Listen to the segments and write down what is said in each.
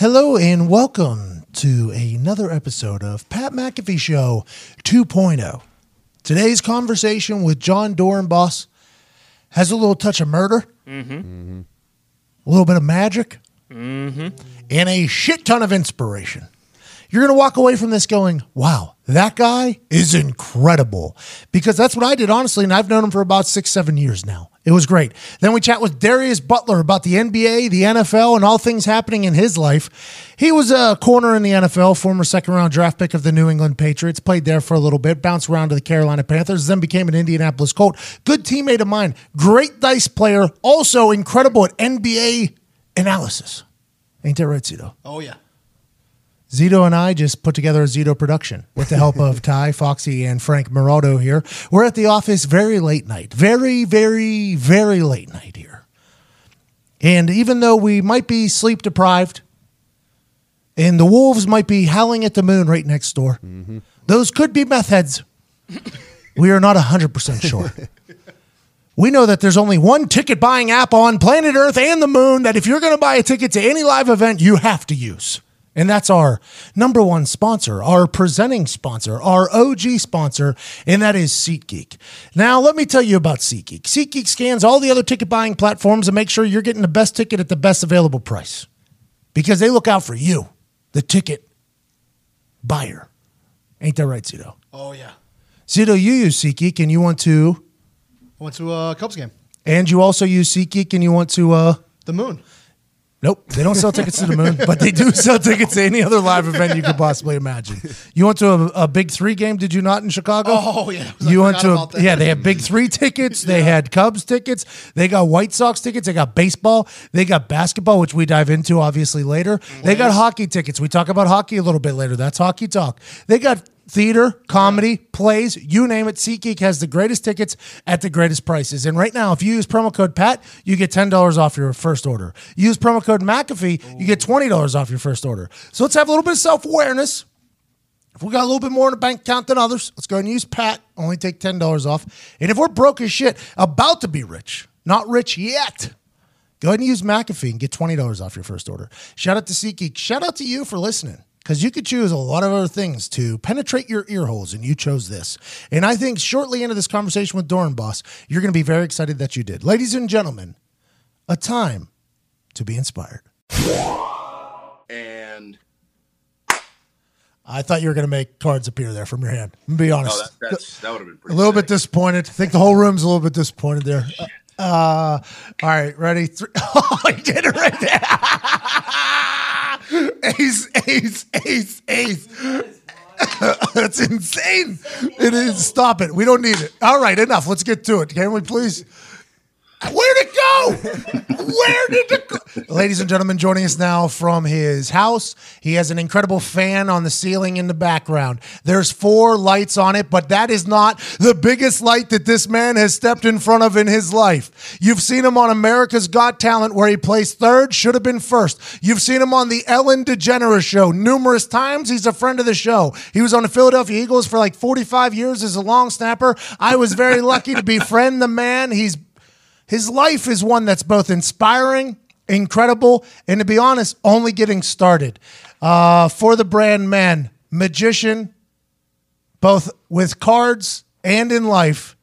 Hello and welcome to another episode of Pat McAfee Show 2.0. Today's conversation with Jon Dorenbos has a little touch of murder, mm-hmm. a little bit of magic, mm-hmm. and a shit ton of inspiration. You're going to walk away from this going, wow, that guy is incredible. Because that's what I did, honestly, and I've known him for about six, seven years now. It was great. Then we chat with Darius Butler about the NBA, the NFL, and all things happening in his life. He was a corner in the NFL, former second round draft pick of the New England Patriots, played there for a little bit, bounced around to the Carolina Panthers, then became an Indianapolis Colt. Good teammate of mine, great dice player, also incredible at NBA analysis. Ain't that right, Zito? Oh yeah. Zito and I just put together a Zito production with the help of Ty, Foxy, and Frank Morado here. We're at the office very late night. Very, very, very late night here. And even though we might be sleep deprived and the wolves might be howling at the moon right next door, mm-hmm. those could be meth heads. we are not 100% sure. We know that there's only one ticket buying app on planet Earth and the moon that if you're going to buy a ticket to any live event, you have to use. And that's our number one sponsor, our presenting sponsor, our OG sponsor, and that is SeatGeek. Now, let me tell you about SeatGeek. SeatGeek scans all the other ticket buying platforms and make sure you're getting the best ticket at the best available price because they look out for you, the ticket buyer. Ain't that right, Zito? Oh yeah. Zito, you use SeatGeek and you want to, I went to a Cubs game. and you also use SeatGeek and you want to, uh, The moon. Nope, they don't sell tickets to the moon, but they do sell tickets to any other live event you could possibly imagine. You went to a, a big three game, did you not in Chicago? Oh, yeah. You went to a, yeah. They had big three tickets. They had Cubs tickets. They got White Sox tickets. They got baseball. They got basketball, which we dive into obviously later. They got hockey tickets. We talk about hockey a little bit later. That's hockey talk. They got theater, comedy, plays, you name it. SeatGeek has the greatest tickets at the greatest prices. And right now, if you use promo code PAT, you get $10 off your first order. Use promo code McAfee, you get $20 off your first order. So let's have a little bit of self awareness. If we got a little bit more in the bank account than others, let's go ahead and use Pat. Only take $10 off. And if we're broke as shit, about to be rich, not rich yet, go ahead and use McAfee and get $20 off your first order. Shout out to SeatGeek. Shout out to you for listening because you could choose a lot of other things to penetrate your ear holes, and you chose this. And I think shortly into this conversation with Dorenbos, you're going to be very excited that you did. Ladies and gentlemen, a time to be inspired. and I thought you were going to make cards appear there from your hand. Be honest. oh, that, that would have been a little bit disappointed. I think the whole room's a little bit disappointed there. Uh, Uh, all right, ready? Three. Oh, I did it right there. ace, ace, ace, ace. That's insane. It is. Stop it. We don't need it. All right, enough. Let's get to it. Can we please? Where'd it go? Where did it go? Ladies and gentlemen, joining us now from his house. He has an incredible fan on the ceiling in the background. There's four lights on it, but that is not the biggest light that this man has stepped in front of in his life. You've seen him on America's Got Talent, where he placed third, should have been first. You've seen him on the Ellen DeGeneres show numerous times. He's a friend of the show. He was on the Philadelphia Eagles for like 45 years as a long snapper. I was very lucky to befriend the man. He's his life is one that's both inspiring, incredible, and to be honest, only getting started. Uh, for the brand man, magician, both with cards and in life,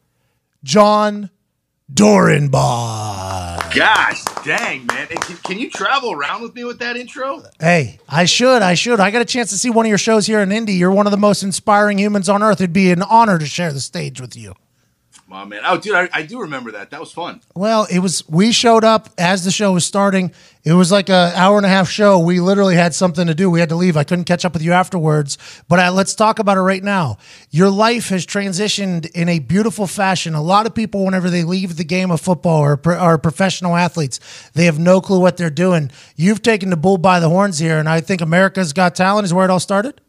Jon Dorenbos. Gosh, dang man! Can, can you travel around with me with that intro? Hey, I should, I should. I got a chance to see one of your shows here in Indy. You're one of the most inspiring humans on earth. It'd be an honor to share the stage with you. My man. Oh, dude, I, I do remember that. That was fun. Well, it was. We showed up as the show was starting. It was like a hour and a half show. We literally had something to do. We had to leave. I couldn't catch up with you afterwards. But uh, let's talk about it right now. Your life has transitioned in a beautiful fashion. A lot of people, whenever they leave the game of football or are professional athletes, they have no clue what they're doing. You've taken the bull by the horns here, and I think America's Got Talent is where it all started.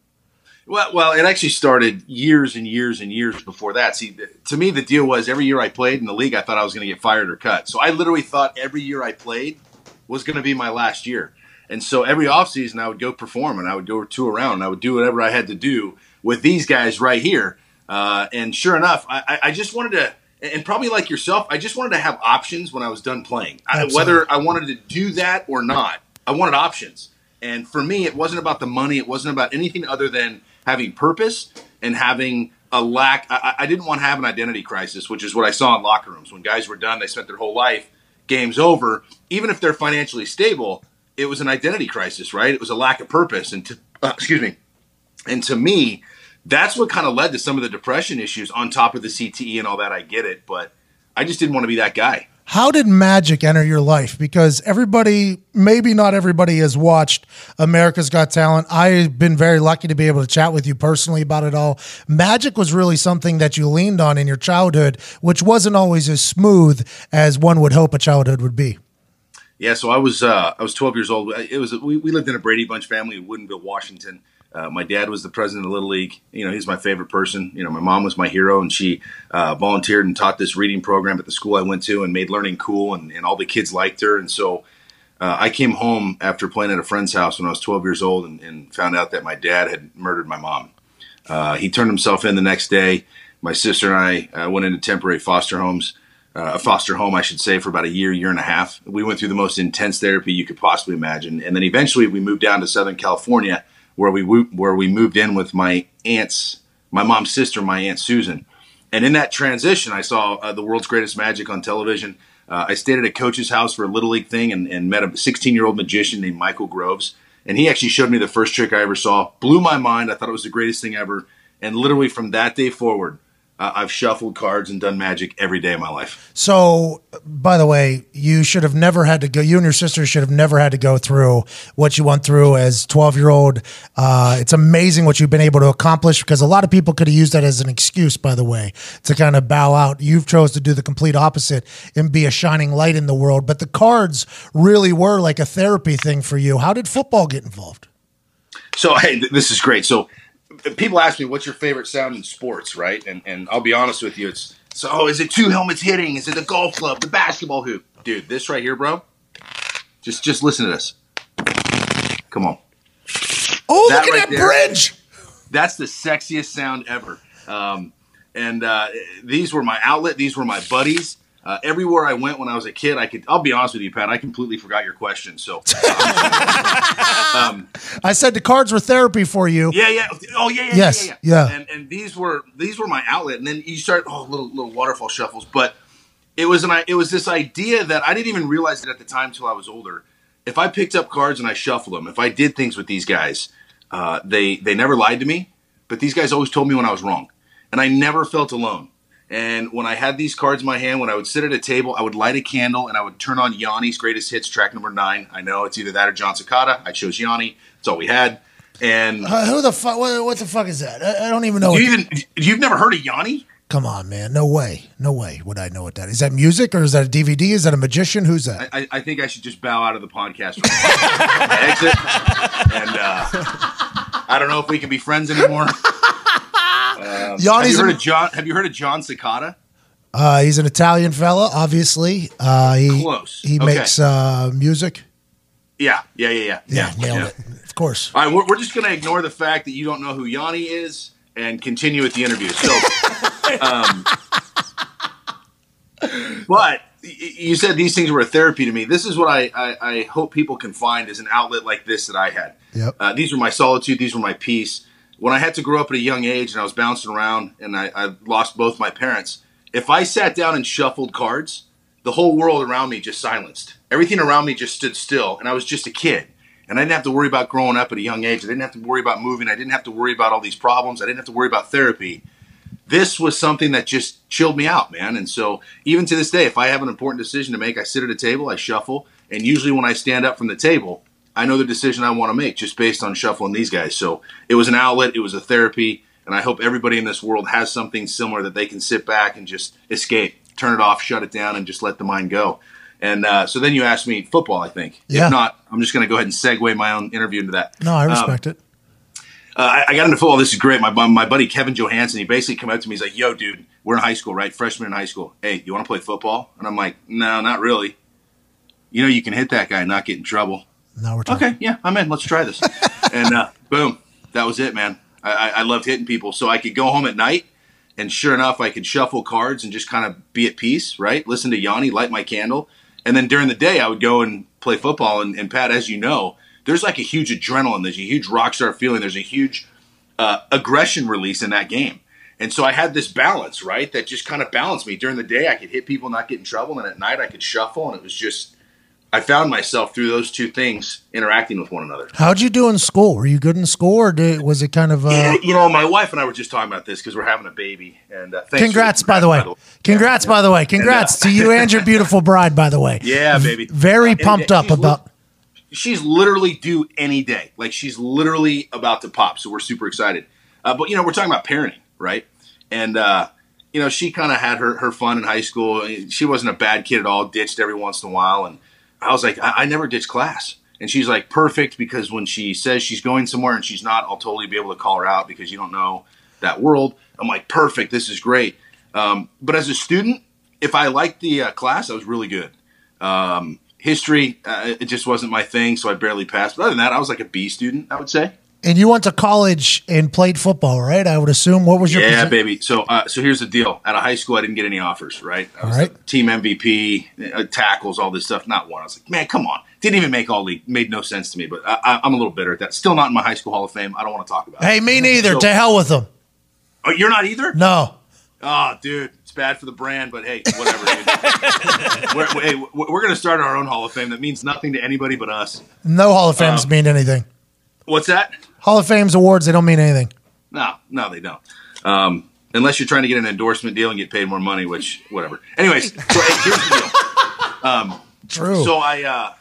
Well, well, it actually started years and years and years before that. See, to me, the deal was every year I played in the league, I thought I was going to get fired or cut. So I literally thought every year I played was going to be my last year. And so every offseason, I would go perform and I would go tour around and I would do whatever I had to do with these guys right here. Uh, and sure enough, I, I- I just wanted to, and probably like yourself, I just wanted to have options when I was done playing. I, whether I wanted to do that or not, I wanted options. And for me, it wasn't about the money. It wasn't about anything other than having purpose and having a lack. I, I didn't want to have an identity crisis, which is what I saw in locker rooms when guys were done. They spent their whole life. Game's over. Even if they're financially stable, it was an identity crisis, right? It was a lack of purpose. And to, uh, excuse me. And to me, that's what kind of led to some of the depression issues on top of the CTE and all that. I get it, but I just didn't want to be that guy. How did magic enter your life? Because everybody, maybe not everybody, has watched America's Got Talent. I've been very lucky to be able to chat with you personally about it all. Magic was really something that you leaned on in your childhood, which wasn't always as smooth as one would hope a childhood would be. Yeah, so I was uh, I was 12 years old. It was we, we lived in a Brady Bunch family in Woodinville, Washington. Uh, my dad was the president of Little League. You know, he's my favorite person. You know, my mom was my hero, and she uh, volunteered and taught this reading program at the school I went to and made learning cool, and, and all the kids liked her. And so uh, I came home after playing at a friend's house when I was 12 years old and, and found out that my dad had murdered my mom. Uh, he turned himself in the next day. My sister and I uh, went into temporary foster homes. Uh, a foster home, I should say, for about a year, year and a half. We went through the most intense therapy you could possibly imagine, and then eventually we moved down to Southern California, where we where we moved in with my aunt's, my mom's sister, my aunt Susan. And in that transition, I saw uh, the world's greatest magic on television. Uh, I stayed at a coach's house for a little league thing and, and met a 16 year old magician named Michael Groves. And he actually showed me the first trick I ever saw. Blew my mind. I thought it was the greatest thing ever. And literally from that day forward, I've shuffled cards and done magic every day of my life. So, by the way, you should have never had to go. You and your sister should have never had to go through what you went through as twelve year old. Uh, it's amazing what you've been able to accomplish because a lot of people could have used that as an excuse. By the way, to kind of bow out. You've chose to do the complete opposite and be a shining light in the world. But the cards really were like a therapy thing for you. How did football get involved? So, hey, th- this is great. So people ask me what's your favorite sound in sports, right? And and I'll be honest with you, it's so oh, is it two helmets hitting? Is it the golf club, the basketball hoop? Dude, this right here, bro. Just just listen to this. Come on. Oh, that look at right that there, bridge. That's the sexiest sound ever. Um, and uh, these were my outlet. These were my buddies. Uh, everywhere I went when I was a kid, I could. I'll be honest with you, Pat. I completely forgot your question. So, um, I said the cards were therapy for you. Yeah, yeah. Oh, yeah, yeah. Yes, yeah, yeah. yeah. And, and these were these were my outlet. And then you start oh little little waterfall shuffles, but it was an it was this idea that I didn't even realize it at the time until I was older. If I picked up cards and I shuffled them, if I did things with these guys, uh, they they never lied to me, but these guys always told me when I was wrong, and I never felt alone. And when I had these cards in my hand, when I would sit at a table, I would light a candle and I would turn on Yanni's greatest hits, track number nine. I know it's either that or Jon Secada. I chose Yanni. That's all we had. And uh, who the fuck? What, what, the fuck is that? I, I don't even know. You even you've never heard of Yanni? Come on, man. No way. No way would I know what that is. Is that music or is that a DVD? Is that a magician? Who's that? I, I think I should just bow out of the podcast. exit. And uh, I don't know if we can be friends anymore. Um, have you heard of John? Have you heard of Jon Secada? Uh, he's an Italian fella, obviously. Uh, he, Close. He okay. makes uh, music. Yeah, yeah, yeah, yeah. Yeah, nailed yeah. it. Of course. All right, we're, we're just going to ignore the fact that you don't know who Yanni is and continue with the interview. So, um, but you said these things were a therapy to me. This is what I, I, I hope people can find as an outlet like this that I had. Yep. Uh, these were my solitude. These were my peace when I had to grow up at a young age and I was bouncing around and I, I, lost both my parents, if I sat down and shuffled cards, the whole world around me just silenced. Everything around me just stood still, and I was just a kid. And I didn't have to worry about growing up at a young age. I didn't have to worry about moving. I didn't have to worry about all these problems. I didn't have to worry about therapy. This was something that just chilled me out, man. And so, even to this day, if I have an important decision to make, I sit at a table, I shuffle, and usually when I stand up from the table, I know the decision I want to make just based on shuffling these guys. So it was an outlet, it was a therapy, and I hope everybody in this world has something similar that they can sit back and just escape, turn it off, shut it down, and just let the mind go. And uh, so then you asked me football, I think. Yeah. If not, I'm just going to go ahead and segue my own interview into that. No, I respect um, it. Uh, I, I, got into football. This is great. My, my buddy Kevin Johansson, he basically come up to me. He's like, "Yo, dude, we're in high school, right? Freshman in high school. Hey, you want to play football?" And I'm like, "No, not really. You know, you can hit that guy and not get in trouble." Now we're talking. Okay, yeah, I'm in. Let's try this. and uh, boom, that was it, man. I, I, loved hitting people, so I could go home at night, and sure enough, I could shuffle cards and just kind of be at peace, right? Listen to Yanni, light my candle, and then during the day, I would go and play football. And, and Pat, as you know, there's like a huge adrenaline, there's a huge rock star feeling, there's a huge uh, aggression release in that game. And so I had this balance, right? That just kind of balanced me. During the day, I could hit people, not get in trouble, and at night, I could shuffle, and it was just. I found myself through those two things interacting with one another. How'd you do in school? Were you good in school, or did, was it kind of? Uh, you know, my wife and I were just talking about this because we're having a baby. And uh, thanks congrats, by the way. Congrats, Yeah, by the way. Uh, Congrats to you and your beautiful bride, by the way. Yeah, baby. Very And pumped up li- about. she's literally due any day. Like she's literally about to pop. So we're super excited. Uh, but you know, we're talking about parenting, right? And uh, you know, she kind of had her her fun in high school. She wasn't a bad kid at all. Ditched every once in a while, and I was like, I, I never ditch class. And she's like, perfect because when she says she's going somewhere and she's not, I'll totally be able to call her out because you don't know that world. I'm like, perfect. This is great. Um, but as a student, if I liked the uh, class, I was really good. Um, history, uh, it just wasn't my thing, so I barely passed. But other than that, I was like a B student, I would say. And you went to college and played football, right? I would assume. What was your Yeah, posi- baby. So, uh, so here's the deal. Out of high school, I didn't get any offers. Right. I was All right. Team MVP, uh, tackles, all this stuff. Not one. I was like, man, come on. Didn't even make all league. Made no sense to me. But I, I'm a little bitter at that. Still not in my high school Hall of Fame. I don't want to talk about. it. Hey, me neither. So- to hell with them. Oh, you're not either. No. Oh, dude, it's bad for the brand, but hey, whatever. dude. we're, hey, we're we're gonna start our own Hall of Fame that means nothing to anybody but us. No Hall of Fames Um, mean anything. What's that? Hall of Fame's awards, they don't mean anything. No, no, they don't. Um, unless you're trying to get an endorsement deal and get paid more money, which whatever. Anyways, so hey, here's the deal. Um, True. So I, uh,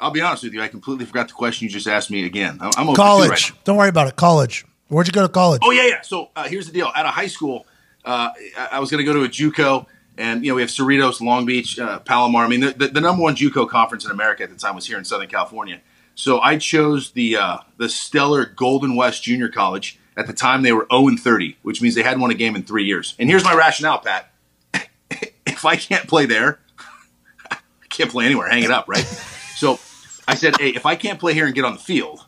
I'll be honest with you, I completely forgot the question you just asked me again. I'm, I'm over college. right. Don't worry about it. College. Where'd you go to college? Oh yeah, yeah. So uh, here's the deal. Out of high school, uh, I, I was going to go to a JUCO, and you know we have Cerritos, Long Beach, uh, Palomar. I mean, the, the, the number one JUCO conference in America at the time was here in Southern California. So I chose the uh, the stellar Golden West Junior College. At the time, they were 0 and 30, which means they hadn't won a game in three years. And here's my rationale, Pat. if I can't play there, I can't play anywhere. Hang it up, right? so I said, hey, if I can't play here and get on the field,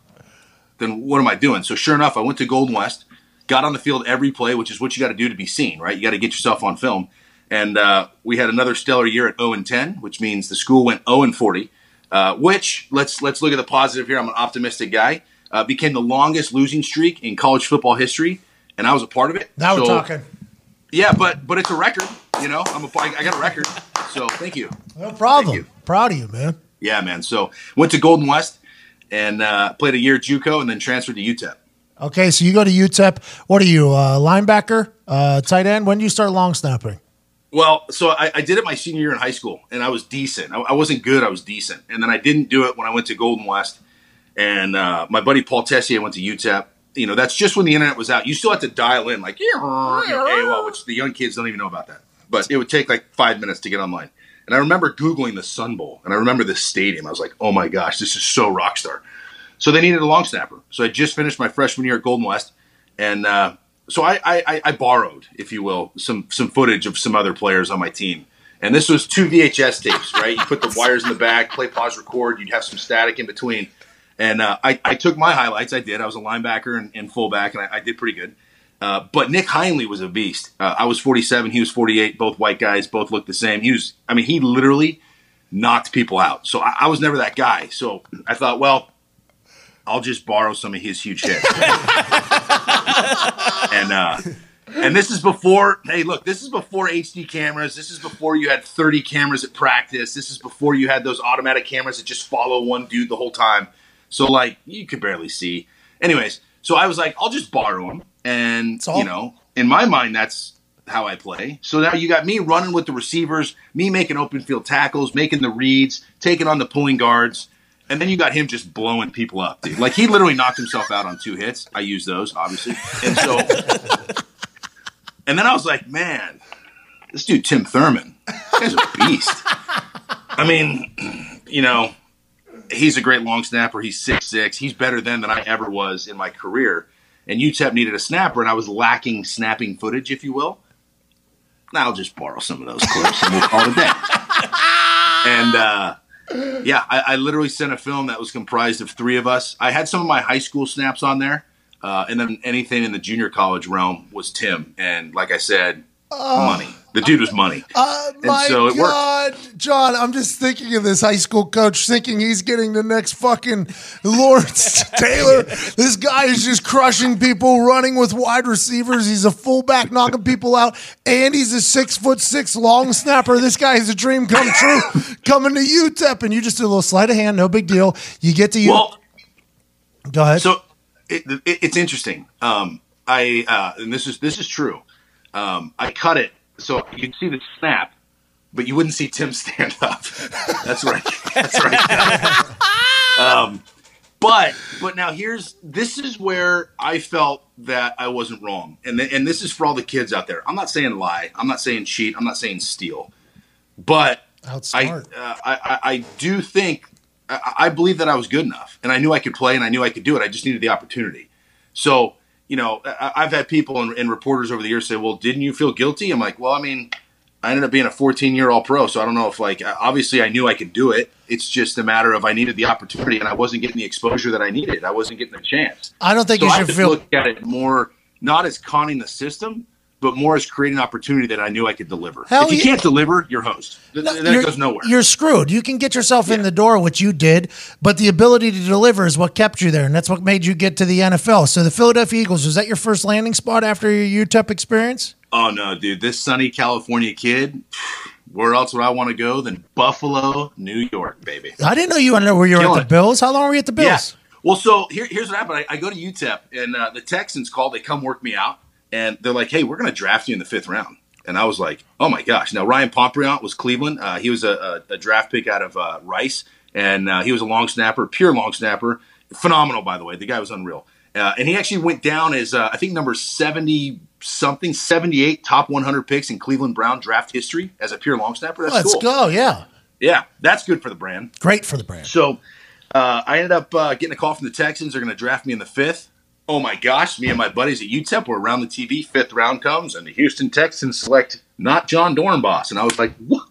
then what am I doing? So sure enough, I went to Golden West, got on the field every play, which is what you got to do to be seen, right? You got to get yourself on film. And uh, we had another stellar year at 0 and 10, which means the school went 0 and 40. Uh, which let's let's look at the positive here. I'm an optimistic guy. Uh, became the longest losing streak in college football history, and I was a part of it. now we're talking. Yeah, but but it's a record. You know, I'm a I got a record. So thank you. No problem. you. Proud of you, man. Yeah, man. So went to Golden West and uh, played a year at JUCO, and then transferred to UTEP. Okay, so you go to UTEP. What are you, uh, linebacker, uh, tight end? When do you start long snapping? Well, so I, I did it my senior year in high school, and I was decent. I, I wasn't good, I was decent. And then I didn't do it when I went to Golden West. And uh, my buddy Paul Tessier went to UTEP. You know, that's just when the internet was out. You still had to dial in, like, you know, AOL, which the young kids don't even know about that. But it would take like five minutes to get online. And I remember Googling the Sun Bowl, and I remember this stadium. I was like, oh my gosh, this is so rock star. So they needed a long snapper. So I just finished my freshman year at Golden West, and uh, so I, I, I borrowed, if you will, some some footage of some other players on my team. And this was two VHS tapes, right? You put the wires in the back, play, pause, record. You'd have some static in between. And uh, I, I took my highlights. I did. I was a linebacker and, and fullback, and I, I did pretty good. Uh, but Nick Heinley was a beast. Uh, I was 47. He was 48. Both white guys. Both looked the same. He was. I mean, he literally knocked people out. So I, I was never that guy. So I thought, well, I'll just borrow some of his huge hits. and uh, and this is before. Hey, look, this is before HD cameras. This is before you had 30 cameras at practice. This is before you had those automatic cameras that just follow one dude the whole time. So like you could barely see. Anyways, so I was like, I'll just borrow them, and you know, in my mind, that's how I play. So now you got me running with the receivers, me making open field tackles, making the reads, taking on the pulling guards. And then you got him just blowing people up, dude. Like he literally knocked himself out on two hits. I use those, obviously. And so, and then I was like, man, this dude Tim Thurman, this guy's a beast. I mean, you know, he's a great long snapper. He's six six. He's better than than I ever was in my career. And UTEP needed a snapper, and I was lacking snapping footage, if you will. Now I'll just borrow some of those clips, and we'll call it a day. And uh, yeah, I, I literally sent a film that was comprised of three of us. I had some of my high school snaps on there, uh, and then anything in the junior college realm was Tim. And like I said, money. The dude was money. Uh, And my so it worked. God, Jon, I'm just thinking of this high school coach thinking he's getting the next fucking Lawrence Taylor. This guy is just crushing people, running with wide receivers. He's a fullback, knocking people out, and he's a six foot six long snapper. This guy is a dream come true. Coming to UTEP, and you just do a little sleight of hand, no big deal. You get to you. Well, Go ahead. so it, it, it's interesting. Um, I uh, and this is this is true. Um, I cut it so you'd see the snap, but you wouldn't see Tim stand up. That's right. That's right. um, but but now here's this is where I felt that I wasn't wrong, and th- and this is for all the kids out there. I'm not saying lie. I'm not saying cheat. I'm not saying steal, but I, uh, I, I I do think I, I believe that I was good enough, and I knew I could play, and I knew I could do it. I just needed the opportunity. So you know, I've had people and, and reporters over the years say, "Well, didn't you feel guilty?" I'm like, "Well, I mean, I ended up being a 14 year All Pro, so I don't know if like obviously I knew I could do it. It's just a matter of I needed the opportunity, and I wasn't getting the exposure that I needed. I wasn't getting the chance. I don't think So you should feel. look at it more not as conning the system, but more as creating an opportunity that I knew I could deliver. Hell if you yeah. can't deliver, you're host. Th- th- that you're, goes nowhere. You're screwed. You can get yourself in the door, which you did, but the ability to deliver is what kept you there, and that's what made you get to the NFL. So the Philadelphia Eagles was that your first landing spot after your UTEP experience? Oh no, dude! This sunny California kid. Where else would I want to go than Buffalo, New York, baby? I didn't know you wanted to know where you were at the. Bills. How long were you at the Bills? Yeah. Well, so here, here's what happened. I, I go to UTEP, and uh, the Texans call. They come work me out, and they're like, "Hey, we're going to draft you in the fifth round." And I was like, "Oh my gosh!" Now Ryan Pontbriand was Cleveland. Uh, he was a, a, a draft pick out of uh, Rice, and uh, he was a long snapper, pure long snapper, phenomenal by the way. The guy was unreal, uh, and he actually went down as uh, I think number seventy something, seventy eight top one hundred picks in Cleveland Brown draft history as a pure long snapper. That's Let's cool. go. Yeah. Yeah, that's good for the brand. Great for the brand. So uh, I ended up uh, getting a call from the Texans. They're going to draft me in the fifth. Oh my gosh, me and my buddies at UTEP were around the TV. Fifth round comes, and the Houston Texans select not Jon Dorenbos. And I was like, what?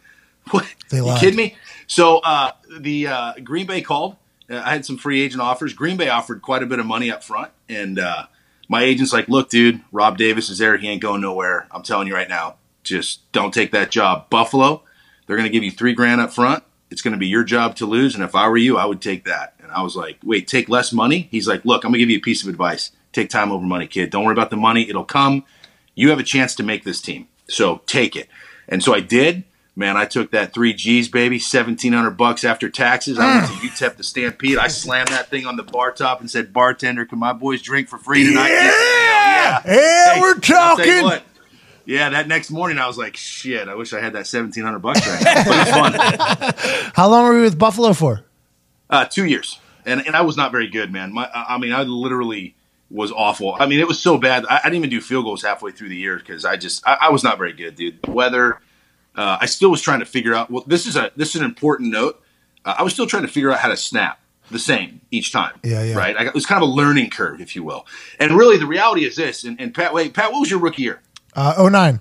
What? They you lied. kidding me? So uh, the uh, Green Bay called. Uh, I had some free agent offers. Green Bay offered quite a bit of money up front. And uh, my agent's like, look, dude, Rob Davis is there. He ain't going nowhere. I'm telling you right now, just don't take that job. Buffalo, they're going to give you three grand up front. It's going to be your job to lose. And if I were you, I would take that. I was like, wait, take less money? He's like, look, I'm going to give you a piece of advice. Take time over money, kid. Don't worry about the money. It'll come. You have a chance to make this team. So take it. And so I did. Man, I took that three G's, baby, seventeen hundred bucks after taxes. I went to UTEP the Stampede. I slammed that thing on the bar top and said, "Bartender, can my boys drink for free tonight?" Yeah! Yeah, we're I'll tell you talking. Yeah, that next morning I was like, "Shit, I wish I had that seventeen hundred bucks right now." But it's fun. How long were you with Buffalo for? Uh, two years, and and I was not very good, man. My, I mean, I literally was awful. I mean, it was so bad. I, I didn't even do field goals halfway through the year because I just I, I was not very good, dude. The weather. Uh, I still was trying to figure out. Well, this is a this is an important note. Uh, I was still trying to figure out how to snap the same each time. Yeah, yeah. Right. I it was kind of a learning curve, if you will. And really, the reality is this. And, and Pat, wait, Pat, what was your rookie year? Uh, 09.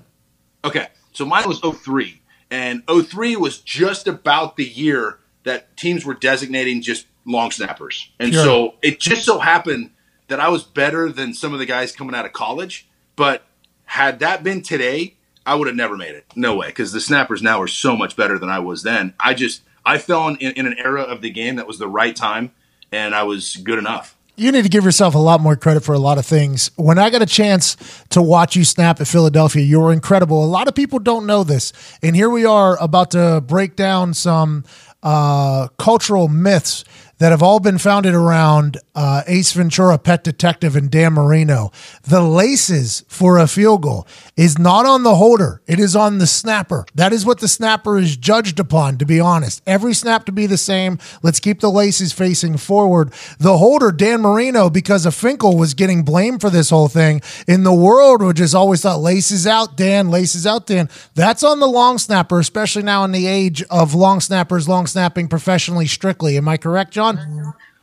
Okay, so mine was 03. And 03 was just about the year that teams were designating just long snappers. And Sure. so it just so happened that I was better than some of the guys coming out of college. But had that been today, I would have never made it. No way, because the snappers now are so much better than I was then. I just, I fell in, in an era of the game that was the right time, and I was good enough. You need to give yourself a lot more credit for a lot of things. When I got a chance to watch you snap at Philadelphia, you were incredible. A lot of people don't know this. And here we are about to break down some uh, cultural myths that have all been founded around uh, Ace Ventura, Pet Detective, and Dan Marino. The laces for a field goal is not on the holder, it is on the snapper. That is what the snapper is judged upon, to be honest. Every snap to be the same. Let's keep the laces facing forward. The holder, Dan Marino, because of Finkle, was getting blamed for this whole thing. In the world, we just always thought laces out, Dan, laces out, Dan. That's on the long snapper, especially now in the age of long snappers, long snapping professionally strictly. Am I correct, Jon?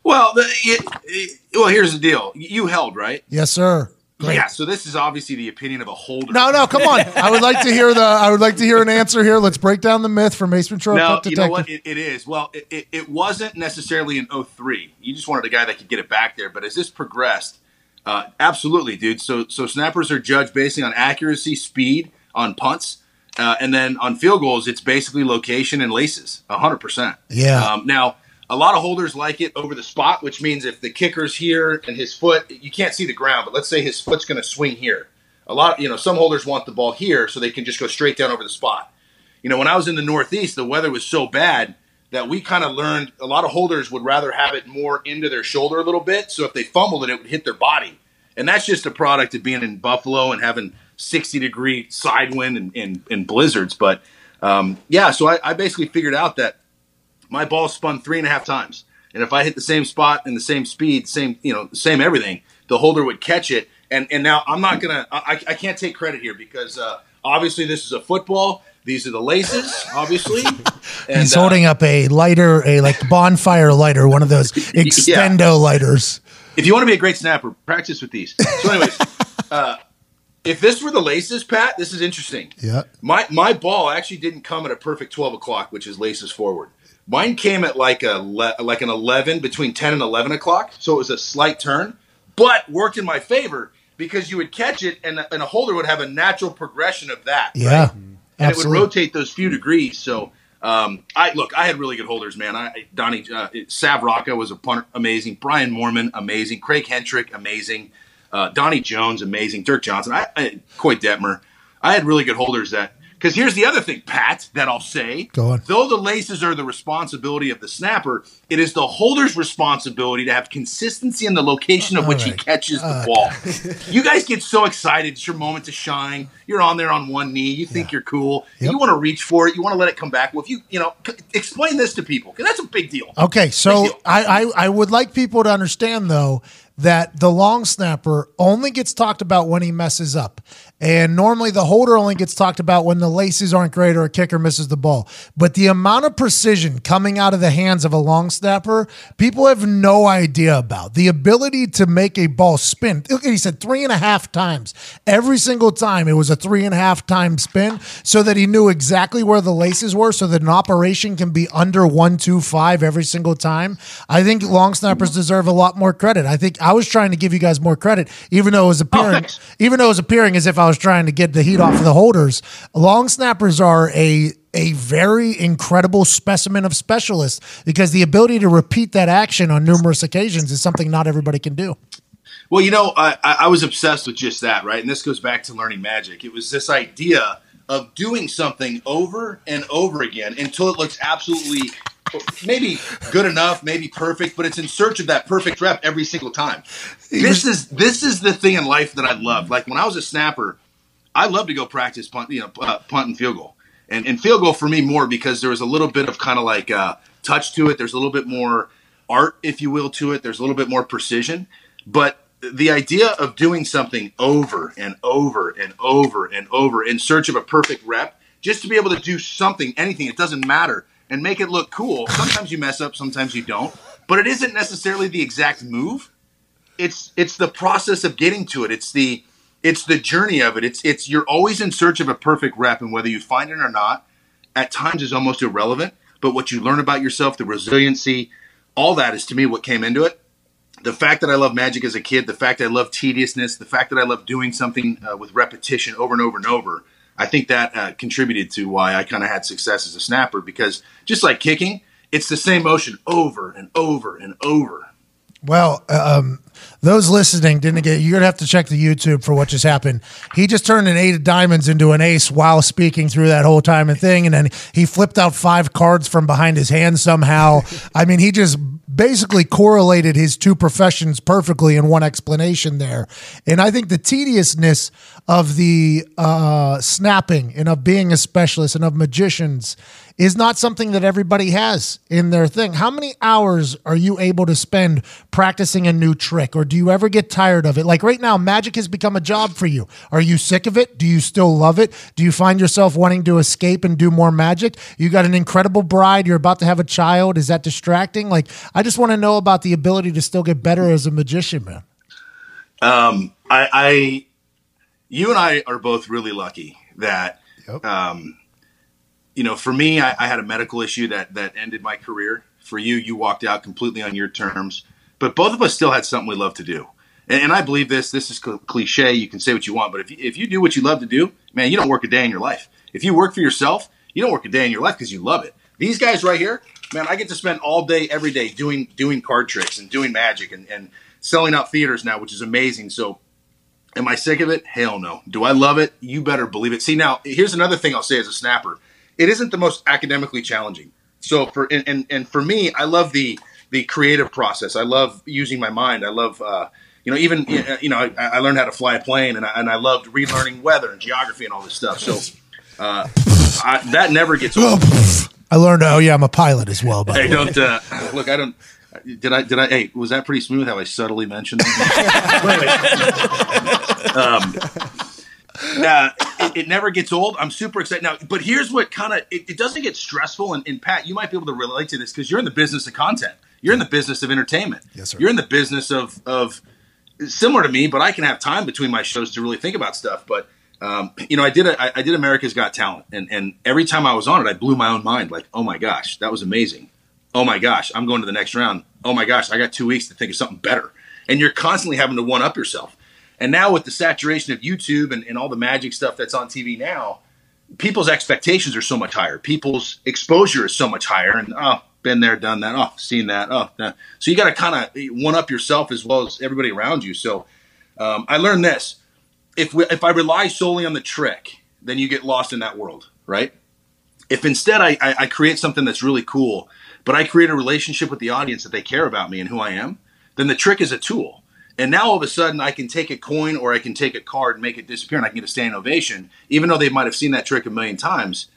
Well, the, it, it- well, here's the deal. You held, right? Yes, sir. Great. Yeah, so this is obviously the opinion of a holder. No, no, come on. I would like to hear the. I would like to hear an answer here. Let's break down the myth from Mace Ventura, No, you know what? It, it is. Well, it, it, it wasn't necessarily an 03. You just wanted a guy that could get it back there. But as this progressed, uh, absolutely, dude. So so snappers are judged based on accuracy, speed, on punts. Uh, and then on field goals, it's basically location and laces, hundred percent. Yeah. Um, now, a lot of holders like it over the spot, which means if the kicker's here and his foot, you can't see the ground, but let's say his foot's going to swing here. A lot, you know, some holders want the ball here so they can just go straight down over the spot. You know, when I was in the Northeast, the weather was so bad that we kind of learned a lot of holders would rather have it more into their shoulder a little bit. So if they fumbled it, it would hit their body. And that's just a product of being in Buffalo and having 60 degree side wind and, and, and blizzards. But um, yeah, so I, I basically figured out that my ball spun three and a half times. And if I hit the same spot and the same speed, same, you know, same everything, the holder would catch it. And, and now I'm not going to, I, I can't take credit here because uh, obviously this is a football. These are the laces, obviously. And, He's uh, holding up a lighter, a like bonfire lighter, one of those extendo lighters. if you want to be a great snapper, practice with these. So, anyways, uh, if this were the laces, Pat, this is interesting. Yeah. My my ball actually didn't come at a perfect twelve o'clock, which is laces forward. Mine came at like a le- like an eleven between ten and eleven o'clock, so it was a slight turn, but worked in my favor because you would catch it, and, and a holder would have a natural progression of that. Yeah. right? and it would rotate those few degrees. So, um, I look, I had really good holders, man. I Donnie uh, Sav Rocca was a punter, amazing. Brian Moorman, amazing. Craig Hentrich, amazing. Uh, Donnie Jones, amazing. Dirk Johnson, I, I Koy Detmer. I had really good holders that. Because here's the other thing, Pat, that I'll say. Go on. Though the laces are the responsibility of the snapper, it is the holder's responsibility to have consistency in the location of which he right. catches the uh, ball. you guys get so excited. It's your moment to shine. You're on there on one knee. You think you're cool. Yep. You want to reach for it. You want to let it come back. Well, if you, you know, c- explain this to people because that's a big deal. Okay, so deal. I, I I would like people to understand though that the long snapper only gets talked about when he messes up. And normally the holder only gets talked about when the laces aren't great or a kicker misses the ball. But the amount of precision coming out of the hands of a long snapper, people have no idea about. The ability to make a ball spin. Look, he said three and a half times. Every single time it was a three and a half time spin so that he knew exactly where the laces were so that an operation can be under one, two, five every single time. I think long snappers deserve a lot more credit. I think I was trying to give you guys more credit, even though it was oh, appearing, thanks. even though it was appearing as if I was trying to get the heat off of the holders. Long snappers are a a very incredible specimen of specialists because the ability to repeat that action on numerous occasions is something not everybody can do. Well, you know, I, I I was obsessed with just that, right? And this goes back to learning magic. It was this idea of doing something over and over again until it looks absolutely maybe good enough, maybe perfect, but it's in search of that perfect rep every single time. This is this is the thing in life that I love. Like when I was a snapper, I love to go practice punt, you know, uh, punt and field goal, and and field goal for me more because there was a little bit of kind of like uh, touch to it. There's a little bit more art, if you will, to it. There's a little bit more precision, but the idea of doing something over and over and over and over in search of a perfect rep, just to be able to do something, anything, it doesn't matter, and make it look cool. Sometimes you mess up, sometimes you don't, but it isn't necessarily the exact move it's it's the process of getting to it. It's the it's the journey of it. It's it's you're always in search of a perfect rep, and whether you find it or not, at times is almost irrelevant. But what you learn about yourself, the resiliency, all that is to me what came into it. The fact that I love magic as a kid, the fact that I love tediousness, the fact that I love doing something uh, with repetition over and over and over, I think that uh, contributed to why I kind of had success as a snapper. Because just like kicking, it's the same motion over and over and over. Well, um, those listening didn't get. You're gonna have to check the YouTube for what just happened. He just turned an eight of diamonds into an ace while speaking through that whole time and thing, and then he flipped out five cards from behind his hand somehow. I mean, he just basically correlated his two professions perfectly in one explanation there. And I think the tediousness of the uh, snapping and of being a specialist and of magicians is not something that everybody has in their thing. How many hours are you able to spend practicing a new trick or do you ever get tired of it? Like right now, magic has become a job for you. Are you sick of it? Do you still love it? Do you find yourself wanting to escape and do more magic? You got an incredible bride, you're about to have a child. Is that distracting? Like, I just want to know about the ability to still get better as a magician, man. Um, I, I, you and I are both really lucky that, Yep. um, you know, for me, I, I had a medical issue that that ended my career. For you, you walked out completely on your terms, but both of us still had something we love to do. And, and I believe this. This is cl- cliche. You can say what you want, but if you, if you do what you love to do, man, you don't work a day in your life. If you work for yourself, you don't work a day in your life because you love it. These guys right here, man, I get to spend all day, every day doing doing card tricks and doing magic and, and selling out theaters now, which is amazing. So Am I sick of it? Hell no. Do I love it? You better believe it. See, now here's another thing I'll say as a snapper. It isn't the most academically challenging. So for and and, and for me, I love the the creative process. I love using my mind. I love uh, you know even you know I, I learned how to fly a plane and I, and I loved relearning weather and geography and all this stuff. So uh, I, that never gets old. I learned. Oh yeah, I'm a pilot as well. By Hey, the way. don't uh, look. I don't. Did I? Did I? Hey, was that pretty smooth? How I subtly mentioned that? um, uh, it, it never gets old. I'm super excited now. But here's what kind of it, it doesn't get stressful. And, and Pat, you might be able to relate to this because you're in the business of content. You're in the business of entertainment. Yes, sir. You're in the business of of similar to me, but I can have time between my shows to really think about stuff. But um, you know, I did a, I, I did America's Got Talent, and and every time I was on it, I blew my own mind. Like, oh my gosh, that was amazing. Oh my gosh, I'm going to the next round. Oh my gosh, I got two weeks to think of something better. And you're constantly having to one up yourself. And now with the saturation of YouTube and, and all the magic stuff that's on TV now, people's expectations are so much higher. People's exposure is so much higher. And oh, been there, done that. Oh, seen that. Oh, that. so you got to kind of one up yourself as well as everybody around you. So um, I learned this: if we, if I rely solely on the trick, then you get lost in that world, right? If instead I, I, I create something that's really cool, but I create a relationship with the audience that they care about me and who I am, then the trick is a tool. And now all of a sudden I can take a coin or I can take a card and make it disappear and I can get a standing ovation, even though they might have seen that trick a million times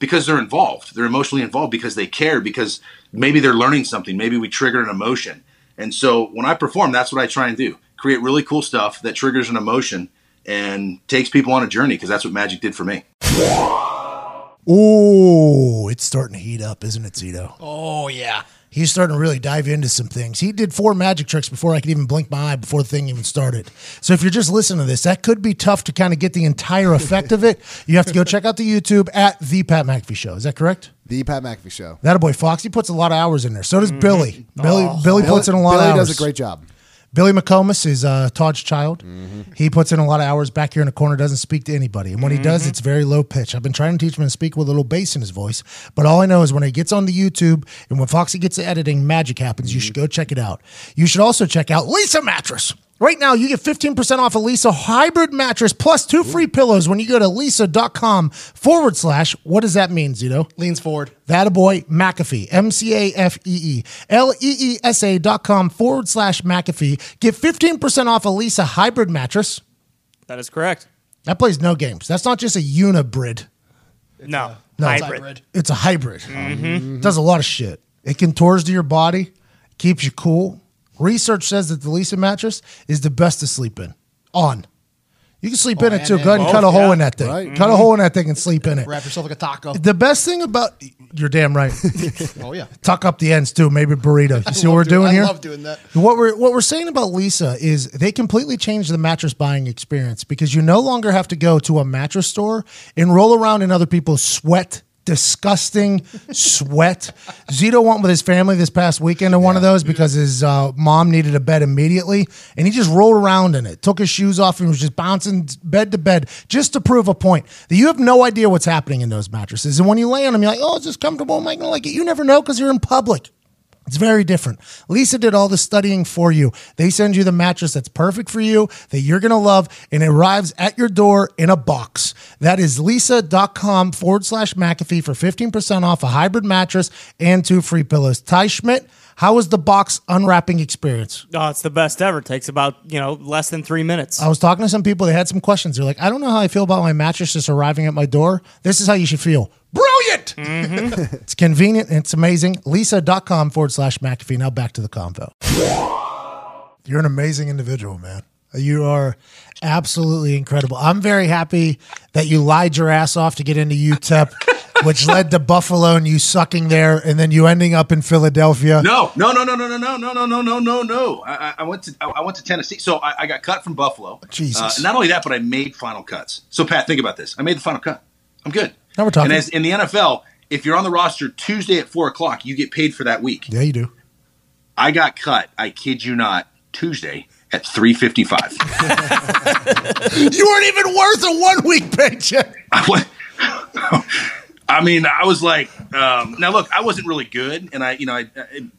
because they're involved. They're emotionally involved because they care, because maybe they're learning something. Maybe we trigger an emotion. And so when I perform, that's what I try and do create really cool stuff that triggers an emotion and takes people on a journey because that's what magic did for me. Ooh, it's starting to heat up, isn't it, Zito? Oh yeah. He's starting to really dive into some things. He did four magic tricks before I could even blink my eye before the thing even started. So if you're just listening to this, that could be tough to kind of get the entire effect of it. You have to go check out the YouTube at the Pat McAfee Show. Is that correct? The Pat McAfee Show. That boy Foxy puts a lot of hours in there. So does mm-hmm. Billy. Billy Billy puts in a lot Billy of hours. does a great job. Billy McComas is uh, Todd's child. Mm-hmm. He puts in a lot of hours back here in the corner, doesn't speak to anybody. And when he does, mm-hmm. it's very low pitch. I've been trying to teach him to speak with a little bass in his voice, but all I know is when he gets on the YouTube and when Foxy gets to editing, magic happens. You mm-hmm. should go check it out. You should also check out Leesa Mattress. Right now, you get 15% off a Leesa hybrid mattress plus two free pillows when you go to leesa.com forward slash. What does that mean, Zito? Leans forward. That a boy, McAfee, M C A F E E, L E E S A dot com forward slash McAfee. Get 15% off a Leesa hybrid mattress. That is correct. That plays no games. That's not just a unibrid, No, No, it's hybrid. Hybrid. it's a hybrid. It does a lot of shit. It contours to your body, keeps you cool. Research says that the Leesa mattress is the best to sleep in. On. You can sleep oh, in it too. Go ahead and Both, cut a hole yeah. in that thing. Right. Cut a mm-hmm. hole in that thing and sleep in it. Wrap yourself like a taco. The best thing about you're damn right. Oh yeah. Tuck up the ends too. Maybe burrito. You see what we're doing- doing I here? love doing that. What we're what we're saying about Leesa is they completely changed the mattress buying experience because you no longer have to go to a mattress store and roll around in other people's sweat. Disgusting sweat. Zito went with his family this past weekend to one of those because his uh, mom needed a bed immediately, and he just rolled around in it, took his shoes off, and was just bouncing bed to bed just to prove a point that you have no idea what's happening in those mattresses. And when you lay on them, you're like, "Oh, is this comfortable? Am I gonna like it?" You never know because you're in public. It's very different. Leesa did all the studying for you. They send you the mattress that's perfect for you, that you're going to love, and it arrives at your door in a box. That is leesa.com forward slash McAfee for 15% off a hybrid mattress and two free pillows. Ty Schmidt, how was the box unwrapping experience? Oh, it's the best ever. takes about you know less than three minutes. I was talking to some people, they had some questions. They're like, I don't know how I feel about my mattress just arriving at my door. This is how you should feel. Brilliant! it's convenient and it's amazing. Leesa.com forward slash McAfee. Now back to the convo. You're an amazing individual, man. You are absolutely incredible. I'm very happy that you lied your ass off to get into UTEP, which led to Buffalo and you sucking there, and then you ending up in Philadelphia. No, no, no, no, no, no, no, no, no, no, no, no, no. I, I- went to I I went to Tennessee, so I, I got cut from Buffalo. Jesus. Uh, not only that, but I made final cuts. So Pat, think about this. I made the final cut. I'm good. Now we're talking. And as in the NFL, if you're on the roster Tuesday at four o'clock, you get paid for that week. Yeah, you do. I got cut. I kid you not. Tuesday at three fifty-five. You weren't even worth a one week paycheck. I went, I mean, I was like, um, now look, I wasn't really good, and I, you know, I,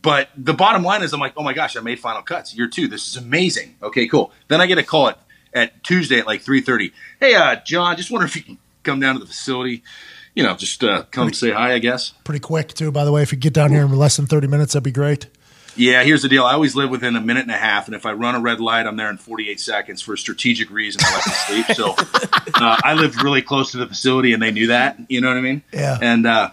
but the bottom line is, I'm like, oh my gosh, I made final cuts year two. This is amazing. Okay, cool. Then I get a call at, at Tuesday at like three thirty. Hey, uh, Jon, just wonder if you can come down to the facility. You know, just uh, come say hi, I guess. Pretty quick too, by the way. If you get down here in less than thirty minutes, that'd be great. Yeah, here's the deal. I always live within a minute and a half, and if I run a red light, I'm there in 48 seconds for a strategic reason. I like to sleep, so uh, I lived really close to the facility, and they knew that. You know what I mean? Yeah. And uh,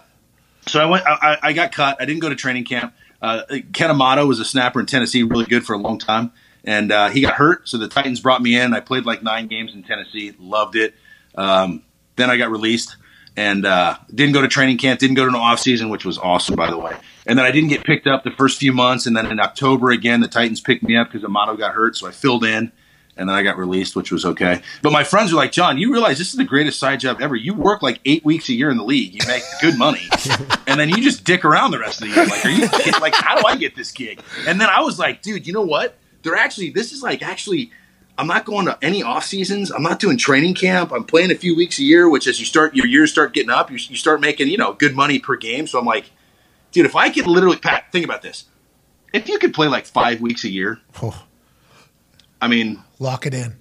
so I went. I, I got cut. I didn't go to training camp. Uh, Ken Amato was a snapper in Tennessee, really good for a long time, and uh, he got hurt. So the Titans brought me in. I played like nine games in Tennessee, loved it. Um, then I got released and uh, didn't go to training camp, didn't go to an off season, which was awesome, by the way. And then I didn't get picked up the first few months, and then in October again, the Titans picked me up because Amato got hurt, so I filled in, and then I got released, which was okay. But my friends were like, "Jon, you realize this is the greatest side job ever? You work like eight weeks a year in the league, you make good money, and then you just dick around the rest of the year. Like, are you kidding? like, how do I get this gig?" And then I was like, "Dude, you know what? They're actually this is like actually." I'm not going to any off seasons. I'm not doing training camp. I'm playing a few weeks a year, which as you start your years start getting up, you, you start making you know good money per game. So I'm like, dude, if I could literally, Pat, think about this. If you could play like five weeks a year, Oh, I mean, lock it in.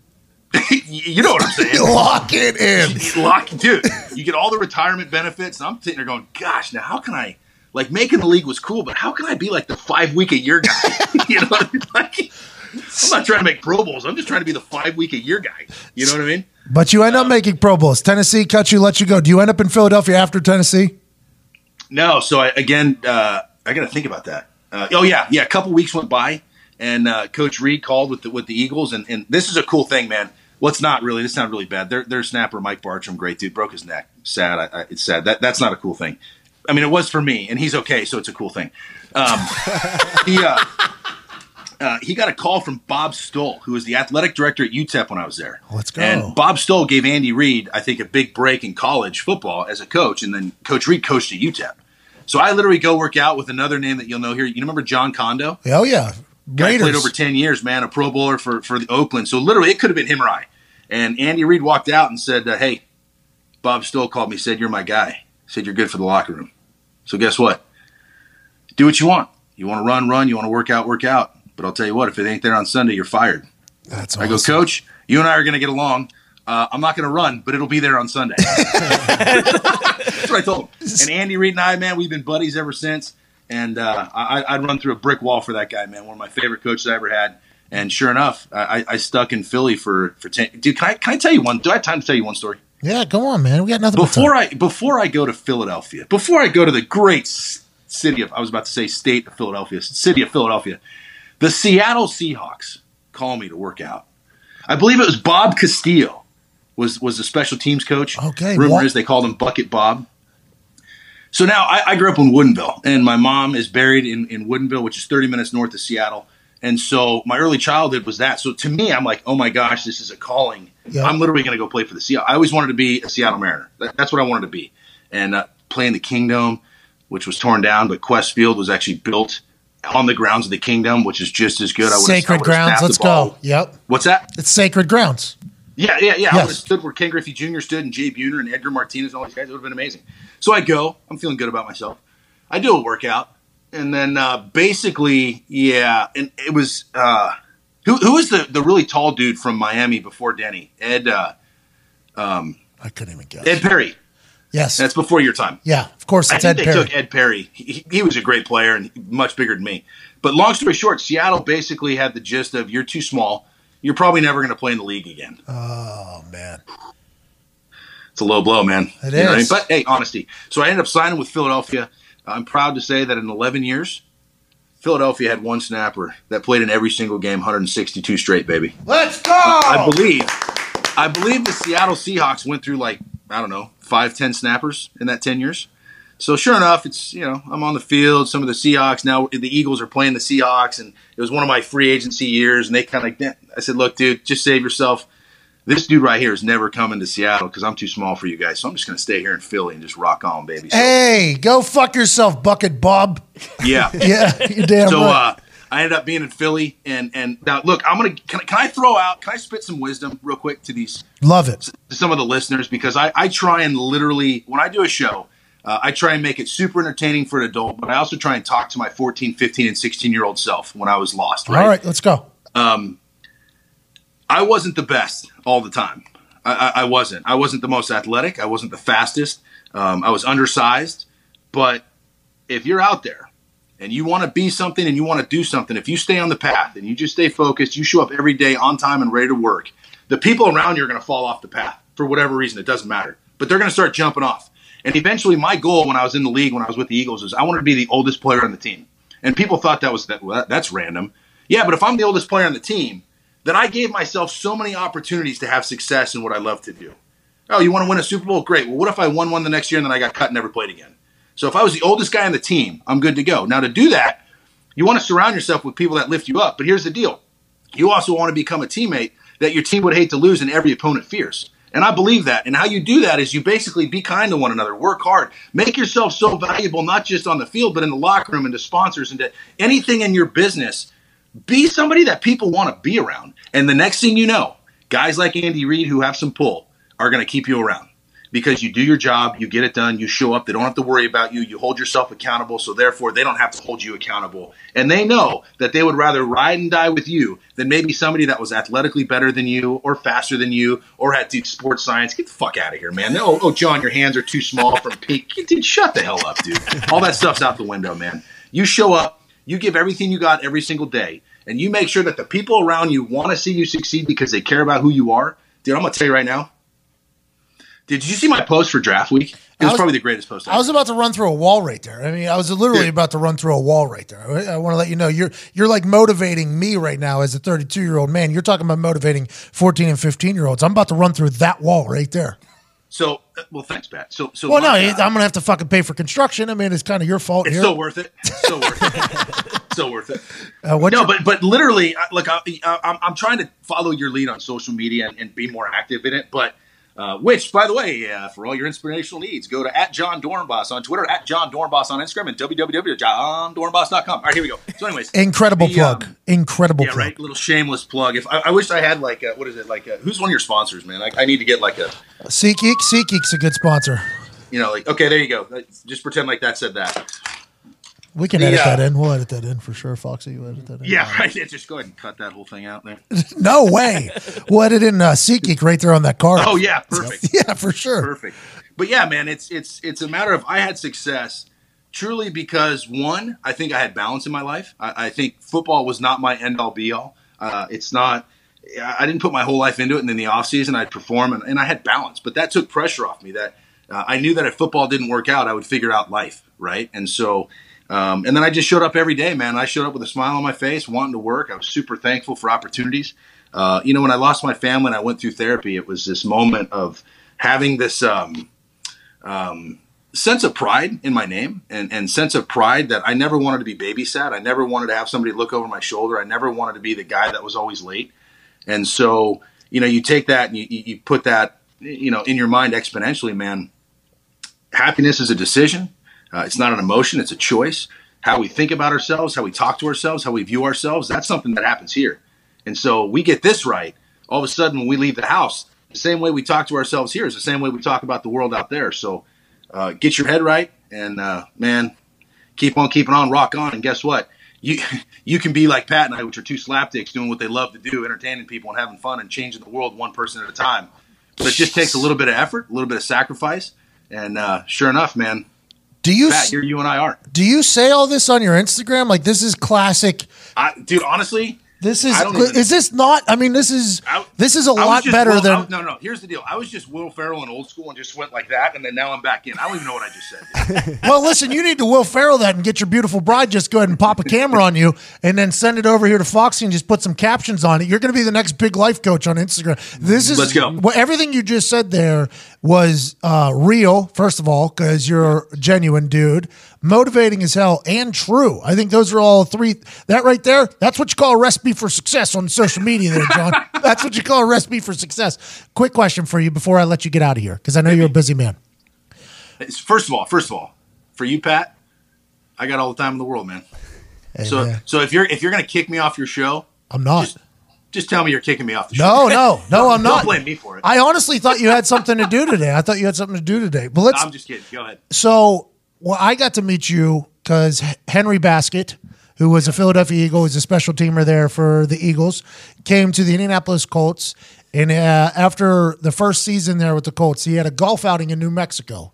you know what I'm saying. Lock it in. Lock, dude, you get all the retirement benefits, and I'm sitting there going, gosh, now how can I? Like making the league was cool, but how can I be like the five week a year guy? you know, what I mean? like I'm not trying to make Pro Bowls. I'm just trying to be the five week a year guy. You know what I mean? But you end up making Pro Bowls. Tennessee cut you, let you go. Do you end up in Philadelphia after Tennessee? No. So I, again, uh, I got to think about that. Uh, oh yeah, yeah. A couple weeks went by, and uh, Coach Reid called with the, with the Eagles, and, and this is a cool thing, man. Well, it's not really. This not really bad. Their their snapper, Mike Bartrum, great dude, broke his neck. Sad. I, I, it's sad. That that's not a cool thing. I mean, it was for me, and he's okay, so it's a cool thing. Um, he uh, uh, he got a call from Bob Stull, who was the athletic director at UTEP when I was there. Let's go. And Bob Stull gave Andy Reid, I think, a big break in college football as a coach, and then Coach Reid coached at UTEP. So I literally go work out with another name that you'll know here. You remember Jon Condo? Oh yeah, Guy Raiders. played over 10 years, man, a Pro Bowler for, for the Oakland. So literally, it could have been him or I. And Andy Reid walked out and said, uh, Hey, Bob Stull called me, said, You're my guy. Said, You're good for the locker room. So guess what? Do what you want. You want to run, run. You want to work out, work out. But I'll tell you what, if it ain't there on Sunday, you're fired. That's I go. Coach, you and I are going to get along. Uh, I'm not going to run, but it'll be there on Sunday. That's what I told him. And Andy Reid and I, man, we've been buddies ever since. And uh, I, I'd run through a brick wall for that guy, man. One of my favorite coaches I ever had. And sure enough, I, I stuck in Philly for for ten. Dude, can I can I tell you one? Do I have time to tell you one story? Yeah, go on, man. We got nothing Before. I before I go to Philadelphia, before I go to the great city of I was about to say state of Philadelphia, city of Philadelphia, the Seattle Seahawks call me to work out. I believe it was Bob Castillo was was the special teams coach. Okay, rumor what- is they called him Bucket Bob. So now I, I grew up in Woodinville, and my mom is buried in, in Woodinville, which is 30 minutes north of Seattle. And so my early childhood was that. So to me, I'm like, oh my gosh, this is a calling. Yeah. I'm literally going to go play for the Seattle. I always wanted to be a Seattle Mariner. That, that's what I wanted to be. And uh, playing the Kingdome, which was torn down, but Qwest Field was actually built on the grounds of the Kingdome, which is just as good. I Sacred grounds. Let's go. Yep, What's that? it's sacred grounds. Yeah, yeah, yeah. I Yes. would have stood where Ken Griffey Jr. stood and Jay Buhner and Edgar Martinez and all these guys. It would have been amazing. So I go. I'm feeling good about myself. I do a workout. And then uh, basically, yeah, and it was uh, who who was the, the really tall dude from Miami before Denney? Ed uh, I couldn't even guess. Ed Perry. Yes, That's before your time. yeah, of course I it's think Ed they Perry. took Ed Perry. He, he was a great player and much bigger than me. But long story short, Seattle basically had the gist of you're too small. You're probably never going to play in the league again. oh man, It's a low blow, man. It You what I mean? But hey, honesty. So I ended up signing with Philadelphia. I'm proud to say that in 11 years, Philadelphia had one snapper that played in every single game, 162 straight, baby. let's go. I believe, I believe the Seattle Seahawks went through like I don't know five, ten snappers in that 10 years. So sure enough, it's you know I'm on the field. Some of the Seahawks now the Eagles are playing the Seahawks, and it was one of my free agency years. And they kind of I said, look, dude, just save yourself. This dude right here is never coming to Seattle because I'm too small for you guys. So I'm just going to stay here in Philly and just rock on, baby. So, Hey, go fuck yourself, Bucket Bob. yeah. Yeah, you're damn So right. uh, I ended up being in Philly, and and now look, I'm gonna can, I- can I throw out can I spit some wisdom real quick to these Love it. to some of the listeners because I, I try and literally when I do a show, uh, I try and make it super entertaining for an adult, but I also try and talk to my 14, 15, and 16 year old self when I was lost. Right? All right, let's go. Um, I wasn't the best all the time. I, I, I wasn't. I wasn't the most athletic. I wasn't the fastest. Um, I was undersized. But if you're out there and you want to be something and you want to do something, if you stay on the path and you just stay focused, you show up every day on time and ready to work, the people around you are going to fall off the path for whatever reason. It doesn't matter. But they're going to start jumping off. And eventually, my goal when I was in the league, when I was with the Eagles, is I wanted to be the oldest player on the team. And people thought that was that, well, that that's random. Yeah, but if I'm the oldest player on the team, then I gave myself so many opportunities to have success in what I love to do. Oh, you want to win a Super Bowl? Great. Well, what if I won one the next year and then I got cut and never played again? So if I was the oldest guy on the team, I'm good to go. Now to do that, you want to surround yourself with people that lift you up. But here's the deal: you also want to become a teammate that your team would hate to lose and every opponent fears. And I believe that. And how you do that is you basically be kind to one another, work hard, make yourself so valuable, not just on the field, but in the locker room and to sponsors and to anything in your business. Be somebody that people want to be around. And the next thing you know, guys like Andy Reid who have some pull are going to keep you around because you do your job, you get it done, you show up, they don't have to worry about you, you hold yourself accountable, so therefore they don't have to hold you accountable. And they know that they would rather ride and die with you than maybe somebody that was athletically better than you or faster than you or had dude, sports science. Get the fuck out of here, man. Oh, oh, Jon, your hands are too small from peak. Dude, shut the hell up, dude. All that stuff's out the window, man. You show up, you give everything you got every single day, and you make sure that the people around you want to see you succeed because they care about who you are. Dude, I'm gonna tell you right now, did you see my post for draft week? It was, was- probably the greatest post. I was about to run through a wall right there. I mean, I was literally Yeah. about to run through a wall right there. I, I want to let you know you're you're like motivating me right now as a 32 year old man. You're talking about motivating 14 and 15 year olds. I'm about to run through that wall right there. so uh, well. Thanks, Pat. So so Well, no, I'm gonna have to fucking pay for construction. I mean, it's kind of your fault it's here. so worth it. So worth it. so worth it. Uh, no, your- but but literally, look, I, I, I'm I'm trying to follow your lead on social media and, and be more active in it. But uh, which, by the way, uh, for all your inspirational needs, go to at Jon Dorenbos on Twitter, at Jon Dorenbos on Instagram, and www.jondorenbos.com. All right, here we go. So, anyways, incredible the, plug. um, incredible yeah, plug. right. Little shameless plug. If I, I wish I had like a, what is it like? A, who's one of your sponsors, man? I, I need to get like a SeatGeek, SeatGeek's a good sponsor. you know like okay, there you go. Just pretend like that said that. We can The, edit that in. We'll edit that in for sure. Foxy, you edit that in. Yeah, right. Yeah, just go ahead and cut that whole thing out there. No way. we'll edit in uh, SeatGeek right there on that card. Oh yeah, perfect. yeah, for sure. perfect. But yeah, man, it's it's it's a matter of I had success truly because one, I think I had balance in my life. I, I think football was not my end all be all. Uh, it's not. I I didn't put my whole life into it, and in the off season, I'd perform, and, and I had balance. But that took pressure off me. That uh, I knew that if football didn't work out, I would figure out life, right? And so. Um, and then I just showed up every day, man. I showed up with a smile on my face, wanting to work. I was super thankful for opportunities. Uh, you know, when I lost my family and I went through therapy, it was this moment of having this um, um, sense of pride in my name and, and sense of pride that I never wanted to be babysat. I never wanted to have somebody look over my shoulder. I never wanted to be the guy that was always late. And so, you know, you take that and you, you you put that, you know, in your mind exponentially, man. Happiness is a decision. Uh, it's not an emotion. It's a choice. How we think about ourselves, how we talk to ourselves, how we view ourselves. That's something that happens here. And so we get this right. All of a sudden, when we leave the house, the same way we talk to ourselves here is the same way we talk about the world out there. So uh, get your head right, and uh, man, keep on keeping on, rock on. And guess what? You you can be like Pat and I, which are two slapdicks doing what they love to do, entertaining people and having fun and changing the world one person at a time. But it just takes a little bit of effort, a little bit of sacrifice, and uh, sure enough, man, Do you Pat, here you and I are. do you say all this on your Instagram? Like this is classic. I, dude, honestly, This is don't even- is this not? I mean, this is I- this is a I was lot better Will- than. I- no, no. Here's the deal. I was just Will Ferrell in old school and just went like that, and then now I'm back in. I don't even know what I just said. well, listen, you need to Will Ferrell that and get your beautiful bride. Just go ahead and pop a camera on you, and then send it over here to Foxy and just put some captions on it. You're going to be the next big life coach on Instagram. This is Let's go. Well, everything you just said there was uh, real. First of all, because you're a genuine dude, motivating as hell, and true. I think those are all three. That right there, that's what you call a recipe for success on social media, there, Jon. that's what you call a recipe for success. Quick question for you before I let you get out of here, because I know you're a busy man. First of all, first of all, for you, Pat, I got all the time in the world, man. So man. so if you're if you're gonna kick me off your show, I'm not. just just tell me you're kicking me off the show. no, no, no, I'm Don't not. blame me for it. I honestly thought you had something to do today. I thought you had something to do today. But let's I'm just kidding. Go ahead. So, well, I got to meet you because Hank Baskett, who was a Philadelphia Eagle, was a special teamer there for the Eagles, came to the Indianapolis Colts. And uh, after the first season there with the Colts, he had a golf outing in New Mexico.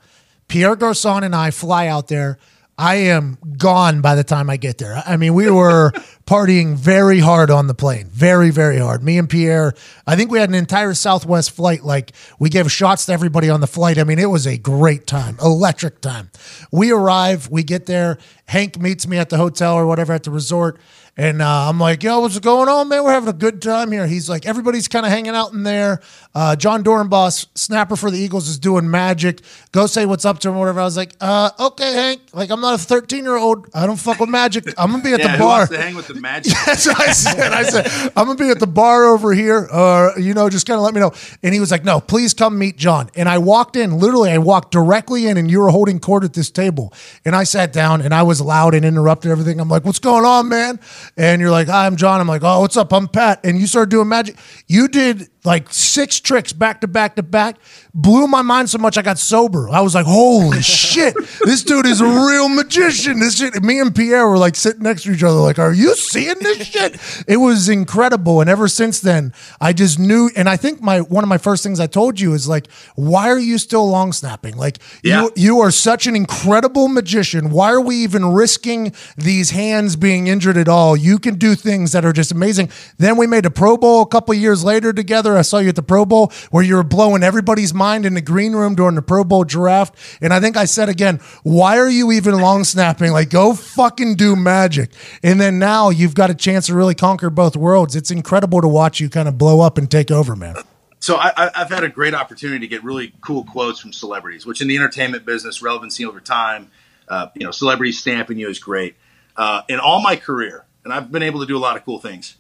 Pierre Garcon and I fly out there. I am gone by the time I get there. I mean, we were partying very hard on the plane, very, very hard. Me and Pierre, I think we had an entire Southwest flight. Like, we gave shots to everybody on the flight. I mean, it was a great time, electric time. We arrive, we get there. Hank meets me at the hotel or whatever at the resort. And uh, I'm like, yo, what's going on, man? We're having a good time here. He's like, everybody's kind of hanging out in there. Uh, Jon Dorenbos, snapper for the Eagles, is doing magic. Go say what's up to him or whatever. I was like, uh, okay, Hank. Like, I'm not a 13 year old. I don't fuck with magic. I'm going to be at Yeah, the who bar. wants to hang with the magic? That's what I said. I said, I'm gonna be at the bar over here, or you know, just kind of let me know. And he was like, No, please come meet Jon. And I walked in, literally, I walked directly in, and you were holding court at this table. And I sat down, and I was loud and interrupted everything. I'm like, What's going on, man? And you're like, Hi, I'm Jon. I'm like, Oh, what's up? I'm Pat. And you start doing magic. You did like six tricks back to back to back. Blew my mind so much I got sober. I was like, holy shit, this dude is a real magician. This shit. Me and Pierre were like sitting next to each other, like, are you seeing this shit? It was incredible. And ever since then, I just knew. And I think my one of my first things I told you is like, why are you still long snapping? Like, Yeah. you you are such an incredible magician. Why are we even risking these hands being injured at all? You can do things that are just amazing. Then we made a Pro Bowl a couple years later together. I saw you at the Pro Bowl where you were blowing everybody's mind in the green room during the Pro Bowl draft. And I think I said again, why are you even long snapping? Like, go fucking do magic. And then now you've got a chance to really conquer both worlds. It's incredible to watch you kind of blow up and take over, man. So I, I've had a great opportunity to get really cool quotes from celebrities, which in the entertainment business, relevancy over time, uh, you know, celebrities stamping you is great. Uh, in all my career, and I've been able to do a lot of cool things.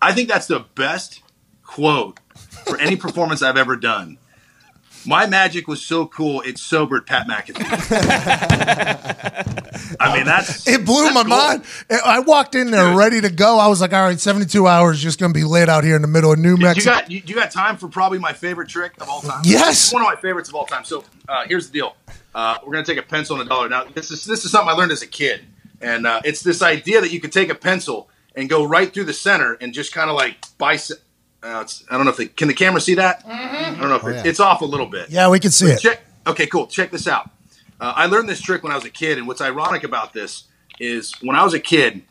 I think that's the best quote for any performance I've ever done. My magic was so cool, it sobered Pat McAfee. I mean, that's It blew that's my cool. mind. I walked in there Dude. ready to go. I was like, all right, 72 hours just going to be laid out here in the middle of New You Mexico. got you, you got time for probably my favorite trick of all time. Yes. It's one of my favorites of all time. So uh, here's the deal: uh, we're gonna take a pencil and a dollar. Now this is this is something I learned as a kid, and uh, it's this idea that you could take a pencil and go right through the center and just kind of like bicep. Uh, it's, I don't know if they can the camera see that. I don't know if it, it's off a little bit. yeah, we can see it. Check. Okay, cool. Check this out. Uh, I learned this trick when I was a kid, and what's ironic about this is when I was a kid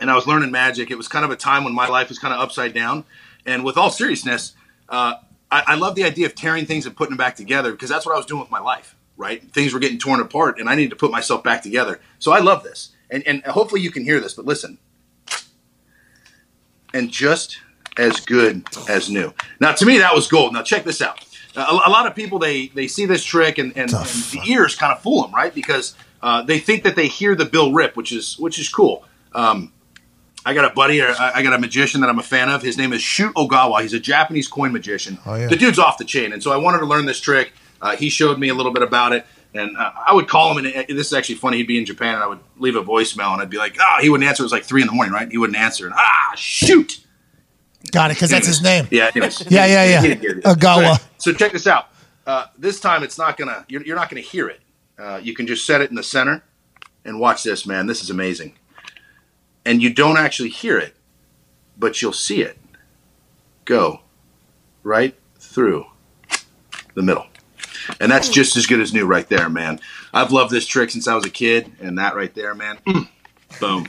and I was learning magic, it was kind of a time when my life was kind of upside down. And with all seriousness, uh, I, I love the idea of tearing things and putting them back together because that's what I was doing with my life. Right? Things were getting torn apart, and I needed to put myself back together. So I love this, and and hopefully you can hear this. But listen, and just as good as new. Now, to me, that was gold. Now, check this out. A, a lot of people they they see this trick and, and, and the ears kind of fool them, right? Because uh, they think that they hear the bill rip, which is which is cool. Um, I got a buddy, or I I got a magician that I'm a fan of. His name is Shoot Ogawa. He's a Japanese coin magician. Oh, yeah. The dude's off the chain, and so I wanted to learn this trick. Uh, he showed me a little bit about it, and uh, I would call him. And uh, this is actually funny. He'd be in Japan, and I would leave a voicemail, and I'd be like, "Ah," he wouldn't answer. It was like three in the morning, right? He wouldn't answer, and ah, shoot. Got it, because that's his name. Yeah, anyways. Yeah, yeah, yeah. He didn't hear it. Ogawa. So, check this out. Uh, this time it's not gonna. You're, you're not gonna hear it. Uh, you can just set it in the center, and watch this, man. This is amazing. And you don't actually hear it, but you'll see it go right through the middle. And that's just as good as new right there, man. I've loved this trick since I was a kid, and that right there, man. boom.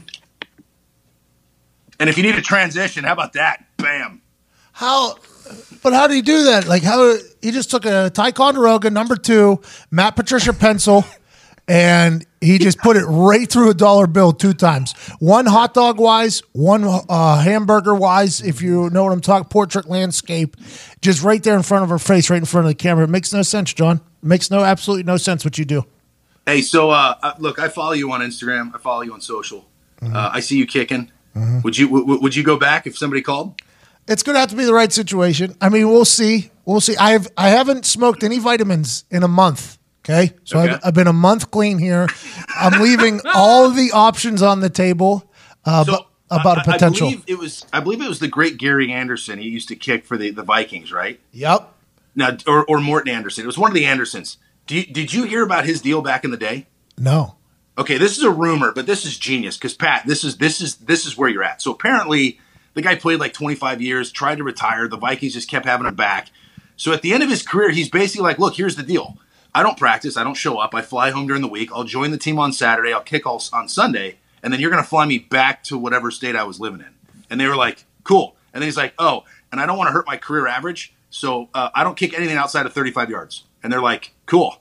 And if you need a transition, how about that? Bam. How, but how did he do that? Like, how he just took a Ticonderoga number two, Matt Patricia pencil, and he just put it right through a dollar bill two times. One hot dog wise, one uh, hamburger wise, if you know what I'm talking, portrait landscape, just right there in front of her face, right in front of the camera. It makes no sense, Jon. It makes no absolutely no sense what you do. Hey, so uh, uh, look, I follow you on Instagram. I follow you on social. Uh, I see you kicking. Would you w- would you go back if somebody called? It's going to have to be the right situation. I mean, we'll see. We'll see. I've I haven't smoked any vitamins in a month. Okay, so Okay. I've, I've been a month clean here. I'm leaving all the options on the table. uh, So, bu- about I- a potential. I believe it was. I believe it was the great Gary Anderson. He used to kick for the, the Vikings, right? yep. Now, or, or Morten Andersen. It was one of the Andersons. Do you, did you hear about his deal back in the day? No. Okay, this is a rumor, but this is genius because Pat, this is this is this is where you're at. So apparently, the guy played like 25 years, tried to retire. The Vikings just kept having him back. So at the end of his career, he's basically like, "Look, here's the deal. I don't practice. I don't show up. I fly home during the week. I'll join the team on Saturday. I'll kick all on Sunday, and then you're going to fly me back to whatever state I was living in." And they were like, "Cool." And then he's like, "Oh, and I don't want to hurt my career average, so uh, I don't kick anything outside of 35 yards." And they're like, "Cool."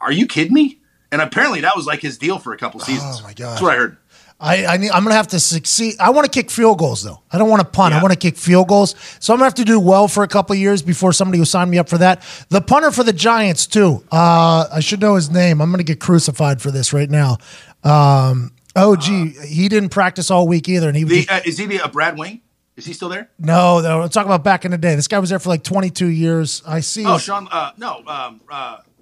Are you kidding me? And apparently that was like his deal for a couple seasons. Oh, my God. That's what I heard. I, I need, I'm gonna have to succeed. I want to kick field goals though. I don't want to punt. I want to kick field goals. So I'm gonna have to do well for a couple of years before somebody will sign me up for that. The punter for the Giants too. Uh, I should know his name. I'm gonna get crucified for this right now. Um, oh gee, he didn't practice all week either, and he The, just, uh, is he the uh, Brad Wing? Is he still there? no. No, I'm talking about back in the day. This guy was there for like 22 years. I see. Oh, Sean. Uh, no. Um,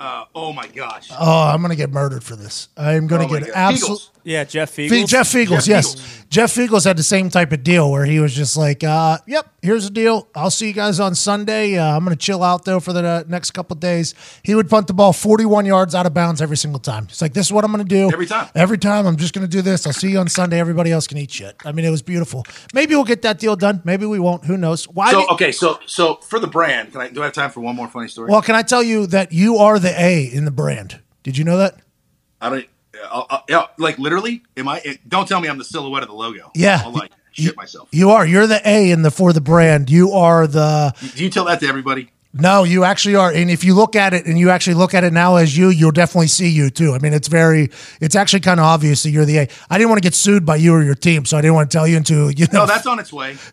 uh, oh my gosh. oh, I'm gonna get murdered for this. I'm gonna Oh get absolutely. Yeah, Jeff Fe- Jeff Feagles, Jeff yes. Feagles. Jeff Feagles had the same type of deal where he was just like, uh, "Yep, here's the deal. I'll see you guys on Sunday. Uh, I'm going to chill out though for the uh, next couple of days." He would punt the ball 41 yards out of bounds every single time. He's like, "This is what I'm going to do Every time. Every time, I'm just going to do this. I'll see you on Sunday. Everybody else can eat shit." I mean, it was beautiful. Maybe we'll get that deal done. Maybe we won't. Who knows? Why? So okay, so so for the brand, can I do I have time for one more funny story? well, can I tell you that you are the A in the brand? Did you know that? I don't. I'll, I'll, yeah, like literally, am I? It, don't tell me I'm the silhouette of the logo. Yeah. I'll like shit myself. You are. You're the A in the for the brand. You are the. Do you tell that to everybody? No, you actually are. And if you look at it and you actually look at it now as you, you'll definitely see you too. I mean, it's very, it's actually kind of obvious that you're the A. I didn't want to get sued by you or your team, so I didn't want to tell you until, you know. No, that's on its way.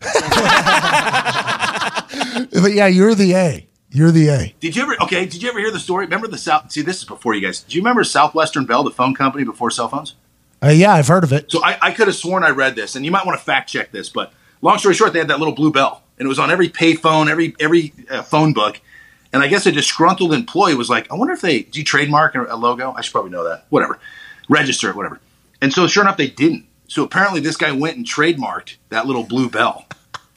but yeah, you're the A. You're the A. Did you ever? Okay, did you ever hear the story? Remember the South? See, this is before you guys. Do you remember Southwestern Bell, the phone company before cell phones? Uh, yeah, I've heard of it. So I, I could have sworn I read this, and you might want to fact check this. But long story short, they had that little blue bell, and it was on every payphone, every every uh, phone book. And I guess a disgruntled employee was like, "I wonder if they do you trademark a a logo? I should probably know that. Whatever, register it, whatever." And so sure enough, they didn't. So apparently, this guy went and trademarked that little blue bell,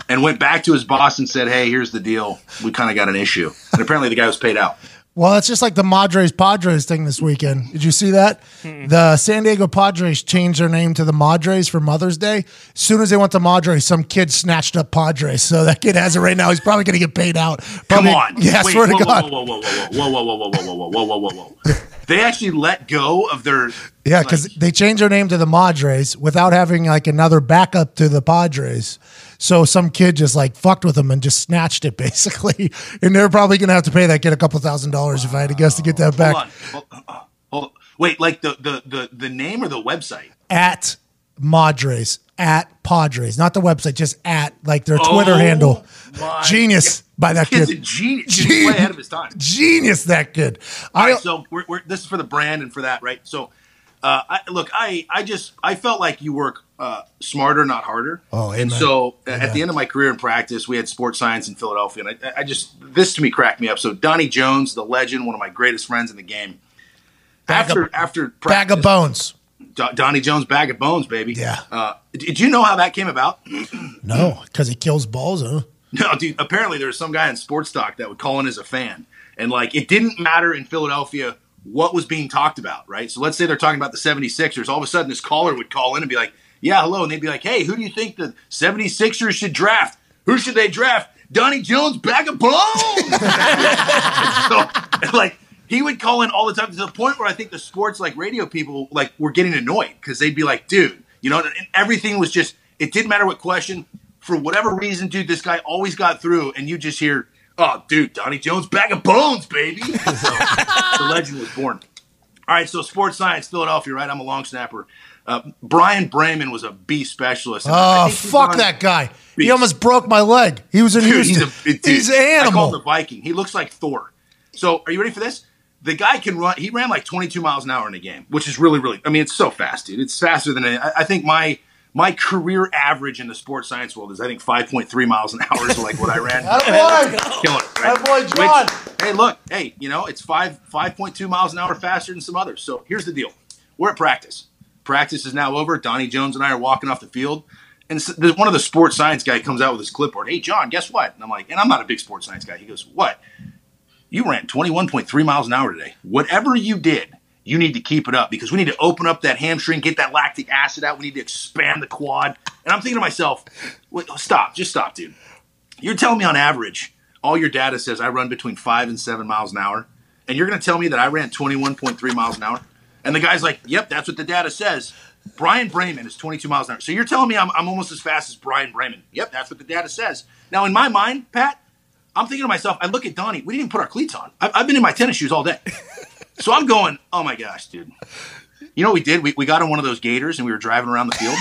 and went back to his boss and said, "Hey, here's the deal. We kind of got an issue." And apparently, the guy was paid out. Well, it's just like the Madres Padres thing this weekend. Did you see that? The San Diego Padres changed their name to the Madres for Mother's Day. As soon as they went to Madres, some kid snatched up Padres. So that kid has it right now. He's probably going to get paid out. Come on. Yeah, Wait, swear to God. Whoa, whoa, whoa, whoa, whoa, whoa, whoa, whoa, whoa, whoa, whoa, whoa, whoa, whoa. They actually let go of their. Yeah, because like- they changed their name to the Madres without having like another backup to the Padres. So some kid just like fucked with them and just snatched it basically. And they're probably going to have to pay that kid a couple thousand dollars if I had to guess to get that back. Hold on. Hold, uh, hold on. Wait, like the, the, the, the name or the website? At Madres, at Padres, not the website, just at like their Twitter Oh handle. my Genius by that kid. a genius. He's way ahead of his time. Genius, that kid. All I, right, so we're, we're, this is for the brand and for that, right? So, uh, I, look, I, I just I felt like you work uh, smarter, not harder. Oh, and amen. so uh, at the end of my career in practice, we had sports science in Philadelphia, and I, I just this to me cracked me up. So Donnie Jones, the legend, one of my greatest friends in the game. Bag after of- after bag of bones. Do- Donnie Jones, bag of bones, baby. Yeah. Uh, did you know how that came about? No, because he kills balls, huh? No, dude. Apparently, there was some guy in sports talk that would call in as a fan, and like it didn't matter in Philadelphia what was being talked about, right? So let's say they're talking about the 76ers. All of a sudden, this caller would call in and be like, "Yeah, hello," and they'd be like, "Hey, who do you think the 76ers should draft? Who should they draft? Donnie Jones, bag of bones." so, like. He would call in all the time to the point where I think the sports like radio people like were getting annoyed because they'd be like, "Dude, you know," and everything was just it didn't matter what question for whatever reason, dude, this guy always got through, and you just hear, "Oh, dude, Donnie Jones, bag of bones, baby." So, the legend was born. All right, so sports science, Philadelphia, right? I'm a long snapper. Uh, Bryan Braman was a B specialist. Oh, fuck that guy. He almost broke my leg. He was in Dude, he's Houston. a, dude, he's an I call animal. him the Viking. He looks like Thor. So, are you ready for this? The guy can run. He ran like 22 miles an hour in a game, which is really, really. I mean, it's so fast, dude. It's faster than I, I think my my career average in the sports science world is I think 5.3 miles an hour is like what I ran. Attaboy. Killing it, right? Attaboy, Jon. Which, hey, look, hey, you know, it's five 5.2 miles an hour faster than some others. So here's the deal: we're at practice. Practice is now over. Donnie Jones and I are walking off the field. And one of the sports science guy comes out with his clipboard. Hey, Jon, guess what? And I'm like, and I'm not a big sports science guy. He goes, what? You ran 21.3 miles an hour today. Whatever you did, you need to keep it up because we need to open up that hamstring, get that lactic acid out. We need to expand the quad. And I'm thinking to myself, stop, just stop, dude. You're telling me on average, all your data says I run between five and seven miles an hour, and you're going to tell me that I ran 21.3 miles an hour? And the guy's like, yep, that's what the data says. Bryan Braman is 22 miles an hour. So you're telling me I'm, I'm almost as fast as Bryan Braman? Yep, that's what the data says. Now, in my mind, Pat, I'm thinking to myself, I look at Donnie, we didn't even put our cleats on. I've, I've been in my tennis shoes all day. so I'm going, oh my gosh, dude. You know what we did? We, we got on one of those gators and we were driving around the field.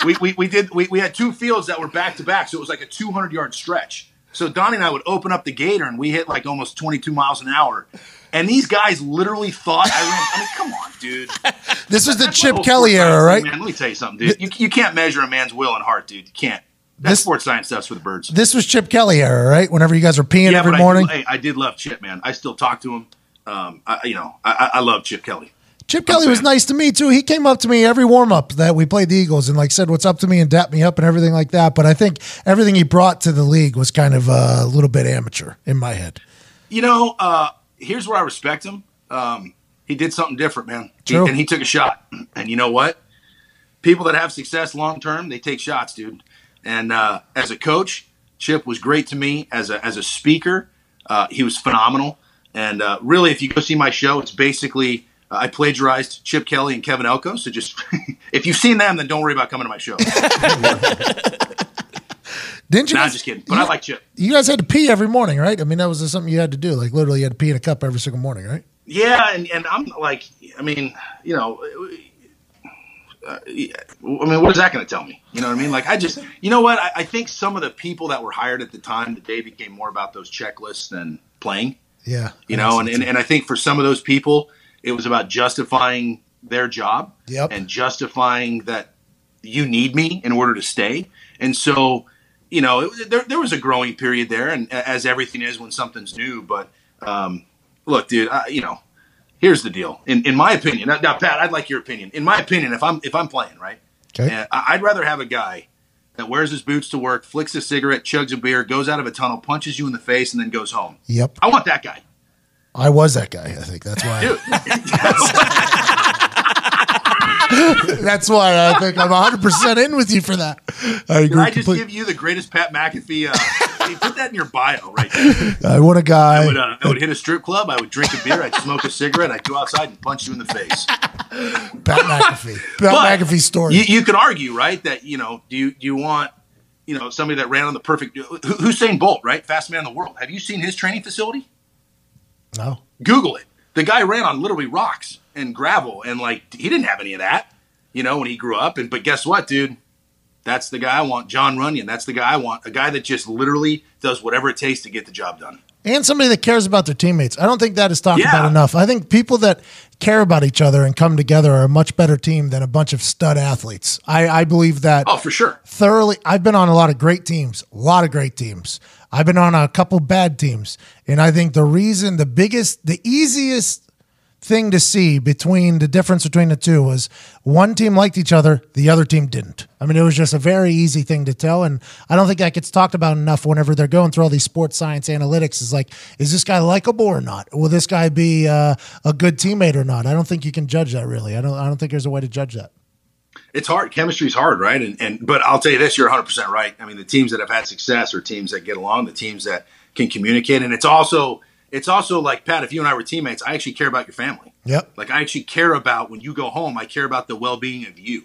so we, we, we did we, we had two fields that were back to back, so it was like a 200 yard stretch. So Donnie and I would open up the gator and we hit like almost 22 miles an hour. And these guys literally thought I ran. I mean, come on, dude. This was the That's Chip Kelly era, right? thing, Man, let me tell you something, dude. You, you can't measure a man's will and heart, dude. You can't. That's This- sports science stuff's for the birds. This was Chip Kelly era, right? Whenever you guys were peeing every morning. I, hey, I did love Chip, man. I still talk to him. Um, I, you know, I, I I love Chip Kelly. Chip Kelly was nice to me too. He came up to me every warm up that we played the Eagles and like said what's up to me and dapped me up and everything like that. But I think everything he brought to the league was kind of uh, a little bit amateur in my head. You know, uh, here's where I respect him. Um, he did something different, man. He- and he took a shot. And you know what? People that have success long term, they take shots, dude. And uh, as a coach, Chip was great to me. As a as a speaker, uh, he was phenomenal. And uh, really, if you go see my show, it's basically uh, I plagiarized Chip Kelly and Kevin Elko. So just if you've seen them, then don't worry about coming to my show. Didn't you? nah, guys, just kidding. But I like Chip. you guys had to pee every morning, right? I mean, that was something you had to do. Like literally, you had to pee in a cup every single morning, right? Yeah, and, and I'm like, I mean, you know, uh, I mean, what is that going to tell me? You know what I mean? Like, I just, you know what? I, I think some of the people that were hired at the time, the day became more about those checklists than playing. Yeah. You know, and, and and I think for some of those people, it was about justifying their job Yep. and justifying that you need me in order to stay. And so, you know, it, there there was a growing period there, and as everything is when something's new. But um, look, dude, I, you know, here's the deal. In in my opinion, now, now, Pat, I'd like your opinion. In my opinion, if I'm if I'm playing right, Okay. I- I'd rather have a guy that wears his boots to work, flicks a cigarette, chugs a beer, goes out of a tunnel, punches you in the face, and then goes home. Yep. I want that guy, I was that guy. I think that's why. dude. that's why I think I'm 100 percent in with you for that. I agree. I just complete- give you the greatest Pat McAfee? Uh, hey, put that in your bio right there. I want a guy. I would, uh, I would hit a strip club. I would drink a beer. I'd smoke a cigarette. I'd go outside and punch you in the face. Pat McAfee. Pat McAfee story. You, you could argue, right, that you know, do you do you want, you know, somebody that ran on the perfect Usain Bolt, right, fast man in the world? Have you seen his training facility? no. Google it. The guy ran on literally rocks and gravel, and like he didn't have any of that, you know, when he grew up. And but guess what, dude? That's the guy I want, Jon Runyan. That's the guy I want, a guy that just literally does whatever it takes to get the job done. and somebody that cares about their teammates. I don't think that is talked Yeah. about enough. I think people that care about each other and come together are a much better team than a bunch of stud athletes. I, I believe that Oh, for sure. thoroughly. I've been on a lot of great teams, a lot of great teams. I've been on a couple bad teams. And I think the reason, the biggest, the easiest thing to see between the difference between the two was one team liked each other, the other team didn't. I mean, it was just a very easy thing to tell. And I don't think that gets talked about enough whenever they're going through all these sports science analytics. Is like, is this guy likable or not? Will this guy be uh, a good teammate or not? I don't think you can judge that really. I don't, I don't think there's a way to judge that. it's hard. Chemistry's hard, right? And and but I'll tell you this, you're 100 percent right. I mean, the teams that have had success are teams that get along, the teams that can communicate, and it's also it's also like Pat. If you and I were teammates, I actually care about your family. Yep. Like I actually care about when you go home. I care about the well being of you.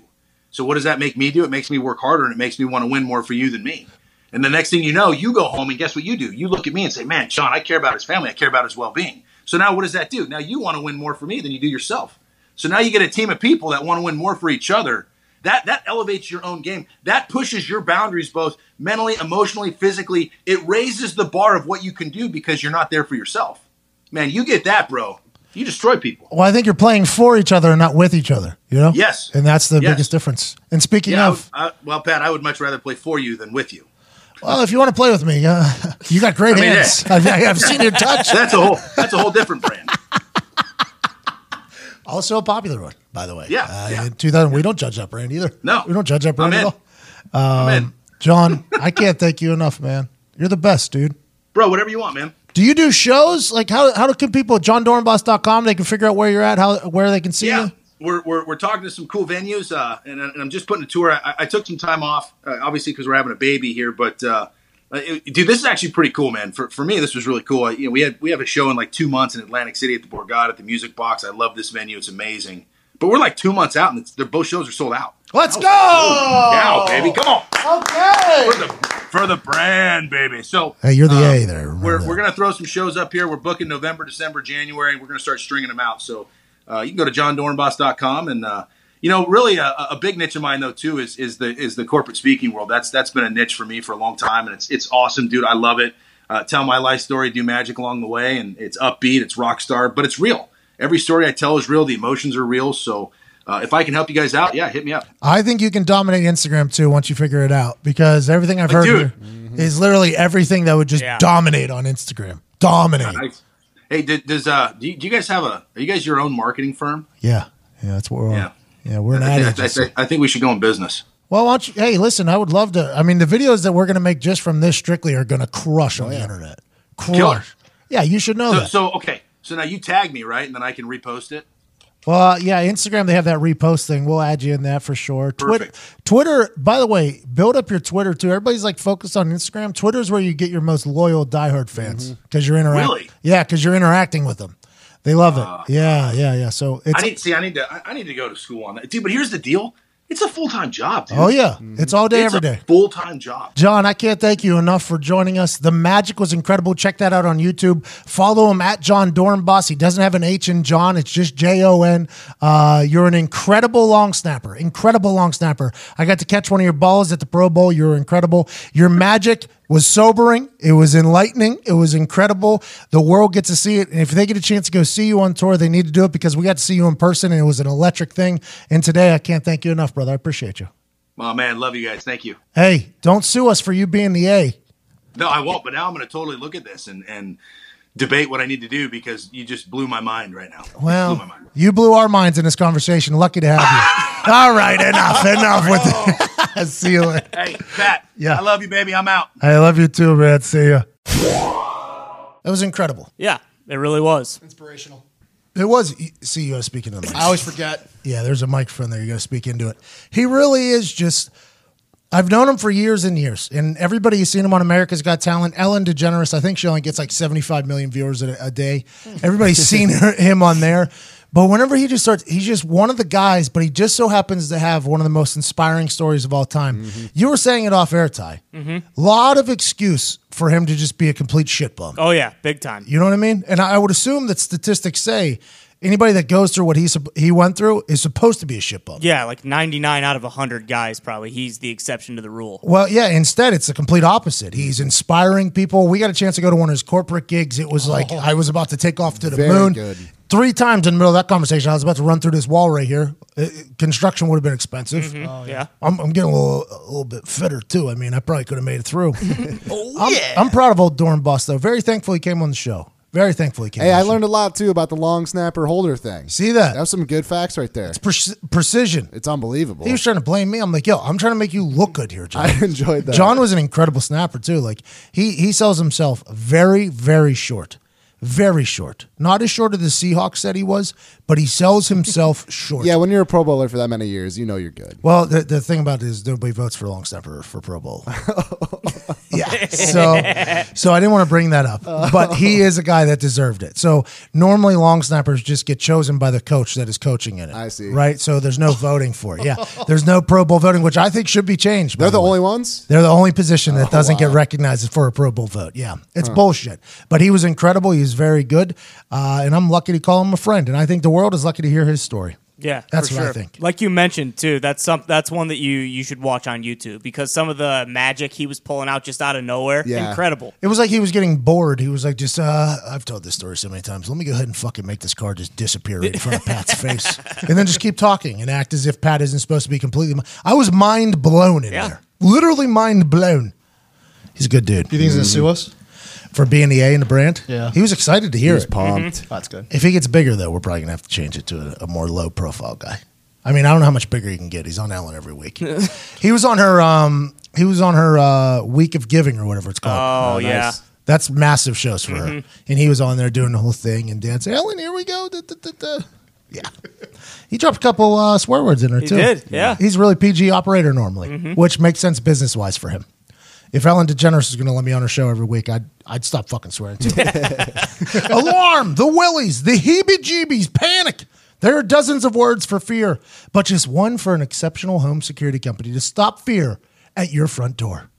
So what does that make me do? It makes me work harder, and it makes me want to win more for you than me. And the next thing you know, you go home, and guess what you do? You look at me and say, "Man, Sean, I care about his family. I care about his well being." So now, what does that do? Now you want to win more for me than you do yourself. So now you get a team of people that want to win more for each other. That that elevates your own game. That pushes your boundaries both mentally, emotionally, physically. It raises the bar of what you can do because you're not there for yourself. Man, you get that, bro. You destroy people. Well, I think you're playing for each other and not with each other. You know. Yes. And that's the Yes. biggest difference. And speaking Yeah, I of, would- I- well, Pat, I would much rather play for you than with you. well, if you want to play with me, uh, you got great I mean, hands. I've, I've seen your touch. That's a whole that's a whole different brand. Also a popular one. by the way. Yeah, Uh, yeah. In 2000, we don't judge that brand either. No. we don't judge that brand at all. I'm in. Jon, I can't thank you enough, man. You're the best, dude. Bro, whatever you want, man. Do you do shows? Like how how can people at jondorenbos.com they can figure out where you're at, how where they can see Yeah. you? We're, we're, we're talking to some cool venues, uh, and, and I'm just putting a tour. I, I took some time off, uh, obviously, because we're having a baby here. But uh, uh, it- dude, this is actually pretty cool, man. For, for me, this was really cool. I, you know, we had we have a show in like two months in Atlantic City at the Borgata at the Music Box. I love this venue; it's amazing. But we're like two months out, and it's, they're both shows are sold out. Let's go. Yeah, baby, come on Okay. for the for the brand, baby. So Hey, you're the um, A there. We're, that. we're gonna throw some shows up here. We're booking November, December, January, and we're gonna start stringing them out. So uh, you can go to jondorenbos.com and uh, you know, really a, a big niche of mine though too is is the is the corporate speaking world. That's that's been a niche for me for a long time, and it's it's awesome, dude. I love it. Uh, tell my life story, do magic along the way, and it's upbeat, it's rock star, but it's real. Every story I tell is real. The emotions are real. So uh, if I can help you guys out, yeah, hit me up. I think you can dominate Instagram too once you figure it out because everything I've heard dude. here is literally everything that would just Yeah. dominate on Instagram. Dominate. Nice. Hey, did, does uh, do you, do you guys have a? Are you guys your own marketing firm? Yeah. Yeah, that's what we're on. Yeah. Yeah, we're an I ad think, I, agency. think- I think we should go in business. Well, why don't you, hey, listen, I would love to. I mean, the videos that we're going to make just from this strictly are going to crush on the internet. Killer. Crush. Yeah, you should know So, that. so okay, so now you tag me right, and then I can repost it. Well, uh, yeah, Instagram, they have that repost thing. We'll add you in that for sure. Twitter, Twitter, by the way, build up your Twitter too. Everybody's like focused on Instagram. Twitter's where you get your most loyal diehard fans because you're interacting. Really? Yeah, because you're interacting with them. They love it. Yeah, yeah, yeah. So it's I need see. I need to. I, I need to go to school on that, dude. But here's the deal: it's a full time job, dude. oh yeah, it's all day, every day. it's every a day. full time job. Jon, I can't thank you enough for joining us. The magic was incredible. Check that out on YouTube. Follow him at Jon Dorenbos. He doesn't have an H in John. It's just J O N. Uh, you're an incredible long snapper. Incredible long snapper. I got to catch one of your balls at the Pro Bowl. You're incredible. Your magic was sobering. It was enlightening. It was incredible. The world gets to see it. And if they get a chance to go see you on tour, they need to do it because we got to see you in person and it was an electric thing. And today, I can't thank you enough, brother. I appreciate you. Oh man, love you guys. Thank you. Hey, don't sue us for you being the A. No, I won't. But now I'm going to totally look at this and and debate what I need to do because you just blew my mind right now. blew my Well, mind. you blew our minds in this conversation. Lucky to have you. All right, enough, enough with it. See you later. Hey, Pat. Yeah. I love you, baby. I'm out. I love you too, man. See ya. That was incredible. Yeah, it really was. Inspirational. It was. See, you got to speak into the mic. I always forget. Yeah, there's a microphone there. You got to speak into it. He really is just. I've known him for years and years, and everybody who's seen him on America's Got Talent. Ellen DeGeneres, I think she only gets like 75 million viewers a, a day. Hmm. Everybody's seen her, him on there, but whenever he just starts, he's just one of the guys. But he just so happens to have one of the most inspiring stories of all time. Mm-hmm. You were saying it off air, Ty. Mm-hmm. Lot of excuse for him to just be a complete shit shitbum. Oh yeah, big time. You know what I mean? And I would assume that statistics say anybody that goes through what he he went through is supposed to be a shitbum. Yeah, like 99 out of 100 guys probably. He's the exception to the rule. Well, yeah. Instead, it's the complete opposite. He's inspiring people. We got a chance to go to one of his corporate gigs. It was like I was about to take off to the Very moon. good. Three times in the middle of that conversation, I was about to run through this wall right here. Uh, construction would have been expensive. yeah. I'm, I'm getting a little, a little bit fitter too. I mean, I probably could have made it through. Oh I'm, yeah. I'm proud of old Dorenbos though. Very thankful he came on the show. Very thankful he came. Hey, I learned a lot too about the long snapper holder thing. See that? That was some good facts right there. Pre- precision. It's unbelievable. He was trying to blame me. I'm like, yo, I'm trying to make you look good here, Jon. I enjoyed that. Jon was an incredible snapper too. Like he he sells himself very very short, very short. Not as short as the Seahawks said he was, but he sells himself short. Yeah, when you're a Pro Bowler for that many years, you know you're good. Well, the, the thing about it is nobody votes for long snapper for Pro Bowl. Oh. yeah. So so I didn't want to bring that up, but he oh. is a guy that deserved it. So normally long snappers just get chosen by the coach that is coaching in it. I see. Right. So there's no voting for it. Yeah. There's no Pro Bowl voting, which I think should be changed. They're the way. only ones. They're the only position that oh, doesn't get wow. recognized for a Pro Bowl vote. Yeah, it's bullshit. But he was incredible. He was very good, uh, and I'm lucky to call him a friend. And I think the world is lucky to hear his story. Yeah, That's for what I think. Like you mentioned too, that's some that's one that you you should watch on YouTube because some of the magic he was pulling out just out of nowhere, Yeah. incredible. It was like he was getting bored. He was like, just, uh, I've told this story so many times. Let me go ahead and fucking make this car just disappear right in front of Pat's face. And then just keep talking and act as if Pat isn't supposed to be completely. I was mind blown in Yeah. there. Literally mind blown. He's a good dude. Do you think he's gonna sue us? For being the A in the brand. Yeah. he was excited to hear He was it. pumped. Mm-hmm. That's good. If he gets bigger, though, we're probably gonna have to change it to a, a more low profile guy. I mean, I don't know how much bigger he can get. He's on Ellen every week. he was on her. Um, he was on her uh, week of giving or whatever it's called. Oh, yeah. nice. That's massive shows for her. And he was on there doing the whole thing and dancing. Ellen, here we go. Da, da, da, da. Yeah. He dropped a couple uh, swear words in there He too. did, yeah. He's really PG operator normally, which makes sense business wise for him. If Ellen DeGeneres is going to let me on her show every week, I'd I'd stop fucking swearing too. Alarm, the willies, the heebie-jeebies, panic. There are dozens of words for fear, but just one for an exceptional home security company to stop fear at your front door.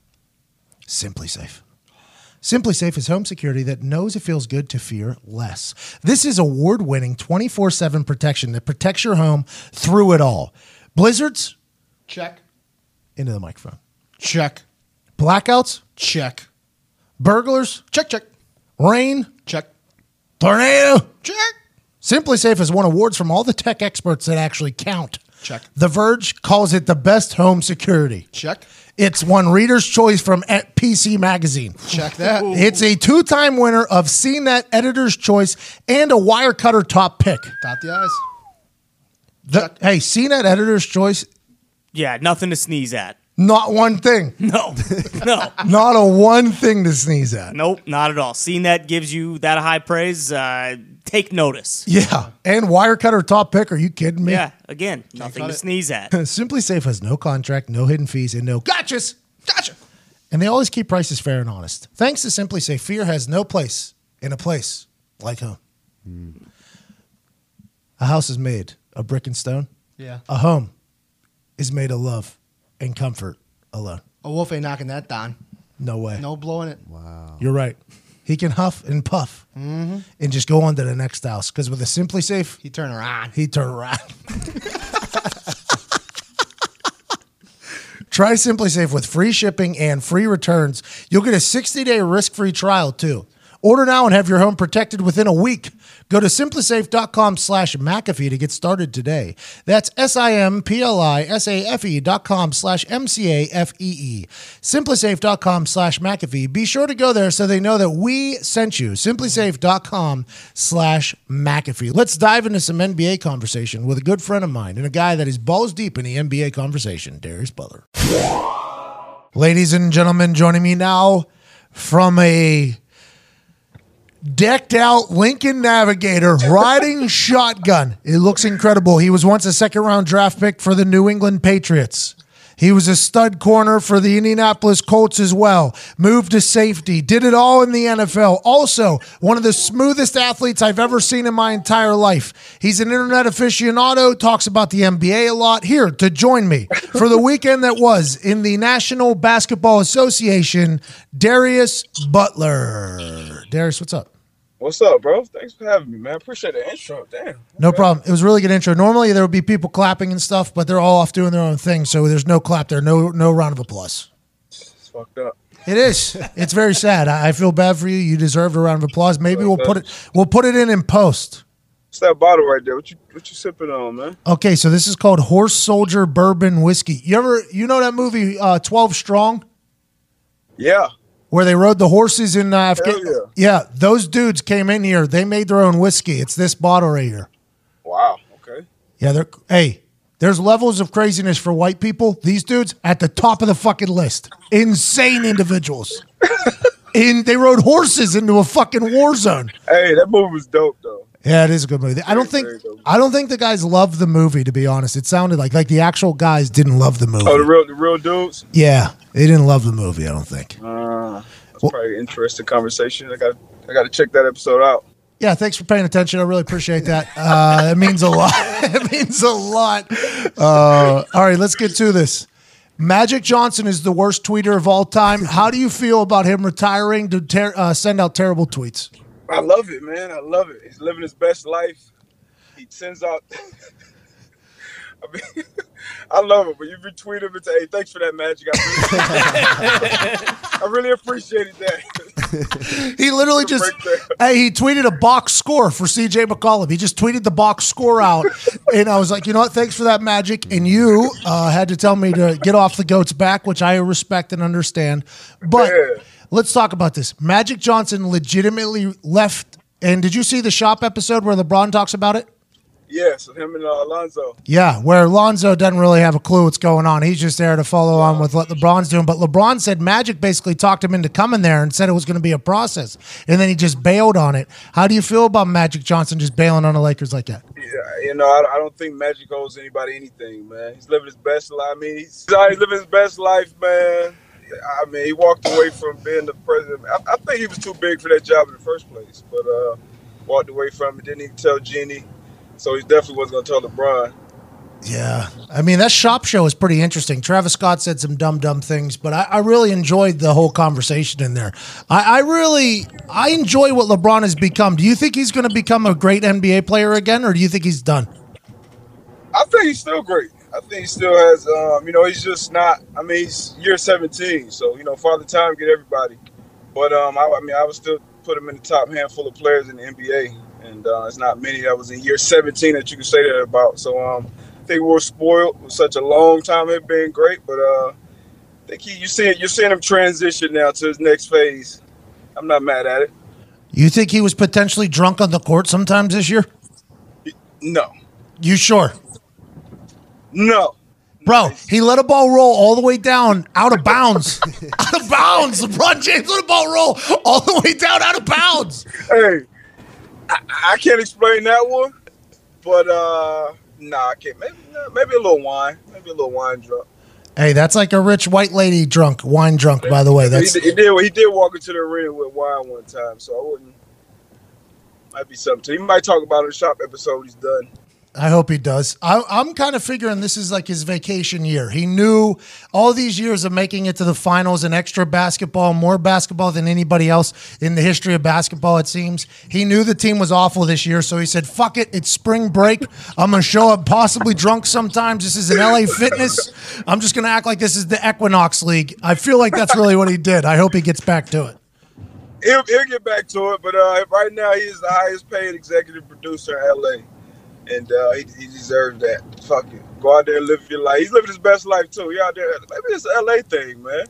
SimpliSafe. Simply Safe is home security that knows it feels good to fear less. This is award winning 24 7 protection that protects your home through it all. Blizzards, Check. into the microphone. Check. Blackouts, Check. burglars, Check. Check. rain, Check. tornado. Check. SimpliSafe has won awards from all the tech experts that actually count. Check. The Verge calls it the best home security. Check. It's won Reader's Choice from PC Magazine. Check that. It's a two time winner of CNET Editor's Choice and a Wirecutter top pick. Dot the eyes. The, hey, CNET Editor's Choice, Yeah, nothing to sneeze at. Not one thing. No, no, Not a one thing to sneeze at. nope, not at all. Seeing that gives you that high praise. Uh, take notice. Yeah. And Wirecutter top pick. Are you kidding me? Yeah, again, nothing to it. sneeze at. SimpliSafe has no contract, no hidden fees, and no gotchas. Gotcha. And they always keep prices fair and honest. Thanks to SimpliSafe, fear has no place in a place like home. A house is made of brick and stone. Yeah. A home is made of love and comfort alone. A wolf ain't knocking that down. No way. No blowing it. Wow. You're right. He can huff and puff mm-hmm. and just go on to the next house. Because with a SimpliSafe, He turn around. he turn around. Try SimpliSafe with free shipping and free returns. You'll get a 60 day risk free trial too. Order now and have your home protected within a week. Go to simplisafe.com slash McAfee to get started today. That's S-I-M-P-L-I-S-A-F-E dot com slash M-C-A-F-E-E. Simplisafe.com slash McAfee. Be sure to go there so they know that we sent you. Simplisafe.com slash McAfee. Let's dive into some NBA conversation with a good friend of mine and a guy that is balls deep in the NBA conversation, Darius Butler. Ladies and gentlemen, joining me now from a decked out Lincoln Navigator riding shotgun. It looks incredible. He was once a second round draft pick for the New England Patriots. He was a stud corner for the Indianapolis Colts as well. Moved to safety, did it all in the NFL. Also, one of the smoothest athletes I've ever seen in my entire life. He's an internet aficionado, talks about the NBA a lot. Here to join me for the weekend that was in the National Basketball Association, Darius Butler. Darius, what's up? What's up, bro? Thanks for having me, man. Appreciate the intro. Damn. No problem. It was a really good intro. Normally there would be people clapping and stuff, but they're all off doing their own thing, so there's no clap there, no no round of applause. It's fucked up. It is. It's very sad. I I feel bad for you. You deserved a round of applause. Maybe we'll put it we'll put it in in post. What's that bottle right there? What you what you sipping on, man? Okay, so this is called Horse Soldier Bourbon Whiskey. You ever you know that movie uh, Twelve Strong Yeah. Where they rode the horses in uh, Afghanistan? Hell Yeah, those dudes came in here. They made their own whiskey. It's this bottle right here. Wow. Okay. Yeah, they're hey. There's levels of craziness for white people. These dudes at the top of the fucking list. Insane individuals. In they rode horses into a fucking war zone. Hey, that movie was dope though. Yeah, it is a good movie. I don't think. I don't think the guys loved the movie. To be honest, it sounded like like the actual guys didn't love the movie. Oh, the real the real dudes. yeah, they didn't love the movie. I don't think. Uh, that's probably an interesting conversation. I got I got to check that episode out. Yeah, thanks for paying attention. I really appreciate that. Uh, it means a lot. it means a lot. Uh, all right, let's get to this. Magic Johnson is the worst tweeter of all time. How do you feel about him retiring to ter- uh, send out terrible tweets? I love it, man. I love it. He's living his best life. He sends out. I mean, I love it. But you retweet him and say, "Hey, thanks for that magic," I really, I really appreciated that. He literally just hey, he tweeted a box score for CJ McCollum. He just tweeted the box score out, and I was like, you know what? Thanks for that magic. And you uh, had to tell me to get off the goat's back, which I respect and understand. But. Let's talk about this. Magic Johnson legitimately left. And did you see the shop episode where LeBron talks about it? Yes, him and uh, Alonzo. Yeah, where Alonzo doesn't really have a clue what's going on. He's just there to follow on with what LeBron's doing. But LeBron said Magic basically talked him into coming there and said it was going to be a process. And then he just bailed on it. How do you feel about Magic Johnson just bailing on the Lakers like that? Yeah, you know, I, I don't think Magic owes anybody anything, man. He's living his best life. I mean, he's, he's living his best life, man. I mean, he walked away from being the president. I, I think he was too big for that job in the first place, but uh, walked away from it. Didn't even tell Jeanie, so he definitely wasn't going to tell LeBron. Yeah. I mean, that shop show is pretty interesting. Travis Scott said some dumb, dumb things, but I, I really enjoyed the whole conversation in there. I, I really, I enjoy what LeBron has become. Do you think he's going to become a great NBA player again, or do you think he's done? I think he's still great. I think he still has, um, you know, he's just not. I mean, he's year 17, so you know, Father Time get everybody. But um, I, I mean, I would still put him in the top handful of players in the NBA, and uh, it's not many that was in year 17 that you can say that about. So um, I think we were spoiled with such a long time. It been great, but uh, I think he, you see, you're seeing him transition now to his next phase. I'm not mad at it. You think he was potentially drunk on the court sometimes this year? No, You sure? No. Bro, he let a ball roll all the way down out of bounds. out of bounds. LeBron James let a ball roll all the way down out of bounds. Hey, I, I can't explain that one, but uh, nah, I can't. Maybe maybe a little wine, maybe a little wine drunk. Hey, that's like a rich white lady drunk, wine drunk, by the way. He That's did, he did. He did walk into the arena with wine one time, so I wouldn't. Might be something. To, he might talk about it in the shop episode. He's done. I hope he does. I, I'm kind of figuring this is like his vacation year. He knew all these years of making it to the finals and extra basketball, more basketball than anybody else in the history of basketball, it seems. He knew the team was awful this year, so he said, fuck it, it's spring break. I'm going to show up possibly drunk sometimes. This is an LA Fitness. I'm just going to act like this is the Equinox League. I feel like that's really what he did. I hope he gets back to it. He'll, he'll get back to it, but uh, right now he is the highest paid executive producer in LA, and uh, he, he deserves that. Fuck it, go out there and live your life. He's living his best life too. He out there. Maybe it's an LA thing, man.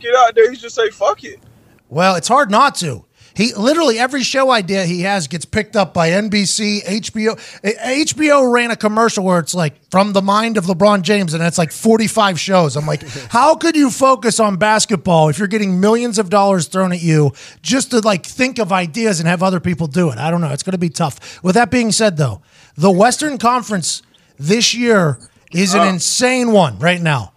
Get out there. He just say fuck it. Well, it's hard not to. He literally every show idea he has gets picked up by NBC, HBO. Eh, HBO ran a commercial where it's like from the mind of LeBron James, and it's like 45 shows. I'm like, how could you focus on basketball if you're getting millions of dollars thrown at you just to like think of ideas and have other people do it? I don't know. It's going to be tough. With that being said, though, the Western Conference this year is an insane one right now.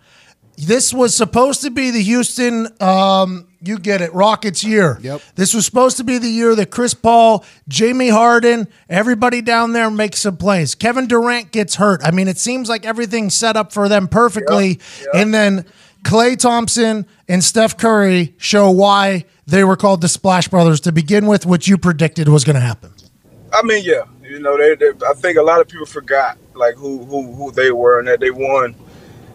This was supposed to be the Houston, um, you get it, Rockets year. Yep. This was supposed to be the year that Chris Paul, Jamie Harden, everybody down there makes some plays. Kevin Durant gets hurt. I mean, it seems like everything's set up for them perfectly. And then Klay Thompson and Steph Curry show why they were called the Splash Brothers to begin with, which you predicted was going to happen. I mean, yeah, you know, they, they. I think a lot of people forgot like who who who they were and that they won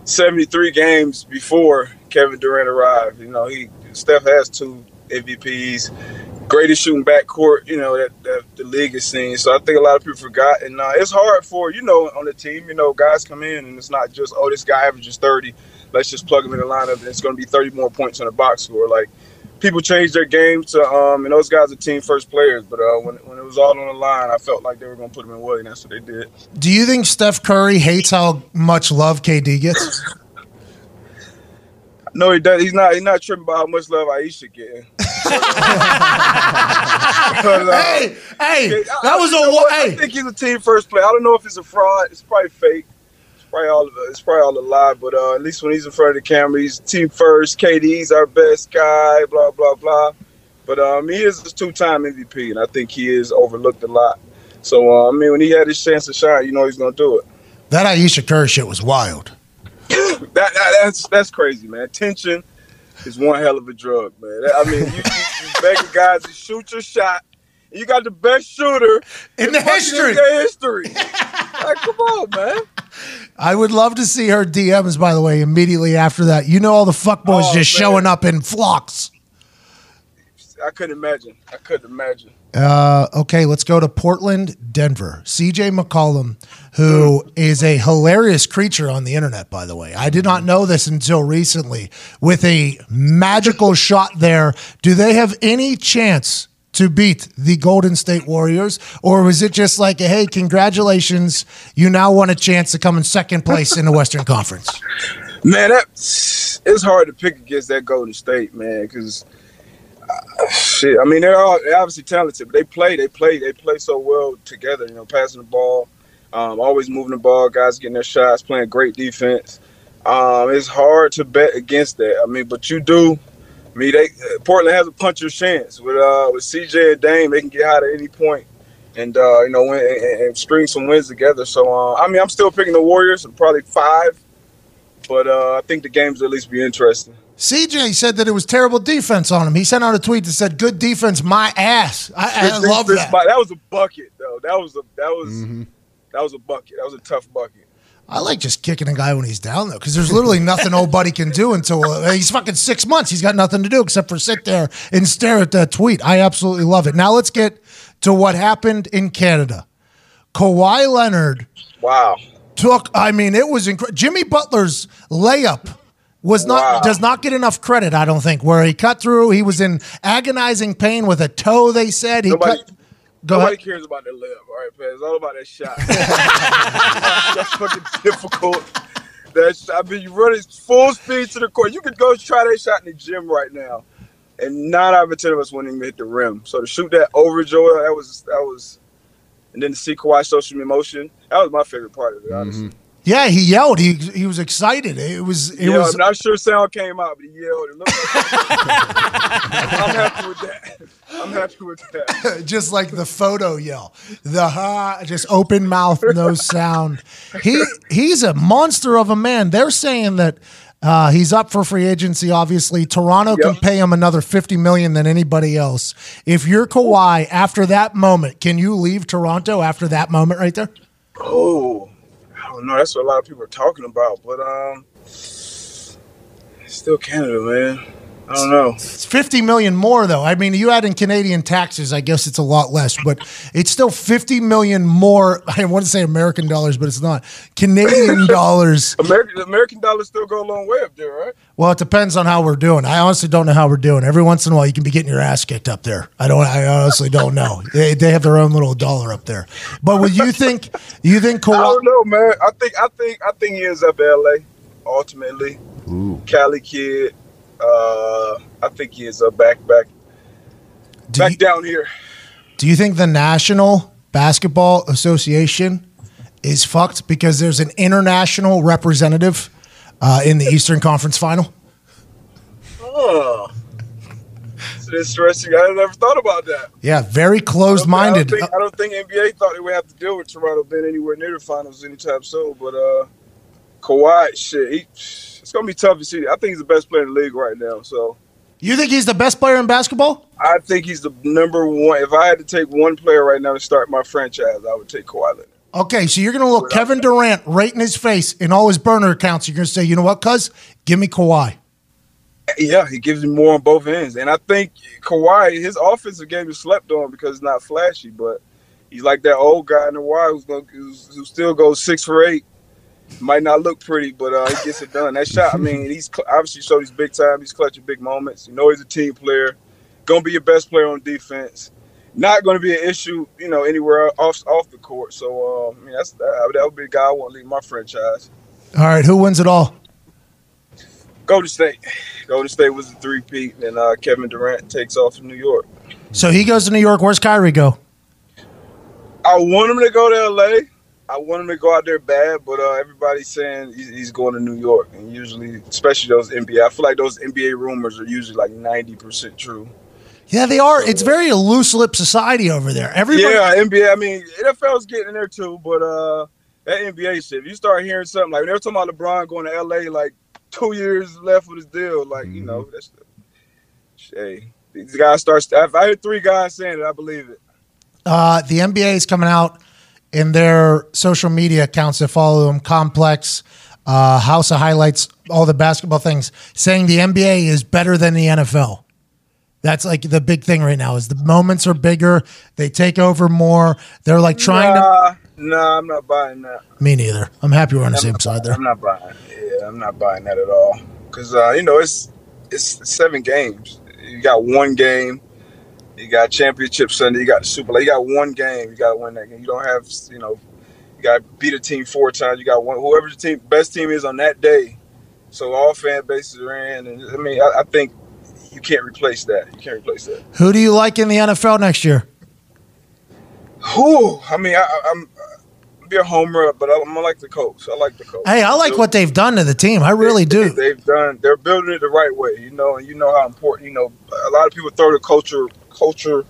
seventy three games before Kevin Durant arrived. You know, he Steph has two MVPs, greatest shooting backcourt. You know that, that the league has seen. So I think a lot of people forgot, and uh, it's hard for you know on the team. You know, guys come in and it's not just oh this guy averages thirty. Let's just plug him in the lineup and it's going to be thirty more points on the box score. Like people change their game to um and those guys are team first players but uh when, when it was all on the line i felt like they were going to put them in Willie, and that's what they did Do you think Steph Curry hates how much love KD gets? no he does he's not he's not tripping about how much love Ayesha getting But, uh, hey, hey, I- that I- was you know a what? wa- I think he's a team first player. I don't know if it's a fraud. It's probably fake. It's probably all it's probably all a lie. But uh, at least when he's in front of the camera, he's team first. KD's our best guy. Blah blah blah. But um, he is a two-time MVP, and I think he is overlooked a lot. So uh, I mean, when he had his chance to shine, you know he's gonna do it. That Ayesha Curry shit was wild. That, that that's that's crazy, man. Tension is one hell of a drug, man. I mean, you, you, you begging guys to shoot your shot. You got the best shooter In the fucking history. History. like, come on, man. I would love to see her DMs, by the way, immediately after that. You know, all the fuckboys Oh, just man. showing up in flocks. I couldn't imagine. I couldn't imagine. Uh, okay, let's go to Portland, Denver. CJ McCollum, who is a hilarious creature on the internet, by the way. I did not know this until recently. With a magical shot there, do they have any chance to beat the Golden State Warriors? Or was it just like, hey, congratulations, you now want a chance to come in second place in the Western Conference? Man, that it's hard to pick against that Golden State, man, because uh, shit. I mean, they're all they're obviously talented, but they play, they play, they play so well together. You know, passing the ball, um, always moving the ball, guys getting their shots, playing great defense. Um, it's hard to bet against that. I mean, but you do. I mean, they Portland has a puncher's chance with uh, with CJ and Dame. They can get hot at any point, and uh, you know, win, and, and string some wins together. So, uh, I mean, I'm still picking the Warriors, probably five, but uh, I think the games will at least be interesting. CJ said that it was terrible defense on him. He sent out a tweet that said, "Good defense, my ass." I, I This- love this that. That was a bucket, though. That was a that was that was a bucket. That was a tough bucket. I like just kicking a guy when he's down though, because there's literally nothing old buddy can do until uh, he's fucking six months. He's got nothing to do except for sit there and stare at that tweet. I absolutely love it. Now let's get to what happened in Canada. Kawhi Leonard Wow. took. I mean, it was incredible. Jimmy Butler's layup was not Wow. does not get enough credit. I don't think where he cut through. He was in agonizing pain with a toe. They said he Nobody, cut. Go nobody ahead. cares about the layup. All right, man. It's all about that shot. That's fucking difficult. That's I mean, you run it full speed to the court. You could go try that shot in the gym right now, and nine out of ten of us wouldn't even hit the rim. So to shoot that over Joel, that was that was, and then to see Kawhi show some emotion, that was my favorite part of it. Honestly, mm-hmm. Yeah, he yelled. He he was excited. It was it yeah, was I'm not sure sound came out, but he yelled. It looked like- I'm happy with that. I'm happy with that. just like the photo yell, the ha, just open mouth, no sound. He he's a monster of a man. They're saying that uh, he's up for free agency. Obviously, Toronto can pay him another fifty million than anybody else. If you're Kawhi after that moment, can you leave Toronto after that moment right there? Oh, I don't know. That's what a lot of people are talking about, but um, still Canada, man. I don't know. It's fifty million more though. I mean, you add in Canadian taxes, I guess it's a lot less, but it's still fifty million more. I want to say American dollars, but it's not Canadian dollars. American the American dollar still go a long way up there, right? Well, it depends on how we're doing. I honestly don't know how we're doing. Every once in a while, you can be getting your ass kicked up there. I don't. I honestly don't know. They, they have their own little dollar up there. But would you think? You think I Kawhi? don't know, man. I think I think I think he ends up LA ultimately. Cali kid. Uh, I think he is up back back Do back you, down here. do you think the National Basketball Association is fucked because there's an international representative uh, in the Eastern Conference Final? Oh. It's interesting. I never thought about that. Yeah, very closed minded. think, I don't think NBA thought they would have to deal with Toronto being anywhere near the finals anytime soon. But uh, Kawhi, shit, he, it's gonna be tough to see. I think he's the best player in the league right now. So You think he's the best player in basketball? I think he's the number one. If I had to take one player right now to start my franchise, I would take Kawhi Leonard. Okay, so you're going to look Kevin Durant right in his face in all his burner accounts. You're going to say, you know what, cuz? Give me Kawhi. Yeah, he gives me more on both ends, and I think Kawhi, his offensive game is slept on because it's not flashy, but he's like that old guy in the wild who's going who's, who still goes six for eight. Might not look pretty, but uh, he gets it done. That shot, I mean, he's cl- obviously showed he's big time. He's clutching big moments. You know, he's a team player. Gonna be your best player on defense. Not going to be an issue, you know, anywhere off off the court. So, uh, I mean, that's that, that would be a guy I want to lead my franchise. All right, who wins it all? Golden State. Golden State was the three peat, and uh, Kevin Durant takes off to New York. So he goes to New York. Where's Kyrie go? I want him to go to LA. I want him to go out there bad, but uh, everybody's saying he's, he's going to New York, and usually, especially those NBA, I feel like those NBA rumors are usually like ninety percent true. Yeah, they are. It's very a loose lip society over there. Everybody. Yeah, NBA. I mean, NFL's getting in there too, but uh, that NBA shit. If you start hearing something like they're talking about LeBron going to LA, like two years left with his deal, like you know, that's the. hey, these guys start. If I heard three guys saying it, I believe it. Uh, the NBA is coming out in their social media accounts that follow them, Complex, uh, House of Highlights, all the basketball things, saying the NBA is better than the NFL. That's like the big thing right now. Is the moments are bigger. They take over more. They're like trying to. Nah, nah, I'm not buying that. Me neither. I'm happy we're on the same side there. I'm not buying. Yeah, I'm not buying that at all. Cause uh, you know it's it's seven games. You got one game. You got championship Sunday. You got the Super. Bowl. You got one game. You got to win that game. You don't have you know. You got to beat a team four times. You got one. Whoever the team best team is on that day. So all fan bases are in, and I mean I, I think you can't replace that. You can't replace that. Who do you like in the NFL next year? Who? I mean I. I'll Be a homer, but I'm gonna like the coach. I like the coach. Hey, I like what they've done to the team. I really They- do. They've done. They're building it the right way, you know, and you know how important. You know, a lot of people throw the culture culture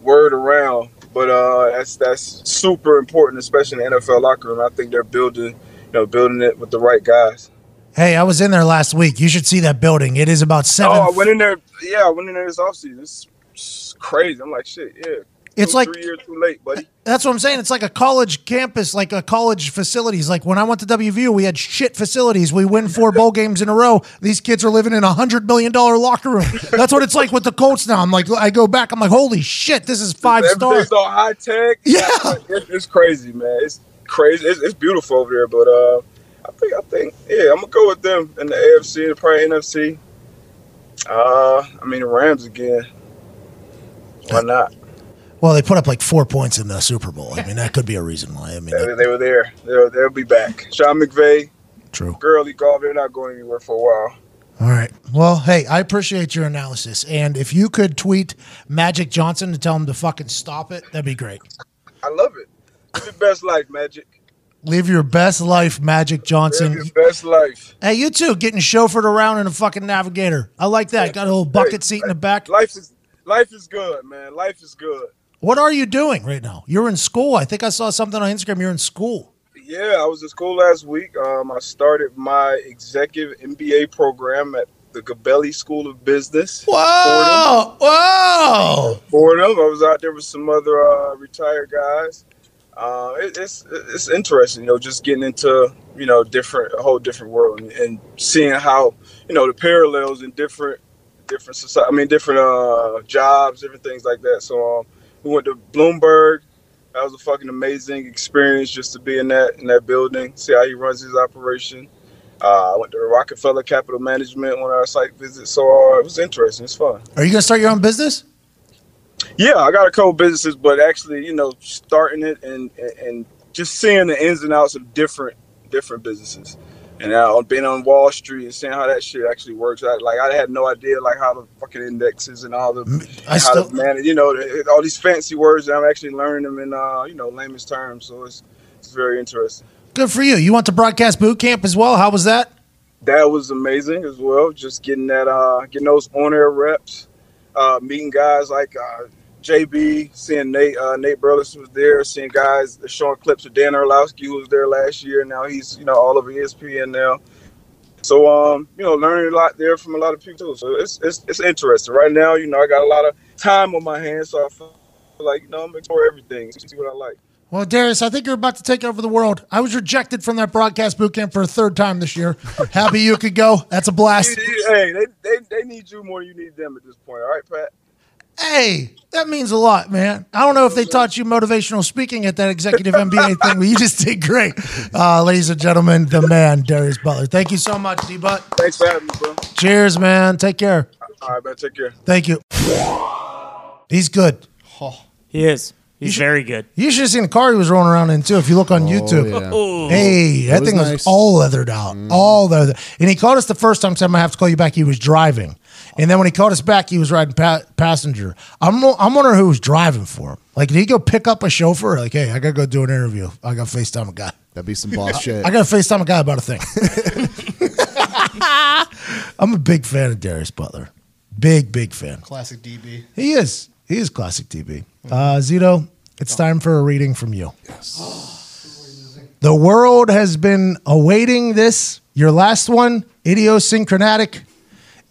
word around, but uh, that's that's super important, especially in the NFL locker room. I think they're building, you know, building it with the right guys. Hey, I was in there last week. You should see that building. It is about seven. Oh, I went in there. Yeah, I went in there this offseason. It's, it's crazy. I'm like, shit. Yeah, It's Two, like- three years too late, buddy. That's what I'm saying. It's like a college campus, like a college facilities. Like when I went to WVU, we had shit facilities. We win four bowl games in a row. These kids are living in a hundred million dollar locker room. That's what it's like with the Colts now. I'm like, I go back. I'm like, holy shit, this is five stars. All high tech. Yeah. it's, it's crazy, man. It's crazy. It's, it's beautiful over there, but uh, I think I think yeah, I'm gonna go with them in the AFC, and probably NFC. Uh, I mean the Rams again. Why not? Well, they put up like four points in the Super Bowl. I mean, that could be a reason why. I mean, They, they were there. They'll, they'll be back. Sean McVay, true. Gurley, Goff. They're not going anywhere for a while. All right. Well, hey, I appreciate your analysis. And if you could tweet Magic Johnson to tell him to fucking stop it, that'd be great. I love it. Live your best life, Magic. Live your best life, Magic Johnson. Live your best life. Hey, you too, getting chauffeured around in a fucking navigator. I like that. Got a little bucket seat in the back. Life is life is good, man. Life is good. What are you doing right now? You're in school. I think I saw something on Instagram. You're in school. Yeah, I was in school last week. Um, I started my executive MBA program at the Gabelli School of Business. Whoa! Whoa! Fordham. I was out there with some other uh, retired guys. Uh, it, it's it's interesting, you know, just getting into you know different a whole different world and, and seeing how you know the parallels in different different society. I mean, different uh, jobs, different things like that. So um, we went to Bloomberg. That was a fucking amazing experience just to be in that in that building, see how he runs his operation. Uh, I went to Rockefeller Capital Management on our site visit, so uh, it was interesting. It's fun. Are you gonna start your own business? Yeah, I got a couple businesses, but actually, you know, starting it and and, and just seeing the ins and outs of different different businesses, and now being on Wall Street and seeing how that shit actually works. I, like I had no idea like how the fucking indexes and all the I how still- to manage, you know, all these fancy words. And I'm actually learning them in uh, you know layman's terms. So it's it's very interesting. Good for you. You went to broadcast boot camp as well. How was that? that was amazing as well. Just getting that, uh, getting those on-air reps, uh, meeting guys like uh, JB, seeing Nate, uh, Nate Burleson was there, seeing guys showing clips of Dan Orlovsky who was there last year. Now he's you know all over ESPN now. So um, you know, learning a lot there from a lot of people too. So it's it's it's interesting. Right now, you know, I got a lot of time on my hands, so I feel like you know I'm explore everything, see what I like. Well, Darius, I think you're about to take over the world. I was rejected from that broadcast boot camp for a third time this year. Happy you could go. That's a blast. Hey, they, they, they need you more than you need them at this point. All right, Pat. Hey, that means a lot, man. I don't know if they taught you motivational speaking at that executive MBA thing, but you just did great. Uh, ladies and gentlemen, the man, Darius Butler. Thank you so much, D Butt. Thanks for having me, bro. Cheers, man. Take care. All right, man. Take care. Thank you. He's good. He is. He's very good. You should have seen the car he was rolling around in too. If you look on YouTube, yeah. Oh, hey, that, was thing was all leathered out, all leathered. And he called us the first time. Said, "I'm gonna have to call you back." He was driving, and then when he called us back, he was riding pa- passenger. I'm I'm wondering who was driving for him. Like, did he go pick up a chauffeur? Like, hey, I gotta go do an interview. I gotta Facetime a guy. That'd be some boss shit. I gotta Facetime a guy about a thing. I'm a big fan of Darius Butler. Big, big fan. Classic DB. He is. He is classic DB. Uh, Zito, it's time for a reading from you. Yes. the world has been awaiting this. Your last one, idiosyncratic,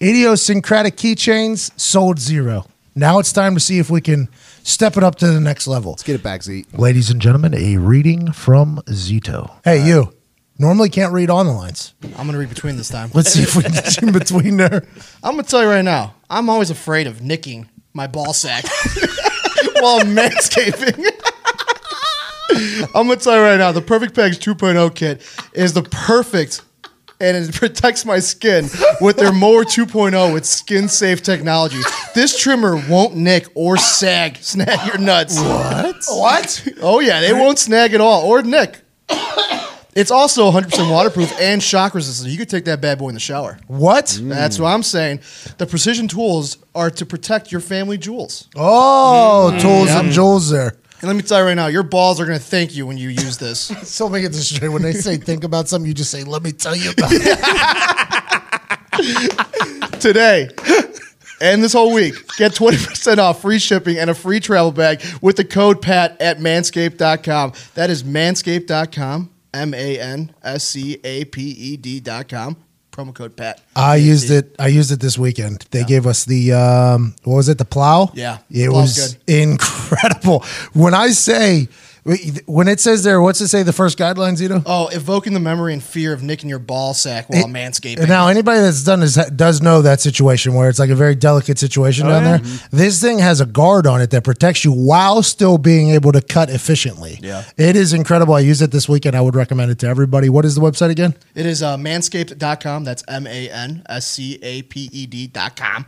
idiosyncratic keychains sold zero. Now it's time to see if we can step it up to the next level. Let's get it back, Z. Ladies and gentlemen, a reading from Zito. Hey, you. Normally can't read on the lines. I'm gonna read between this time. Let's see if we can get you in between there. I'm gonna tell you right now. I'm always afraid of nicking my ball sack while I'm manscaping. I'm gonna tell you right now. The Perfect Pegs 2.0 kit is the perfect. And it protects my skin with their mower 2.0 with skin safe technology. This trimmer won't nick or sag, snag your nuts. What? What? Oh yeah, they won't snag at all or nick. It's also 100% waterproof and shock resistant. You could take that bad boy in the shower. What? That's what I'm saying. The precision tools are to protect your family jewels. Oh, mm. tools and jewels there. And let me tell you right now, your balls are going to thank you when you use this. So let me get this straight. When they say think about something, you just say, let me tell you about it. Today and this whole week, get 20% off free shipping and a free travel bag with the code PAT at manscaped.com. That is manscaped.com, M A N S C A P E D.com. Promo code PAT. I used it. I used it this weekend. They gave us the um, what was it? The plow. Yeah, it was incredible. When I say when it says there, what's it say? The first guidelines, you know. Oh, evoking the memory and fear of nicking your ball sack while manscaping. Now, anybody that's done this does know that situation where it's like a very delicate situation down there. This thing has a guard on it that protects you while still being able to cut efficiently. Yeah. it is incredible. I used it this weekend. I would recommend it to everybody. What is the website again? It is uh, manscaped.com. That's M A N S C A P E D.com.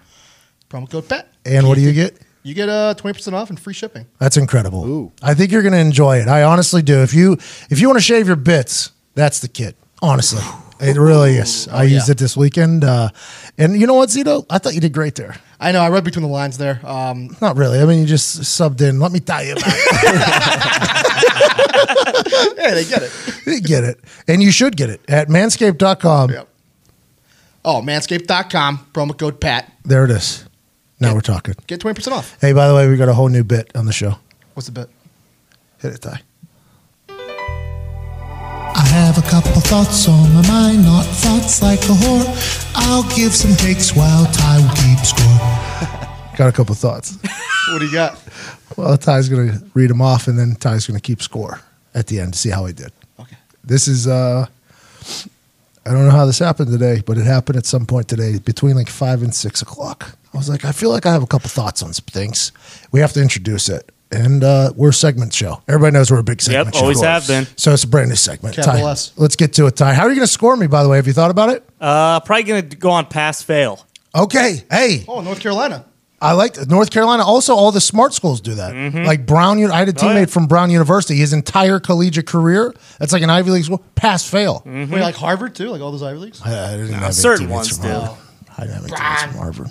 Promo code PAT. And what do you get? You get uh, 20% off and free shipping. That's incredible. I think you're going to enjoy it. I honestly do. If you if you want to shave your bits, that's the kit. Honestly, it really is. I used yeah. it this weekend, uh, and you know what, Zito? I thought you did great there. I know, I read between the lines there. Um, Not really. I mean, you just subbed in. Let me tell you about it. hey, they get it. They get it, and you should get it at Manscaped.com. Yep. Oh, manscaped.com, promo code PAT. There it is. Now we're talking. Get 20% off. Hey, by the way, we got a whole new bit on the show. What's the bit? Hit it, Ty. I have a couple thoughts on my mind, not thoughts like a whore. I'll give some takes while Ty will keep score. Got a couple thoughts. What do you got? Well, Ty's going to read them off, and then Ty's going to keep score at the end to see how he did. Okay. This is, uh, I don't know how this happened today, but it happened at some point today between like five and six o'clock. I was like, I feel like I have a couple thoughts on some things. We have to introduce it. And uh, we're a segment show. Everybody knows we're a big segment Yep, show. always have been. So it's a brand new segment. Capital Ty, S. let's get to it, Ty. How are you going to score me, by the way? Have you thought about it? Uh, probably gonna go on pass fail. Okay. Hey, Oh, North Carolina. I like North Carolina. Also, all the smart schools do that. Like Brown, I had a teammate Mm-hmm. Oh, yeah. from Brown University. His entire collegiate career, that's like an Ivy League school, pass fail. Mm-hmm. Wait, like Harvard too? Like all those Ivy Leagues? I, I didn't have any certain teammates ones from do. Harvard. I didn't have any teammates from Harvard.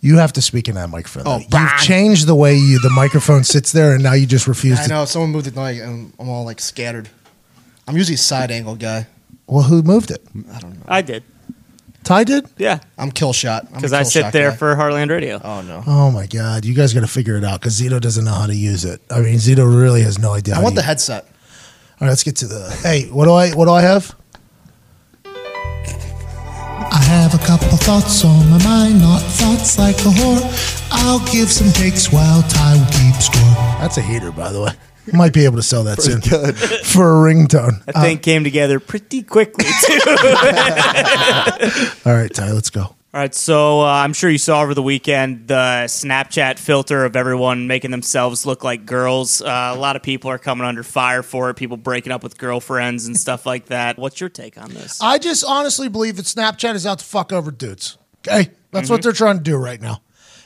You have to speak in that microphone. Oh. You've Brown. changed the way you the microphone sits there, and now you just refuse I to. know. Someone moved it like and I'm all like scattered. I'm usually a side angle guy. Well, who moved it? I don't know. I did. Ty did. Yeah, I'm kill shot. Because I sit there guy. for Heartland Radio. Oh no. Oh my God! You guys got to figure it out because Zito doesn't know how to use it. I mean, Zito really has no idea. I how want to the headset. All right, let's get to the. Hey, what do I? What do I have? I have a couple thoughts on my mind, not thoughts like a whore. I'll give some takes while Ty will keep score. That's a heater, by the way. Might be able to sell that soon Good. for a ringtone. That thing came together pretty quickly too. All right, Ty, let's go. All right, so uh, I'm sure you saw over the weekend the Snapchat filter of everyone making themselves look like girls. Uh, a lot of people are coming under fire for it. People breaking up with girlfriends and stuff like that. What's your take on this? I just honestly believe that Snapchat is out to fuck over dudes. Okay, that's what they're trying to do right now.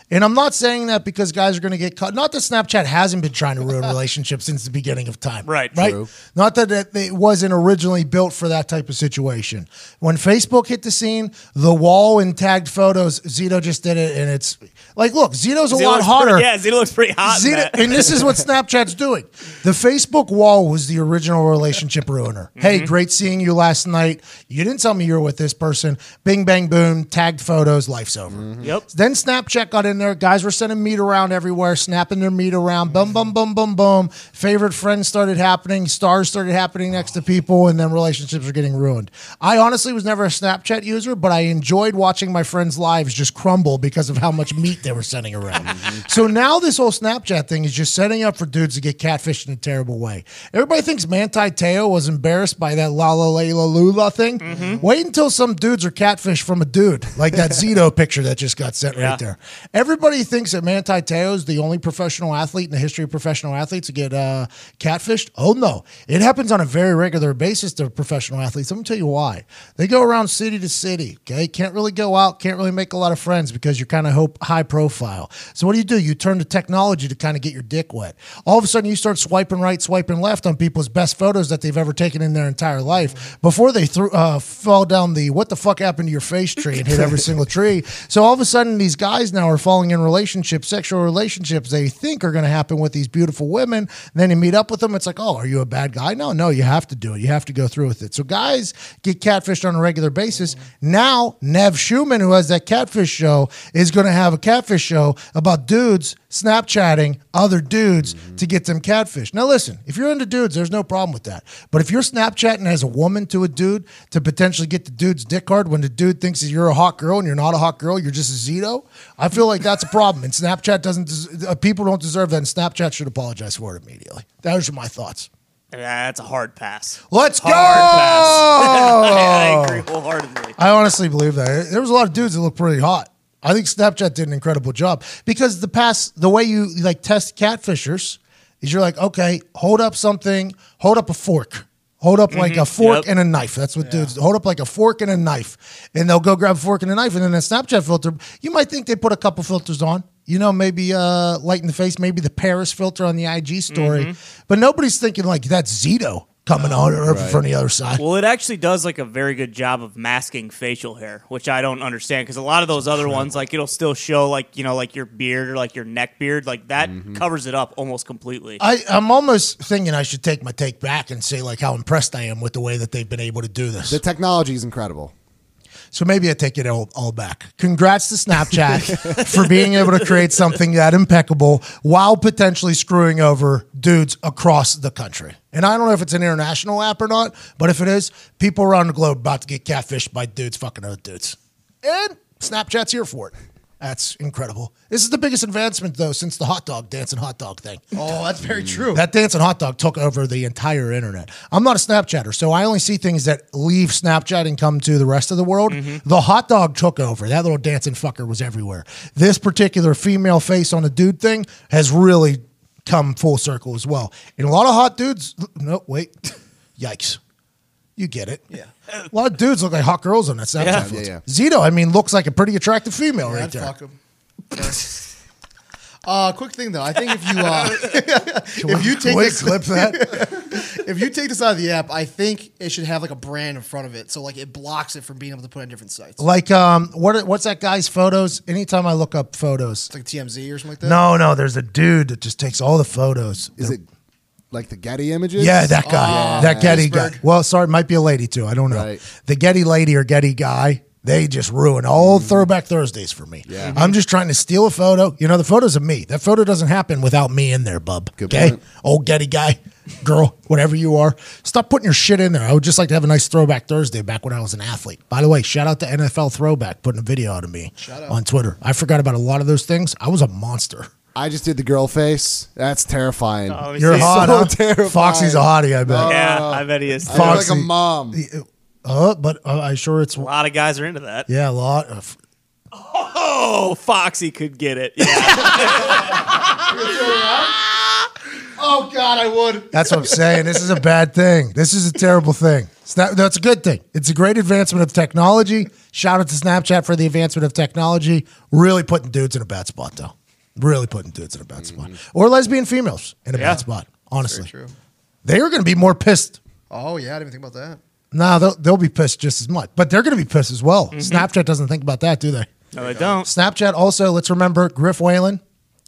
And I'm not saying that because guys are going to get caught. Not that Snapchat hasn't been trying to ruin relationships since the beginning of time. Right. Right. True. Not that it, it wasn't originally built for that type of situation. When Facebook hit the scene, the wall and tagged photos, Zito just did it, and it's like, look, Zito's a Zito lot hotter. Pretty, yeah, Zito looks pretty hot. Zito, that. and this is what Snapchat's doing. The Facebook wall was the original relationship ruiner. Hey, Mm-hmm. great seeing you last night. You didn't tell me you were with this person. Bing, bang, boom, tagged photos, life's over. Yep. Then Snapchat got in in there. Guys were sending meat around everywhere, snapping their meat around. Boom, boom, boom, boom, boom. Favorite friends started happening. Stars started happening next to people, and then relationships are getting ruined. I honestly was never a Snapchat user, but I enjoyed watching my friends' lives just crumble because of how much meat they were sending around. so now this whole Snapchat thing is just setting up for dudes to get catfished in a terrible way. Everybody thinks Manti Te'o was embarrassed by that La La Layla Lula thing. Mm-hmm. Wait until some dudes are catfished from a dude, like that Zito picture that just got sent Yeah. right there. Everybody thinks that Manti Te'o is the only professional athlete in the history of professional athletes to get uh, catfished. Oh no, it happens on a very regular basis to professional athletes. Let me tell you why. They go around city to city. Okay, can't really go out, can't really make a lot of friends because you're kind of high profile. So what do you do? You turn to technology to kind of get your dick wet. All of a sudden, you start swiping right, swiping left on people's best photos that they've ever taken in their entire life before they threw uh, fall down the what the fuck happened to your face tree and hit every single tree. So all of a sudden, these guys now are falling in relationships, sexual relationships they think are going to happen with these beautiful women. Then you meet up with them. It's like, oh, are you a bad guy? No, no, you have to do it. You have to go through with it. So guys get catfished on a regular basis. Now, Nev Schulman, who has that catfish show, is going to have a catfish show about dudes Snapchatting other dudes to get them catfish. Now, listen, if you're into dudes, there's no problem with that. But if you're Snapchatting as a woman to a dude to potentially get the dude's dick hard when the dude thinks that you're a hot girl and you're not a hot girl, you're just a Zito, I feel like that's a problem. And Snapchat doesn't, uh, people don't deserve that, and Snapchat should apologize for it immediately. Those are my thoughts. That's a hard pass. Let's go! Hard pass. I, I agree wholeheartedly. I honestly believe that. There was a lot of dudes that looked pretty hot. I think Snapchat did an incredible job because the past the way you like test catfishers is you're like, okay, hold up something, hold up a fork. Hold up like a fork Yep. and a knife. That's what dudes hold up like a fork and a knife. And they'll go grab a fork and a knife. And then a Snapchat filter, you might think they put a couple filters on. You know, maybe uh light in the face, maybe the Paris filter on the IG story. But nobody's thinking like that's Zito coming oh, on or from the other side. Well, it actually does like a very good job of masking facial hair, which I don't understand because a lot of those other ones, like it'll still show like you know like your beard or like your neck beard, like that mm-hmm. covers it up almost completely. I, I'm almost thinking I should take my take back and say like how impressed I am with the way that they've been able to do this. The technology is incredible. So maybe I take it all, all back. Congrats to Snapchat for being able to create something that impeccable while potentially screwing over dudes across the country. And I don't know if it's an international app or not, but if it is, people around the globe about to get catfished by dudes fucking other dudes. And Snapchat's here for it. That's incredible. This is the biggest advancement though since the hot dog dancing hot dog thing. Oh, that's very mm. true. That dancing hot dog took over the entire internet. I'm not a Snapchatter, so I only see things that leave Snapchat and come to the rest of the world. Mm-hmm. The hot dog took over. That little dancing fucker was everywhere. This particular female face on a dude thing has really come full circle as well. And a lot of hot dudes. No, wait. Yikes. You get it. Yeah. A lot of dudes look like hot girls on that Snapchat. Yeah. Yeah, yeah. Zito, I mean, looks like a pretty attractive female right I'd there. fuck 'em. Uh, quick thing though, I think if you uh, if you take Wait, this clip that. if you take this out of the app, I think it should have like a brand in front of it, so like it blocks it from being able to put on different sites, like, um, what? What's that guy's photos? Anytime I look up photos, It's like TMZ or something like that. No, no, there's a dude that just takes all the photos. Is it like the Getty images? Yeah, that guy. Oh, that Getty guy. Well, sorry, it might be a lady too. I don't know. Right. The Getty lady or Getty guy, they just ruin all mm. throwback Thursdays for me. Yeah. I'm just trying to steal a photo. You know, the photo's of me. That photo doesn't happen without me in there, bub. Good okay? point. Old Getty guy, girl, whatever you are. Stop putting your shit in there. I would just like to have a nice throwback Thursday back when I was an athlete. By the way, shout out to NFL Throwback putting a video out of me on Twitter. I forgot about a lot of those things. I was a monster. I just did the girl face. That's terrifying. Oh, You're see, hot, so huh? terrifying. Foxy's a hottie, I bet. Yeah, I bet he is. I look like a mom. Uh, but uh, I'm sure it's A lot of guys are into that. yeah, a lot of. Oh, Foxy could get it. Yeah. Oh God, I would. That's what I'm saying. This is a bad thing. This is a terrible thing. Snap, that's a good thing. It's a great advancement of technology. Shout out to Snapchat for the advancement of technology. Really putting dudes in a bad spot, though. Really putting dudes in a bad spot, mm-hmm. or lesbian females in a Yeah. bad spot. Honestly, True. they are going to be more pissed. Oh yeah, I didn't even think about that. No, they'll, they'll be pissed just as much, but they're going to be pissed as well. Mm-hmm. Snapchat doesn't think about that, do they? no, they don't. Snapchat also, let's remember Griff Whalen.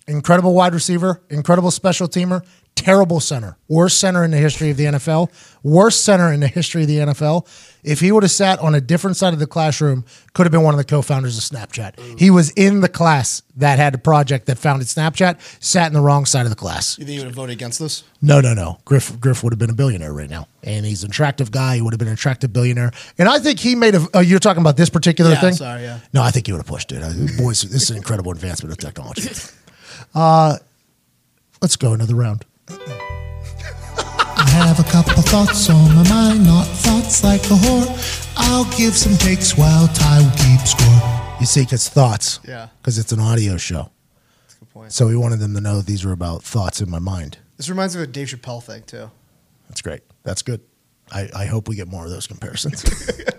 Incredible wide receiver, incredible special teamer, terrible center, worst center in the history of the NFL, worst center in the history of the NFL. If he would have sat on a different side of the classroom, could have been one of the co-founders of Snapchat. He was in the class that had a project that founded Snapchat, sat in the wrong side of the class. You think he would have voted against this? No, no, no. Griff Griff would have been a billionaire right now, and he's an attractive guy. He would have been an attractive billionaire, and I think he made a. Oh, you're talking about this particular Yeah, thing? sorry, yeah. No, I think he would have pushed it. Uh, Boys, this is an incredible advancement of technology. Uh, let's go another round. I have a couple thoughts on my mind, not thoughts like a whore. I'll give some takes while Ty will keep score. You see, because thoughts. Yeah. Because it's an audio show, That's a good point. so we wanted them to know these were about thoughts in my mind. This reminds me of a Dave Chappelle thing too. That's great. That's good. I, I hope we get more of those comparisons.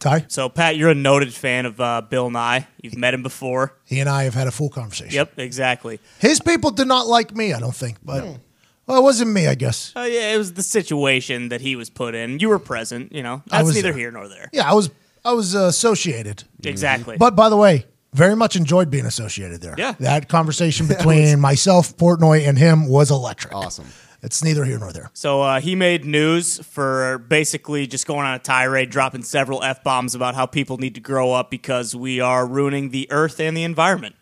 Ty, So, Pat, you're a noted fan of uh, Bill Nye. You've met him before. he and I have had a full conversation. Yep, exactly. His people did not like me, I don't think, but well, it wasn't me, I guess. Uh, yeah, it was the situation that he was put in. You were present. You know, I that's was neither there. here nor there. Yeah, I was I was uh, associated. Exactly. But by the way, very much enjoyed being associated there. Yeah. That conversation between myself, Portnoy, and him was electric. Awesome. It's neither here nor there. So uh, he made news for basically just going on a tirade, dropping several f bombs about how people need to grow up because we are ruining the earth and the environment.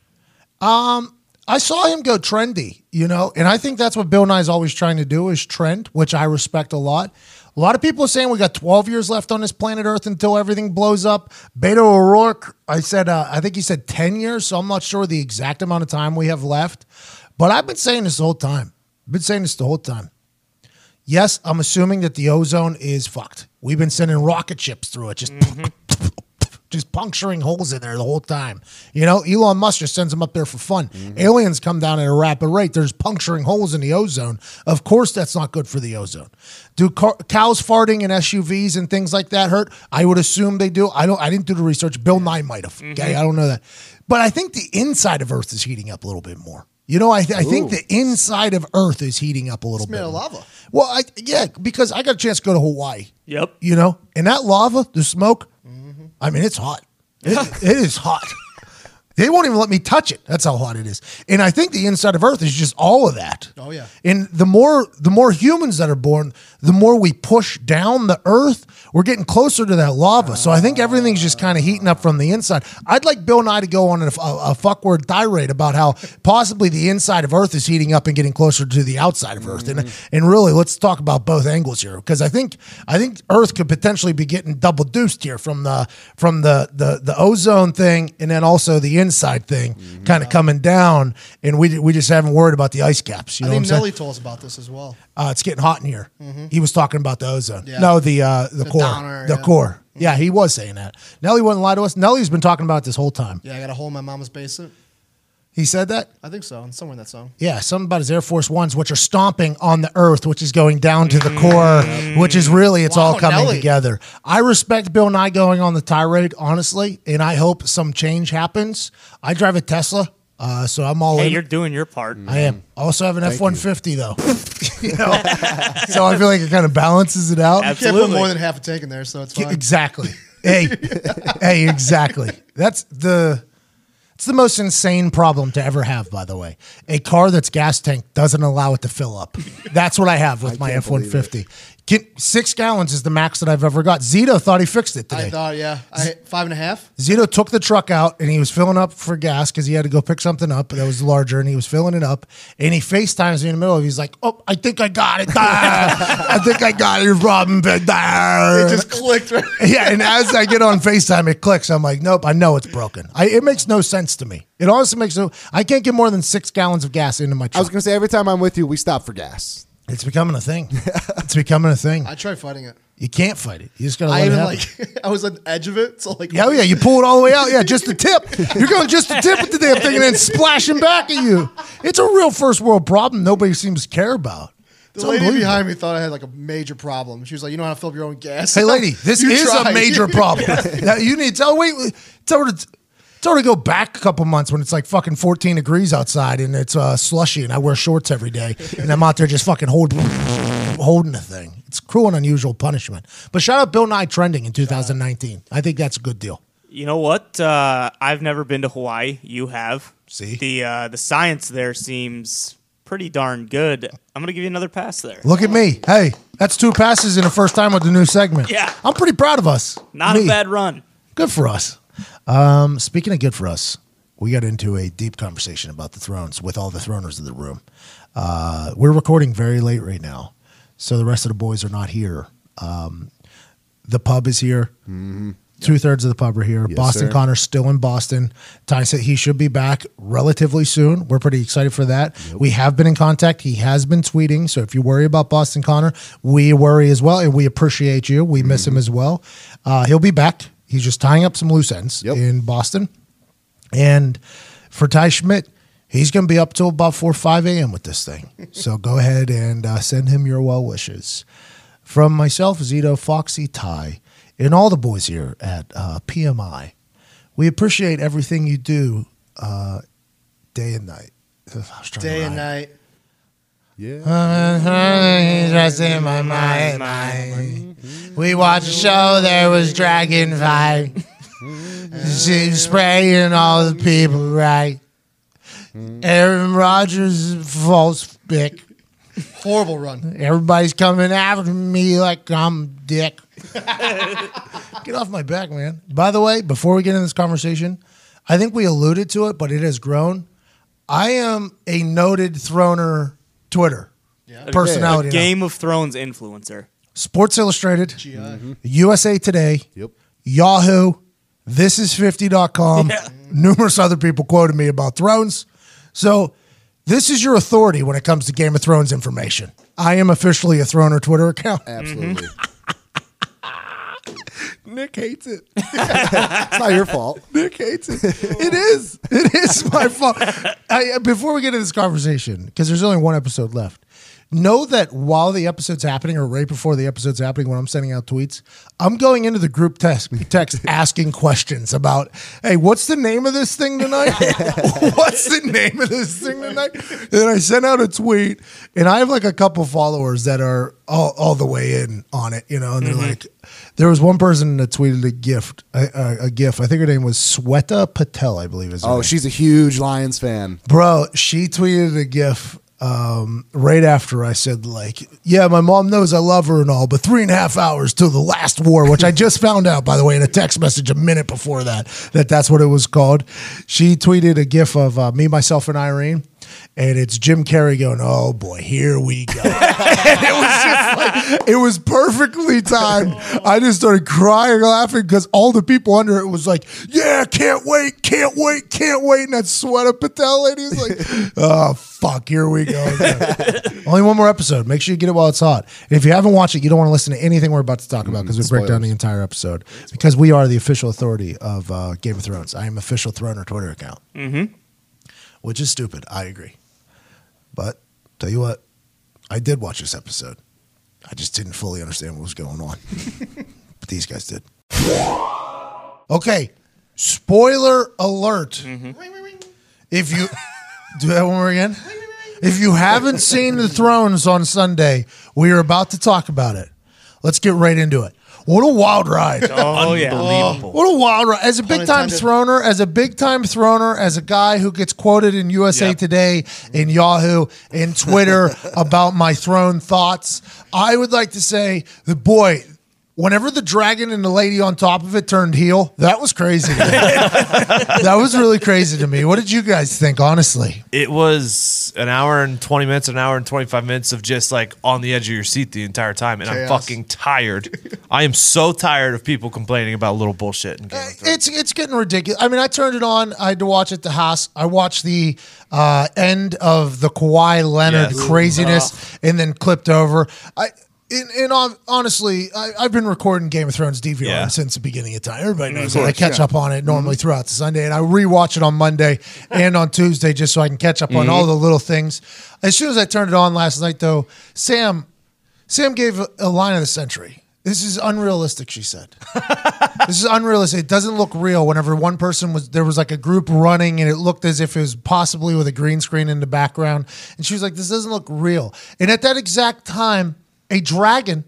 I saw him go trendy, you know, and I think that's what Bill Nye's always trying to do is trend, which I respect a lot. A lot of people are saying we got 12 years left on this planet Earth until everything blows up. Beto O'Rourke, I said, uh, I think he said 10 years, so I'm not sure the exact amount of time we have left. But I've been saying this the whole time. I've been saying this the whole time. Yes, I'm assuming that the ozone is fucked. We've been sending rocket ships through it, just mm-hmm. just puncturing holes in there the whole time. You know, Elon Musk just sends them up there for fun. Mm-hmm. Aliens come down at a rapid rate. There's puncturing holes in the ozone. Of course, that's not good for the ozone. Do car- cows farting in SUVs and things like that hurt? I would assume they do. I don't. I didn't do the research. Bill Nye might have. Mm-hmm. Okay, I don't know that, but I think the inside of Earth is heating up a little bit more. You know, I, I think the inside of Earth is heating up a little It's bit. made of lava. Well, I, yeah, because I got a chance to go to Hawaii Yep. you know, and that lava, the smoke, mm-hmm. I mean, it's hot. It, it is hot. They won't even let me touch it. That's how hot it is. And I think the inside of Earth is just all of that. Oh, yeah. And the more the more humans that are born, the more we push down the Earth, we're getting closer to that lava. So I think everything's just kind of heating up from the inside. I'd like Bill Nye to go on a, a, a fuck word tirade about how possibly the inside of Earth is heating up and getting closer to the outside of Earth. And and really, let's talk about both angles here because I think I think Earth could potentially be getting double deuced here from the from the the the ozone thing and then also the inside thing kind of coming down. And we we just haven't worried about the ice caps. You I know I'm think? Nelly told us about this as well. Uh, it's getting hot in here. He was talking about the ozone. Yeah. No, the uh, the, The core. downer, the yeah. core. Yeah, he was saying that. Nelly wouldn't lie to us. Nelly's been talking about it this whole time. Yeah, I got a hole in my mama's basement. He said that. I think so. And somewhere in that song. Yeah, something about his Air Force Ones, which are stomping on the earth, which is going down to the core, which is really, it's all coming Nelly. together. I respect Bill Nye going on the tirade, honestly, and I hope some change happens. I drive a Tesla, uh, so I'm all hey, in. you're doing your part. I am. Also have an F one fifty though. you know? so I feel like it kind of balances it out. Absolutely. You can't put more than half a tank in there, so it's fine. Exactly. hey, hey, exactly. That's the it's the most insane problem to ever have, by the way. A car that's gas tank doesn't allow it to fill up. That's what I have with I my F 150. Six gallons is the max that I've ever got. Zito thought he fixed it today. I thought, yeah, I, five and a half. Zito took the truck out and he was filling up for gas because he had to go pick something up that was larger, and he was filling it up. And he FaceTimes me in the middle of. It. He's like, "Oh, I think I got it. I think I got your problem." It just clicked. Right? yeah, and as I get on FaceTime, it clicks. I'm like, "Nope, I know it's broken. I, it makes no sense to me. It honestly makes no. I can't get more than six gallons of gas into my truck." I was gonna say every time I'm with you, we stop for gas it's becoming a thing. it's becoming a thing. I try fighting it. You can't fight it. You just gotta I it even happen. like I was on the edge of it, so like Yeah, oh yeah, you pull it all the way out. Yeah, just the tip. You're going just the tip of the damn thing and then splashing back at you. It's a real first world problem nobody seems to care about. The It's lady behind me thought I had like a major problem. She was like, "You know how to fill up your own gas." Hey, lady, this is tried. a major problem. Now, you need to tell wait, tell her to tell her to go back a couple months when it's like fucking 14 degrees outside and it's uh, slushy and I wear shorts every day and I'm out there just fucking hold, holding the thing. It's cruel and unusual punishment. But shout out Bill Nye trending in 2019. I think that's a good deal. You know what? Uh, I've never been to Hawaii. You have. See? The uh, the science there seems pretty darn good. I'm gonna give you another pass there. Look at me. Hey, that's two passes in the first time with the new segment. Yeah. I'm pretty proud of us. Not Me. a bad run. Good for us. Um, speaking of good for us, we got into a deep conversation about the thrones with all the throners in the room. Uh, we're recording very late right now, so the rest of the boys are not here. Um, the pub is here. Two thirds of the pub are here. Yes, Boston sir. Connor's still in Boston. Ty said he should be back relatively soon. We're pretty excited for that. We have been in contact. He has been tweeting. So if you worry about Boston Connor, we worry as well, and we appreciate you. We miss him as well. Uh, he'll be back. He's just tying up some loose ends Yep. in Boston. And for Ty Schmidt, he's going to be up till about 4 5 a.m. with this thing. so go ahead and uh, send him your well wishes. From myself, Zito, Foxy, Ty, and all the boys here at uh, PMI, we appreciate everything you do uh, day and night. I was trying to Day and night. Yeah. Just in my mind, mind. We watched a show, there was dragon fight. She spraying all the people right. Aaron Rodgers, false pick. Horrible run. Everybody's coming after me like I'm dick. get off my back, man. By the way, before we get in this conversation, I think we alluded to it, but it has grown. I am a noted throner Twitter personality. now. Game of Thrones influencer. Sports Illustrated, GI. Mm-hmm. USA Today, Yep. Yahoo, thisis50.com. Numerous other people quoted me about Thrones. So this is your authority when it comes to Game of Thrones information. I am officially a Throner Twitter account. Absolutely. Mm-hmm. Nick hates it. it's not your fault. Nick hates it. It is. It is my fault. I, before we get into this conversation, because there's only one episode left, know that while the episode's happening, or right before the episode's happening, when I'm sending out tweets, I'm going into the group text, text asking questions about, hey, what's the name of this thing tonight? what's the name of this thing tonight? And then I sent out a tweet, and I have like a couple followers that are all, all the way in on it, you know, and they're mm-hmm. like, there was one person that tweeted a gift, a, a, a gif. I think her name was Sweta Patel, I believe is. her Oh, name. she's a huge Lions fan. bro. She tweeted a gif um, right after I said like, yeah, my mom knows I love her and all, but three and a half hours till the last war, which I just found out by the way in a text message a minute before that that that's what it was called. She tweeted a gif of uh, me, myself, and Irene. And it's Jim Carrey going, "Oh boy, here we go." it was just like it was perfectly timed. I just started crying, laughing because all the people under it was like, "Yeah, can't wait, can't wait, can't wait." And that Sweta Patel lady's like, "Oh fuck, here we go." Only one more episode. Make sure you get it while it's hot. And if you haven't watched it, you don't want to listen to anything we're about to talk about because we break down the entire episode because we are the official authority of uh, Game of Thrones. I am official Throner Twitter account, mm-hmm. Which is stupid. I agree, but tell you what, I did watch this episode. I just didn't fully understand what was going on, but these guys did. Okay, spoiler alert. Mm-hmm. If you do that one more again, if you haven't seen the Thrones on Sunday, we are about to talk about it. Let's get right into it. What a wild ride! Oh yeah. What a wild ride. As a big time intended. throner, as a big time throner, as a guy who gets quoted in USA Today, in Yahoo, in Twitter about my throne thoughts, I would like to say that, boy, whenever the dragon and the lady on top of it turned heel, that was crazy. to me. that was really crazy to me. What did you guys think, honestly? it was an hour and 20 minutes, an hour and 25 minutes of just like on the edge of your seat the entire time. And I'm fucking tired. I am so tired of people complaining about little bullshit in Game of Thrones. It's it's getting ridiculous. I mean, I turned it on. I had to watch it at the house. I watched the uh, end of the Kawhi Leonard Yes. craziness, and then clipped over. I. In hon- honestly, I, I've been recording Game of Thrones DVR Yeah. since the beginning of time. Everybody knows that. I catch up on it normally mm-hmm. throughout the Sunday, and I rewatch it on Monday and on Tuesday just so I can catch up on all mm-hmm. the little things. As soon as I turned it on last night, though, Sam Sam gave a, a line of the century. This is unrealistic, she said. this is unrealistic. It doesn't look real. Whenever one person was there was like a group running and it looked as if it was possibly with a green screen in the background. And she was like, This doesn't look real. And at that exact time, a dragon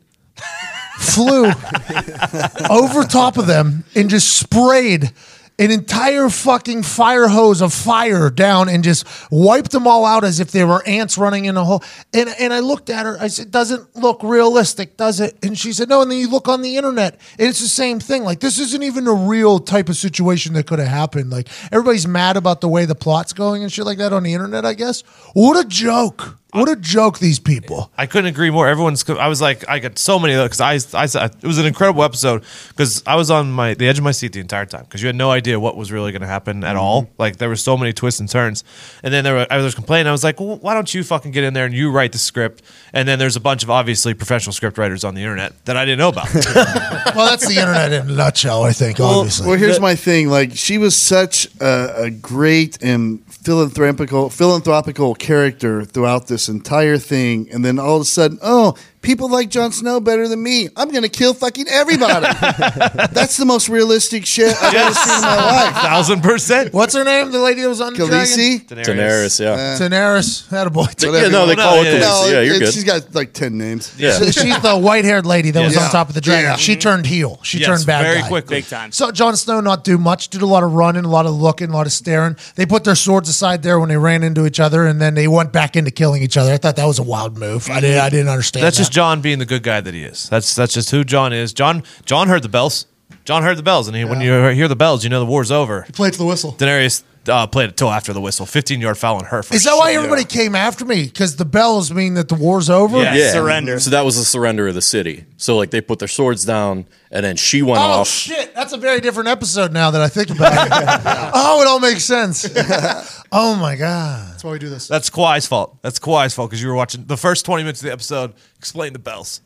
flew over top of them and just sprayed an entire fucking fire hose of fire down and just wiped them all out as if they were ants running in a hole. And and I looked at her. I said, "Doesn't look realistic, does it?" And she said, "No." And then you look on the internet, and it's the same thing. Like this isn't even a real type of situation that could have happened. Like everybody's mad about the way the plot's going and shit like that on the internet. I guess. What a joke! What a joke! These people. I couldn't agree more. Everyone's. I was like, I got so many because I, I, it was an incredible episode because I was on my the edge of my seat the entire time because you had no idea what was really going to happen at mm-hmm. all. Like there were so many twists and turns, and then there were, I was complaining. I was like, well, why don't you fucking get in there and you write the script? And then there's a bunch of obviously professional script writers on the internet that I didn't know about. Well, that's the internet in a nutshell. I think. Well, obviously. well, here's my thing. Like, she was such a, a great and philanthropical philanthropical character throughout this entire thing, and then all of a sudden, oh, people like Jon Snow better than me. I'm gonna kill fucking everybody. That's the most realistic shit I've ever seen in my life. Thousand percent. What's her name? The lady that was on the dragon? Khaleesi? Daenerys, yeah. Daenerys. Had a boy. yeah, no, they No, call yeah, it No, Khaleesi. Yeah, you're it- good. she's got like ten names. Yeah. She's the white-haired lady that was Yeah. on top of the dragon. Yeah. She mm-hmm. turned heel. She Yes, turned bad very guy. quickly. Big time. So Jon Snow not do much. Did a lot of running, a lot of looking, a lot of staring. They put their swords aside there when they ran into each other, and then they went back into killing each other. I thought that was a wild move. I didn't. I didn't understand. That's that. just Jon being the good guy that he is. That's that's just who Jon is. Jon Jon heard the bells. Jon heard the bells, and he, when you hear the bells, you know the war's over. He played to the whistle. Daenerys uh, played it till after the whistle. 15 yard foul on her. For Is that why sure. everybody came after me? Because the bells mean that the war's over. Yeah. Yeah. Surrender. So that was the surrender of the city. So like they put their swords down, and then she went Oh off. Oh, shit! That's a very different episode now that I think about it. oh, it all makes sense. oh my god! That's why we do this. That's Kawhi's fault. That's Kawhi's fault because you were watching the first 20 minutes of the episode. Explain the bells.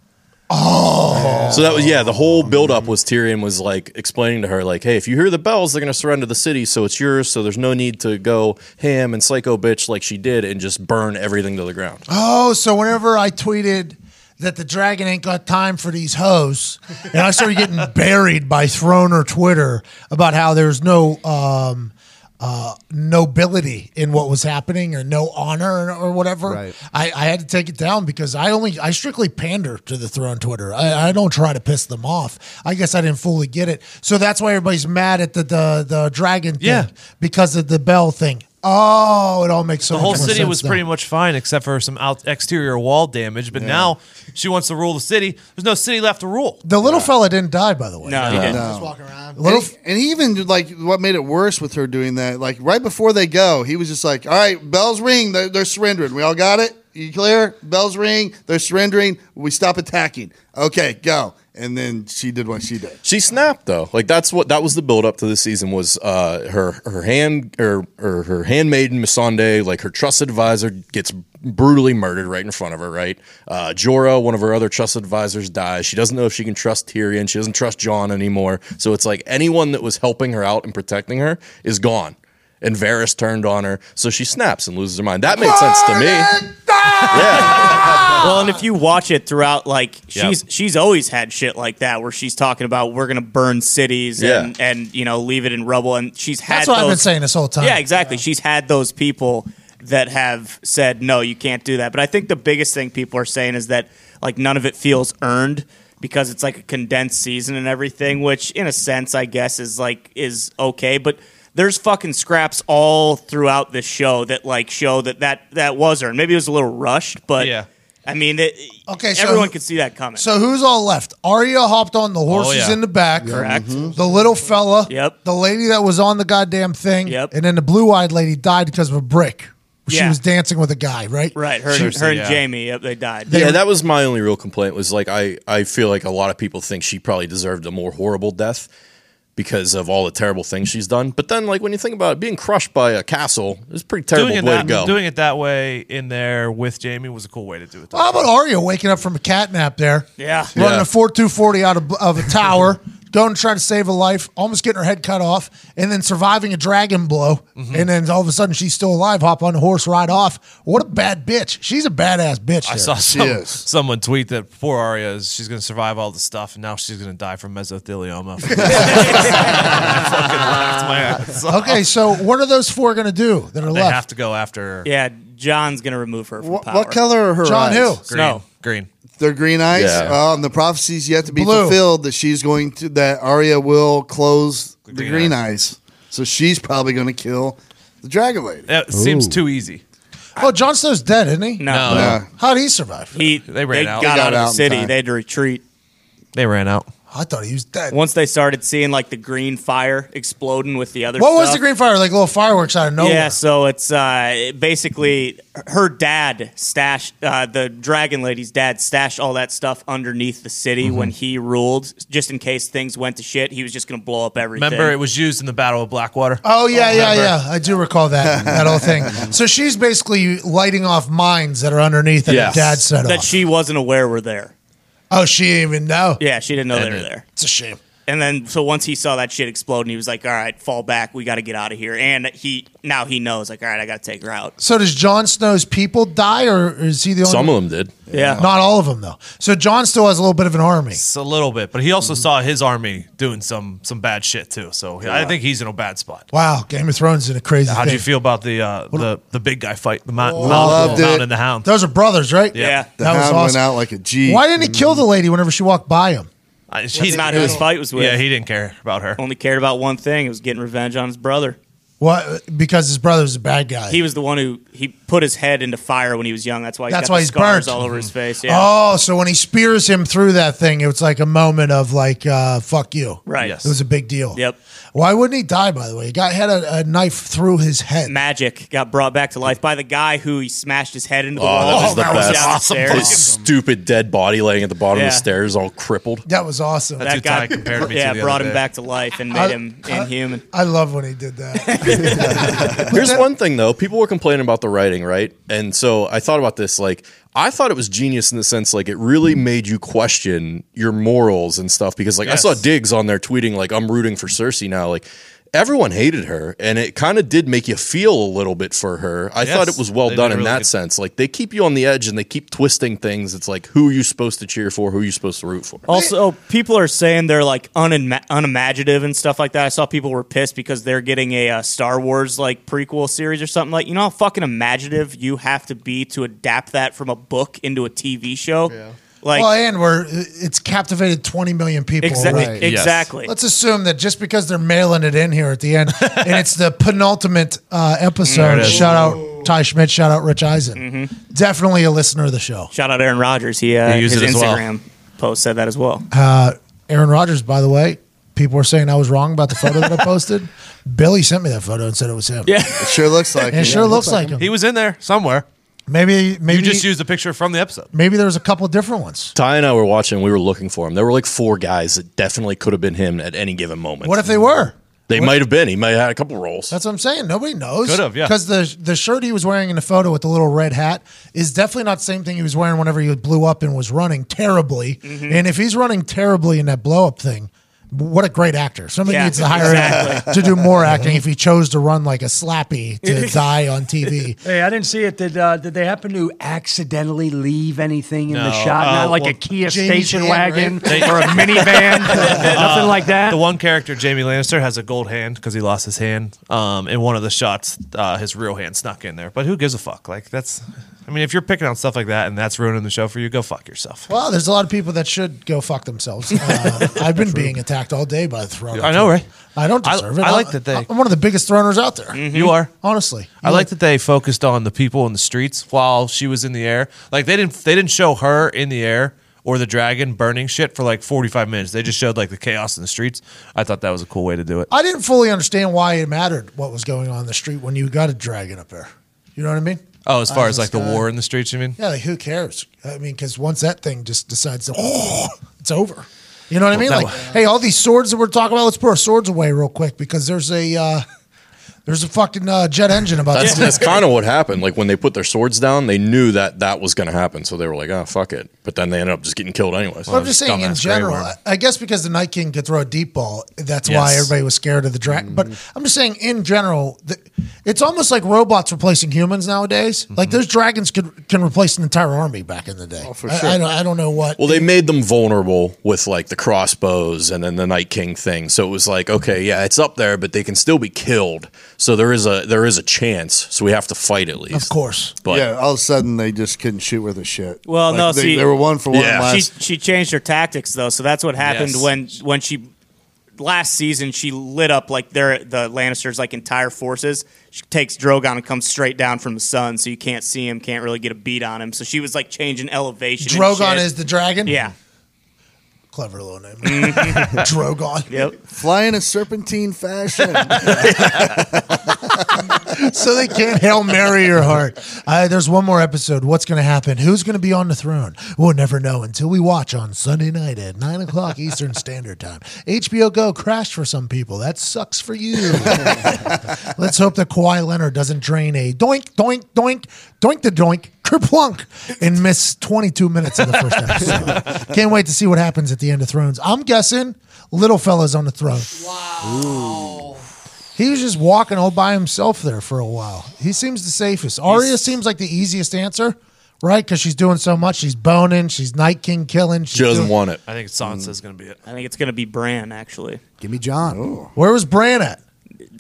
Oh, so that was yeah. The whole buildup was Tyrion was like explaining to her like, hey, if you hear the bells, they're gonna surrender the city, so it's yours. So there's no need to go ham and psycho bitch like she did and just burn everything to the ground. Oh, so whenever I tweeted that the dragon ain't got time for these hoes, and I started getting buried by Throne or Twitter about how there's no um, uh, nobility in what was happening or no honor or, or whatever. Right. I, I had to take it down because I only I strictly pander to the Throne Twitter. I, I don't try to piss them off. I guess I didn't fully get it, so that's why everybody's mad at the the, the dragon thing Yeah. because of the bell thing. Oh, it all makes so The whole much city sense was now. pretty much fine except for some out- exterior wall damage. But now she wants to rule the city. There's no city left to rule. The little fella didn't die, by the way. No, he didn't. Just walking around. Little and, he, and he even did, like what made it worse with her doing that. Like right before they go, he was just like, "All right, bells ring. They're, they're surrendering. We all got it. You clear? Bells ring. They're surrendering. We stop attacking. Okay, go." And then she did what she did. She snapped though. Like that's what that was the build up to the season was uh her her hand or, or her handmaiden Missandei, like her trusted advisor gets brutally murdered right in front of her, right? Uh Jorah, one of her other trusted advisors, dies. She doesn't know if she can trust Tyrion. She doesn't trust Jon anymore. So it's like anyone that was helping her out and protecting her is gone. And Varys turned on her, so she snaps and loses her mind. That made sense to me. Yeah. Well, and if you watch it throughout, like Yep. she's she's always had shit like that where she's talking about we're gonna burn cities and Yeah. and you know leave it in rubble, and she's had That's what I've been those- saying this whole time. Yeah, exactly. She's had those people that have said no, you can't do that. But I think the biggest thing people are saying is that like none of it feels earned because it's like a condensed season and everything, which in a sense I guess is like is okay, but there's fucking scraps all throughout this show that like show that that that was earned. Maybe it was a little rushed, but Yeah. I mean, it, Okay, so everyone who- could see that coming. So who's all left? Arya hopped on the oh, horses yeah. in the back. Correct. Mm-hmm. The little fella. Yep. The lady that was on the goddamn thing. Yep. And then the blue-eyed lady died because of a brick. She Yeah. was dancing with a guy, right? right, her, Cersei, her and yeah. Jaime, yep, they died. yeah, that was my only real complaint. Was like I, I feel like a lot of people think she probably deserved a more horrible death because of all the terrible things she's done. But then, like when you think about it, being crushed by a castle is a pretty terrible Doing it, way that, to go. doing it that way in there with Jaime was a cool way to do it. though. How about Arya waking up from a cat nap there? Yeah. Running Yeah. a 4240 out of, of a tower, going to try to save a life, almost getting her head cut off, and then surviving a dragon blow. Mm-hmm. And then all of a sudden she's still alive, hop on the horse, ride off. What a bad bitch. She's a badass bitch. I there. saw some, is. someone tweet that poor Arya is she's going to survive all the stuff, and now she's going to die from mesothelioma. I fucking laughed my ass off. Okay, so what are those four going to do that are They left? have to go after Yeah, Jon's gonna remove her from What, power. what color are her Jon eyes? who? green. Snow. Green. They're green eyes. Yeah. Oh, and the prophecy's yet to be Blue. fulfilled that she's going to that Arya will close the green green eyes. So she's probably going to kill the dragon lady. It seems too easy. Oh, Jon Snow's dead, isn't he? No, Yeah. How'd he survive? he They ran out. got, They got out of the city. time. They had to retreat. They ran out. I thought he was dead. Once they started seeing like the green fire exploding with the other. what was the green fire? Like little fireworks out of nowhere. Yeah, so it's uh, basically her dad stashed uh, the dragon lady's dad stashed all that stuff underneath the city Mm-hmm. when he ruled, just in case things went to shit. He was just going to blow up everything. Remember, it was used in the Battle of Blackwater. Oh yeah, yeah, remember. yeah. I do recall that that whole thing. So she's basically lighting off mines that are underneath that Yes. her dad set up that off. she wasn't aware were there. Oh, she didn't even know. Yeah, she didn't know they were there. It's a shame. And then, so once he saw that shit explode, and he was like, "All right, fall back. We got to get out of here." And he now he knows, like, "All right, I got to take her out." So does Jon Snow's people die, or is he the only? Some of them did. Yeah, Not all of them though. So Jon still has a little bit of an army. It's a little bit, but he also saw his army doing some some bad shit too. So I think he's in a bad spot. Wow, Game of Thrones is a crazy. How'd thing. you feel about the uh, the the big guy fight? The Mount, Mount, Loved Mount it. and the Hound. Those are brothers, right? yeah. The That was hound went awesome. out like a G. Why didn't he kill the lady whenever she walked by him? Uh, That's not who his fight was with. Yeah, he didn't care about her. only cared about one thing: it was getting revenge on his brother. What? Because his brother was a bad guy. He was the one who he put his head into fire when he was young. That's why he's That's got why the he's scars burnt. all over his face. Yeah, Oh, so when he spears him through that thing, it was like a moment of like, uh, "Fuck you." right. Yes. It was a big deal. Yep. Why wouldn't he die? By the way, he got had a, a knife through his head. Magic got brought back to life by the guy who he smashed his head into the Oh, wall. that was the down best. the stairs. His stupid dead body laying at the bottom of Yeah. the stairs, all crippled. That was awesome. That's That who guy Ty compared me to yeah, the brought other him day. back to life and made I- him inhuman. I love when he did that. Here's one thing though. People were complaining about the writing, right? And so I thought about this. Like, I thought it was genius in the sense like it really made you question your morals and stuff because like Yes. I saw Diggs on there tweeting like I'm rooting for Cersei now. Like everyone hated her, and it kind of did make you feel a little bit for her. I Yes, thought it was well done did in really that good. sense. Like they keep you on the edge and they keep twisting things. It's like who are you supposed to cheer for? Who are you supposed to root for? Also, people are saying they're like unima- unimaginative and stuff like that. I saw people were pissed because they're getting a uh, Star Wars like prequel series or something like. You know how fucking imaginative you have to be to adapt that from a book into a TV show. Like well, and we're it's captivated 20 million people. exa- already. Right. exactly. Let's assume that just because they're mailing it in here at the end, and it's the penultimate uh, episode. it is. Shout out Ty Schmidt. Shout out Rich Eisen. Mm-hmm. Definitely a listener of the show. Shout out Aaron Rodgers. He, uh, He used his it as well. Instagram post said that as well. Uh, Aaron Rodgers, by the way, people were saying I was wrong about the photo that I posted. Billy sent me that photo and said it was him. Yeah. It sure looks like And it him. sure looks like him. He was in there somewhere. Maybe, maybe, You just used a picture from the episode. maybe there was a couple different ones. Ty and I were watching. We were looking for him. There were like four guys that definitely could have been him at any given moment. What if they were? they might have been? He might have had a couple roles. That's what I'm saying. Nobody knows. Could have, yeah. Because the the shirt he was wearing in the photo with the little red hat is definitely not the same thing he was wearing whenever he blew up and was running terribly. Mm-hmm. And if he's running terribly in that blow up thing, what a great actor. Somebody Yeah, needs to hire him exactly. to do more acting if he chose to run like a slappy to die on TV. Hey, I didn't see it. Did uh, did they happen to accidentally leave anything in the shot? Uh, Not like well, a Kia Jaime's station hand, wagon right? or a minivan, nothing like that. The one character, Jaime Lannister, has a gold hand because he lost his hand. Um, in one of the shots, uh, his real hand snuck in there. But who gives a fuck? Like that's, I mean, if you're picking on stuff like that and that's ruining the show for you, go fuck yourself. Well, there's a lot of people that should go fuck themselves. Uh, I've been being attacked all day by the throne. I know, right? I don't I- deserve it. I like that they- I'm one of the biggest throners out there. You are. Honestly, I like that they focused on the people in the streets while she was in the air. Like they didn't they didn't show her in the air or the dragon burning shit for like 45 minutes. They just showed like the chaos in the streets. I thought that was a cool way to do it. I didn't fully understand why it mattered what was going on in the street when you got a dragon up there. You know what I mean? Oh, as far as like the Sky. war in the streets, you mean? Yeah, like who cares? I mean, because once that thing just decides to, it's over. You know what I mean? Like, hey, all these swords that we're talking about, let's put our swords away real quick because there's a uh, there's a fucking uh, jet engine about That's, to that's kind of what happened. Like when they put their swords down, they knew that that was going to happen. So they were like, "Oh, fuck it." But then they ended up just getting killed anyways. But I'm just saying, in general, I I guess because the Night King could throw a deep ball, that's Yes. why everybody was scared of the dragon. But mm-hmm. I'm just saying, in general, the, it's almost like robots replacing humans nowadays. Like mm-hmm. those dragons could can replace an entire army back in the day. Oh, for I, sure. I, don't, I don't know what. Well, they made them vulnerable with like the crossbows and then the Night King thing. So it was like, okay, yeah, it's up there, but they can still be killed. So there is a there is a chance. So we have to fight at least. of course. But yeah, all of a sudden they just couldn't shoot with a shit. Well, Like, no, they, see- they were one for one Yeah. last. she she changed her tactics though, so that's what happened Yes. when when she last season she lit up like their the Lannisters like entire forces. She takes Drogon and comes straight down from the sun, so you can't see him, can't really get a beat on him. So she was like changing elevation. and Drogon shit. is the dragon. yeah. Clever little name. Drogon. Yep. Fly in a serpentine fashion. so they can't hail Mary your heart. Uh, there's one more episode. What's going to happen? Who's going to be on the throne? We'll never know until we watch on Sunday night at nine o'clock Eastern Standard Time. HBO Go crashed for some people. That sucks for you. Let's hope that Kawhi Leonard doesn't drain a doink, doink, doink, doink the doink, kerplunk, and miss 22 minutes of the first episode. Can't wait to see what happens at the end of Thrones. I'm guessing little fella's on the throne. Wow. He was just walking all by himself there for a while. He seems the safest. Arya seems like the easiest answer, right? Because she's doing so much. She's boning. She's Night King killing. She's She doesn't doing- want it. I think Sansa's going to be it. I think it's gonna be Bran actually. Give me Jon. Where was Bran at?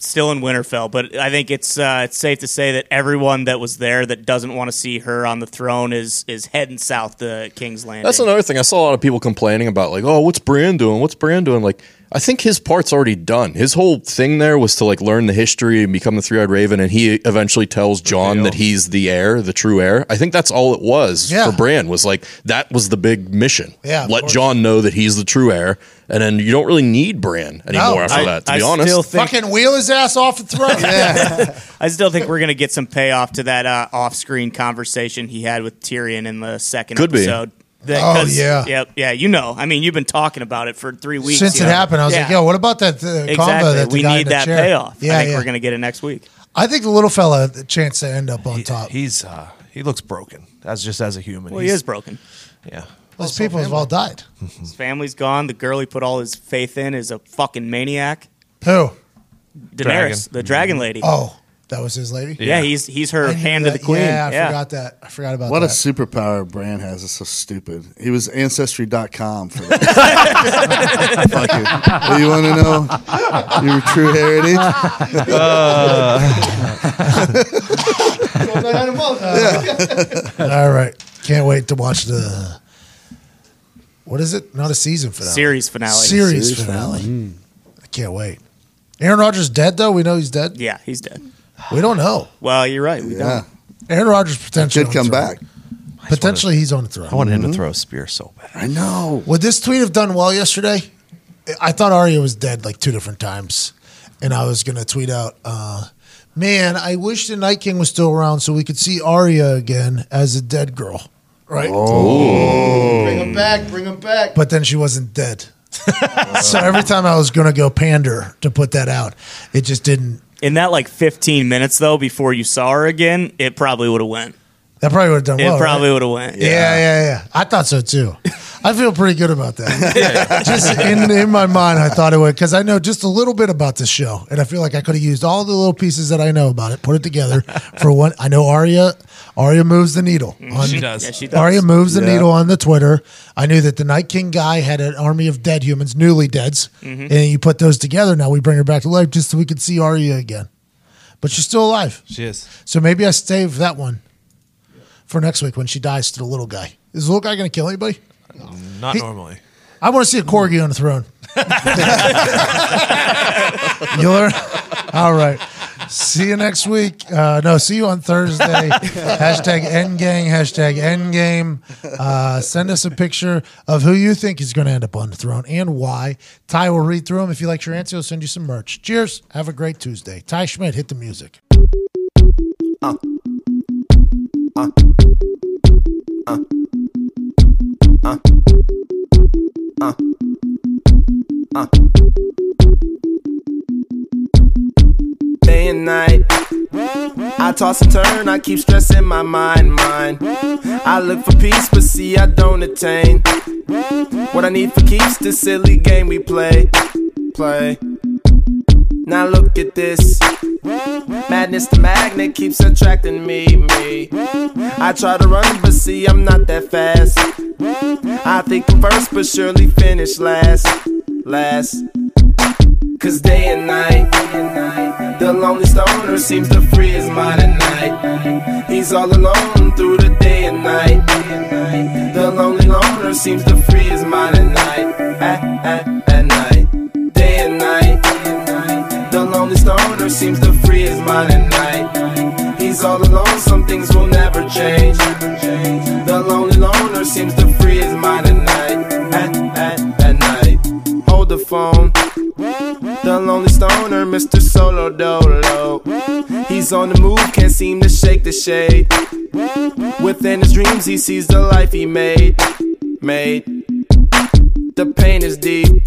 Still in Winterfell, but I think it's uh, it's safe to say that everyone that was there that doesn't want to see her on the throne is is heading south to King's Landing. That's another thing. I saw a lot of people complaining about, like, oh, what's Bran doing? What's Bran doing? Like, I think his part's already done. His whole thing there was to like learn the history and become the Three Eyed Raven, and he eventually tells Jon that he's the heir, the true heir. I think that's all it was Yeah. for Bran. Was like that was the big mission. Yeah, of let course. Jon know that he's the true heir, and then you don't really need Bran anymore after I- that. To I be honest, still think- Fucking wheel his ass off the throne. I still think we're gonna get some payoff to that uh, off-screen conversation he had with Tyrion in the second Could be. episode. That- Oh, 'cause- yeah. yep, yeah. You know, I mean, you've been talking about it for three weeks Since it know. happened, I was like, yo, what about that uh, exactly. combo that we need that chair? payoff. Yeah, I think yeah. we're gonna get it next week. I think the little fella had the chance to end up on top. He's uh, he looks broken. As just as a human. Well, he is broken. Yeah. Those people have all died. His family's gone. The girl he put all his faith in is a fucking maniac. Who? Daenerys, Dragon. the dragon lady. Oh, that was his lady. yeah, he's he's her I knew hand to the queen. Yeah, I forgot that. I forgot about What a that. superpower Bran has. It's so stupid. He was Ancestry.com for that. Fuck it. What, you want to know your true heritage? Uh. All right. Can't wait to watch the. What is it? Not a season finale. Series finale. Series, Series finale. finale. I can't wait. Aaron Rodgers dead though. We know he's dead. Yeah, he's dead. We don't know. Well, you're right. We Yeah. Don't. Aaron Rodgers potentially Could come back. Potentially, he's on the throne. I wanted him to throw a spear so bad. I know. Would this tweet have done well yesterday? I thought Arya was dead like two different times, and I was gonna tweet out, uh, "Man, I wish the Night King was still around so we could see Arya again as a dead girl." Right? Oh. Bring him back. Bring him back. But then she wasn't dead. so every time I was gonna go pander to put that out, it just didn't. In that like 15 minutes though, before you saw her again, it probably would have went. That probably would have done It well. probably right? would have went. Yeah, yeah, yeah. I thought so too. I feel pretty good about that. just in, in my mind, I thought it would because I know just a little bit about this show, and I feel like I could have used all the little pieces that I know about it, put it together for one. I know Arya. Arya moves the needle. Mm-hmm. On, She does. Yeah, she does. Arya moves the Yeah. needle on the Twitter. I knew that the Night King guy had an army of dead humans, newly deads, mm-hmm. and you put those together. Now we bring her back to life just so we could see Arya again, but she's still alive. She is. So maybe I save that one for next week when she dies to the little guy. Is the little guy going to kill anybody? Not He- normally. I want to see a corgi on the throne. you learn. All right. See you next week. Uh, no, see you on Thursday. hashtag Endgang. Hashtag Endgame. Uh, send us a picture of who you think is going to end up on the throne and why. Ty will read through them. If you like your answer, he'll send you some merch. Cheers. Have a great Tuesday. Ty Schmidt, hit the music. Day and night. I toss and turn, I keep stressing my mind, mind. I look for peace, but see, I don't attain. What I need for keeps this silly game we play, play. Now look at this. Madness, the magnet keeps attracting me, me. I try to run, but see, I'm not that fast. I think I'm first, but surely finish last, last. Cause day and night, the lonely stoner seems to free his mind at night. He's all alone through the day and night. The lonely loner seems to free his mind at night, at, at, at seems to free his mind at night. He's all alone, some things will never change. The lonely loner seems to free his mind at night. At, at, at night. Hold the phone. The lonely stoner, Mr. Solo Dolo. He's on the move, can't seem to shake the shade. Within his dreams, he sees the life he made. Made. The pain is deep.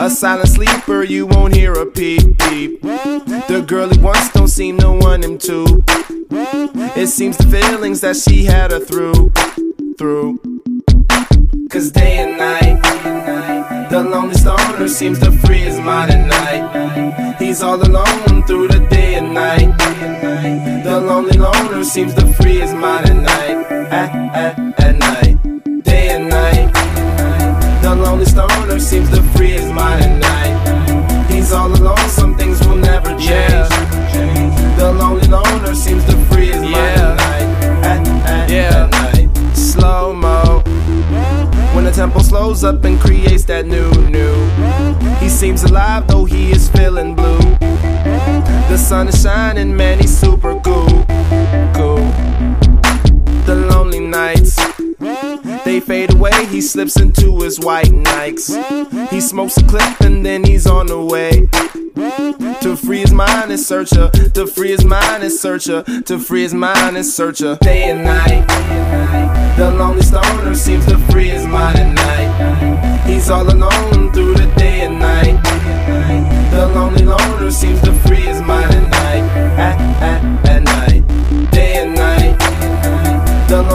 A silent sleeper, you won't hear a peep peep. The girl he wants don't seem to want him to. It seems the feelings that she had her through, through. Cause day and night, the lonely stoner seems to free his mind at night. He's all alone through the day and night. The lonely loner seems to free his mind at night. At, at, at night, day and night. The lonely stoner seems to free his mind at night. He's all alone, some things will never change. The lonely loner seems to free his mind at night. At, at, at night. Slow mo. When the tempo slows up and creates that new, new. He seems alive though he is feeling blue. The sun is shining, man, he's super cool. Cool. The lonely nights. They fade away, he slips into his white Nikes. He smokes a clip and then he's on the way. To free his mind and searcher, to free his mind and searcher, to free his mind and searcher. Day and night, the lonely stoner seems to free his mind at night. He's all alone through the day and night. The lonely loner seems to free his mind at night. At, at,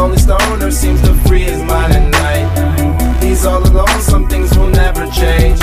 lonely stoner seems to free his mind at night. He's all alone, some things will never change.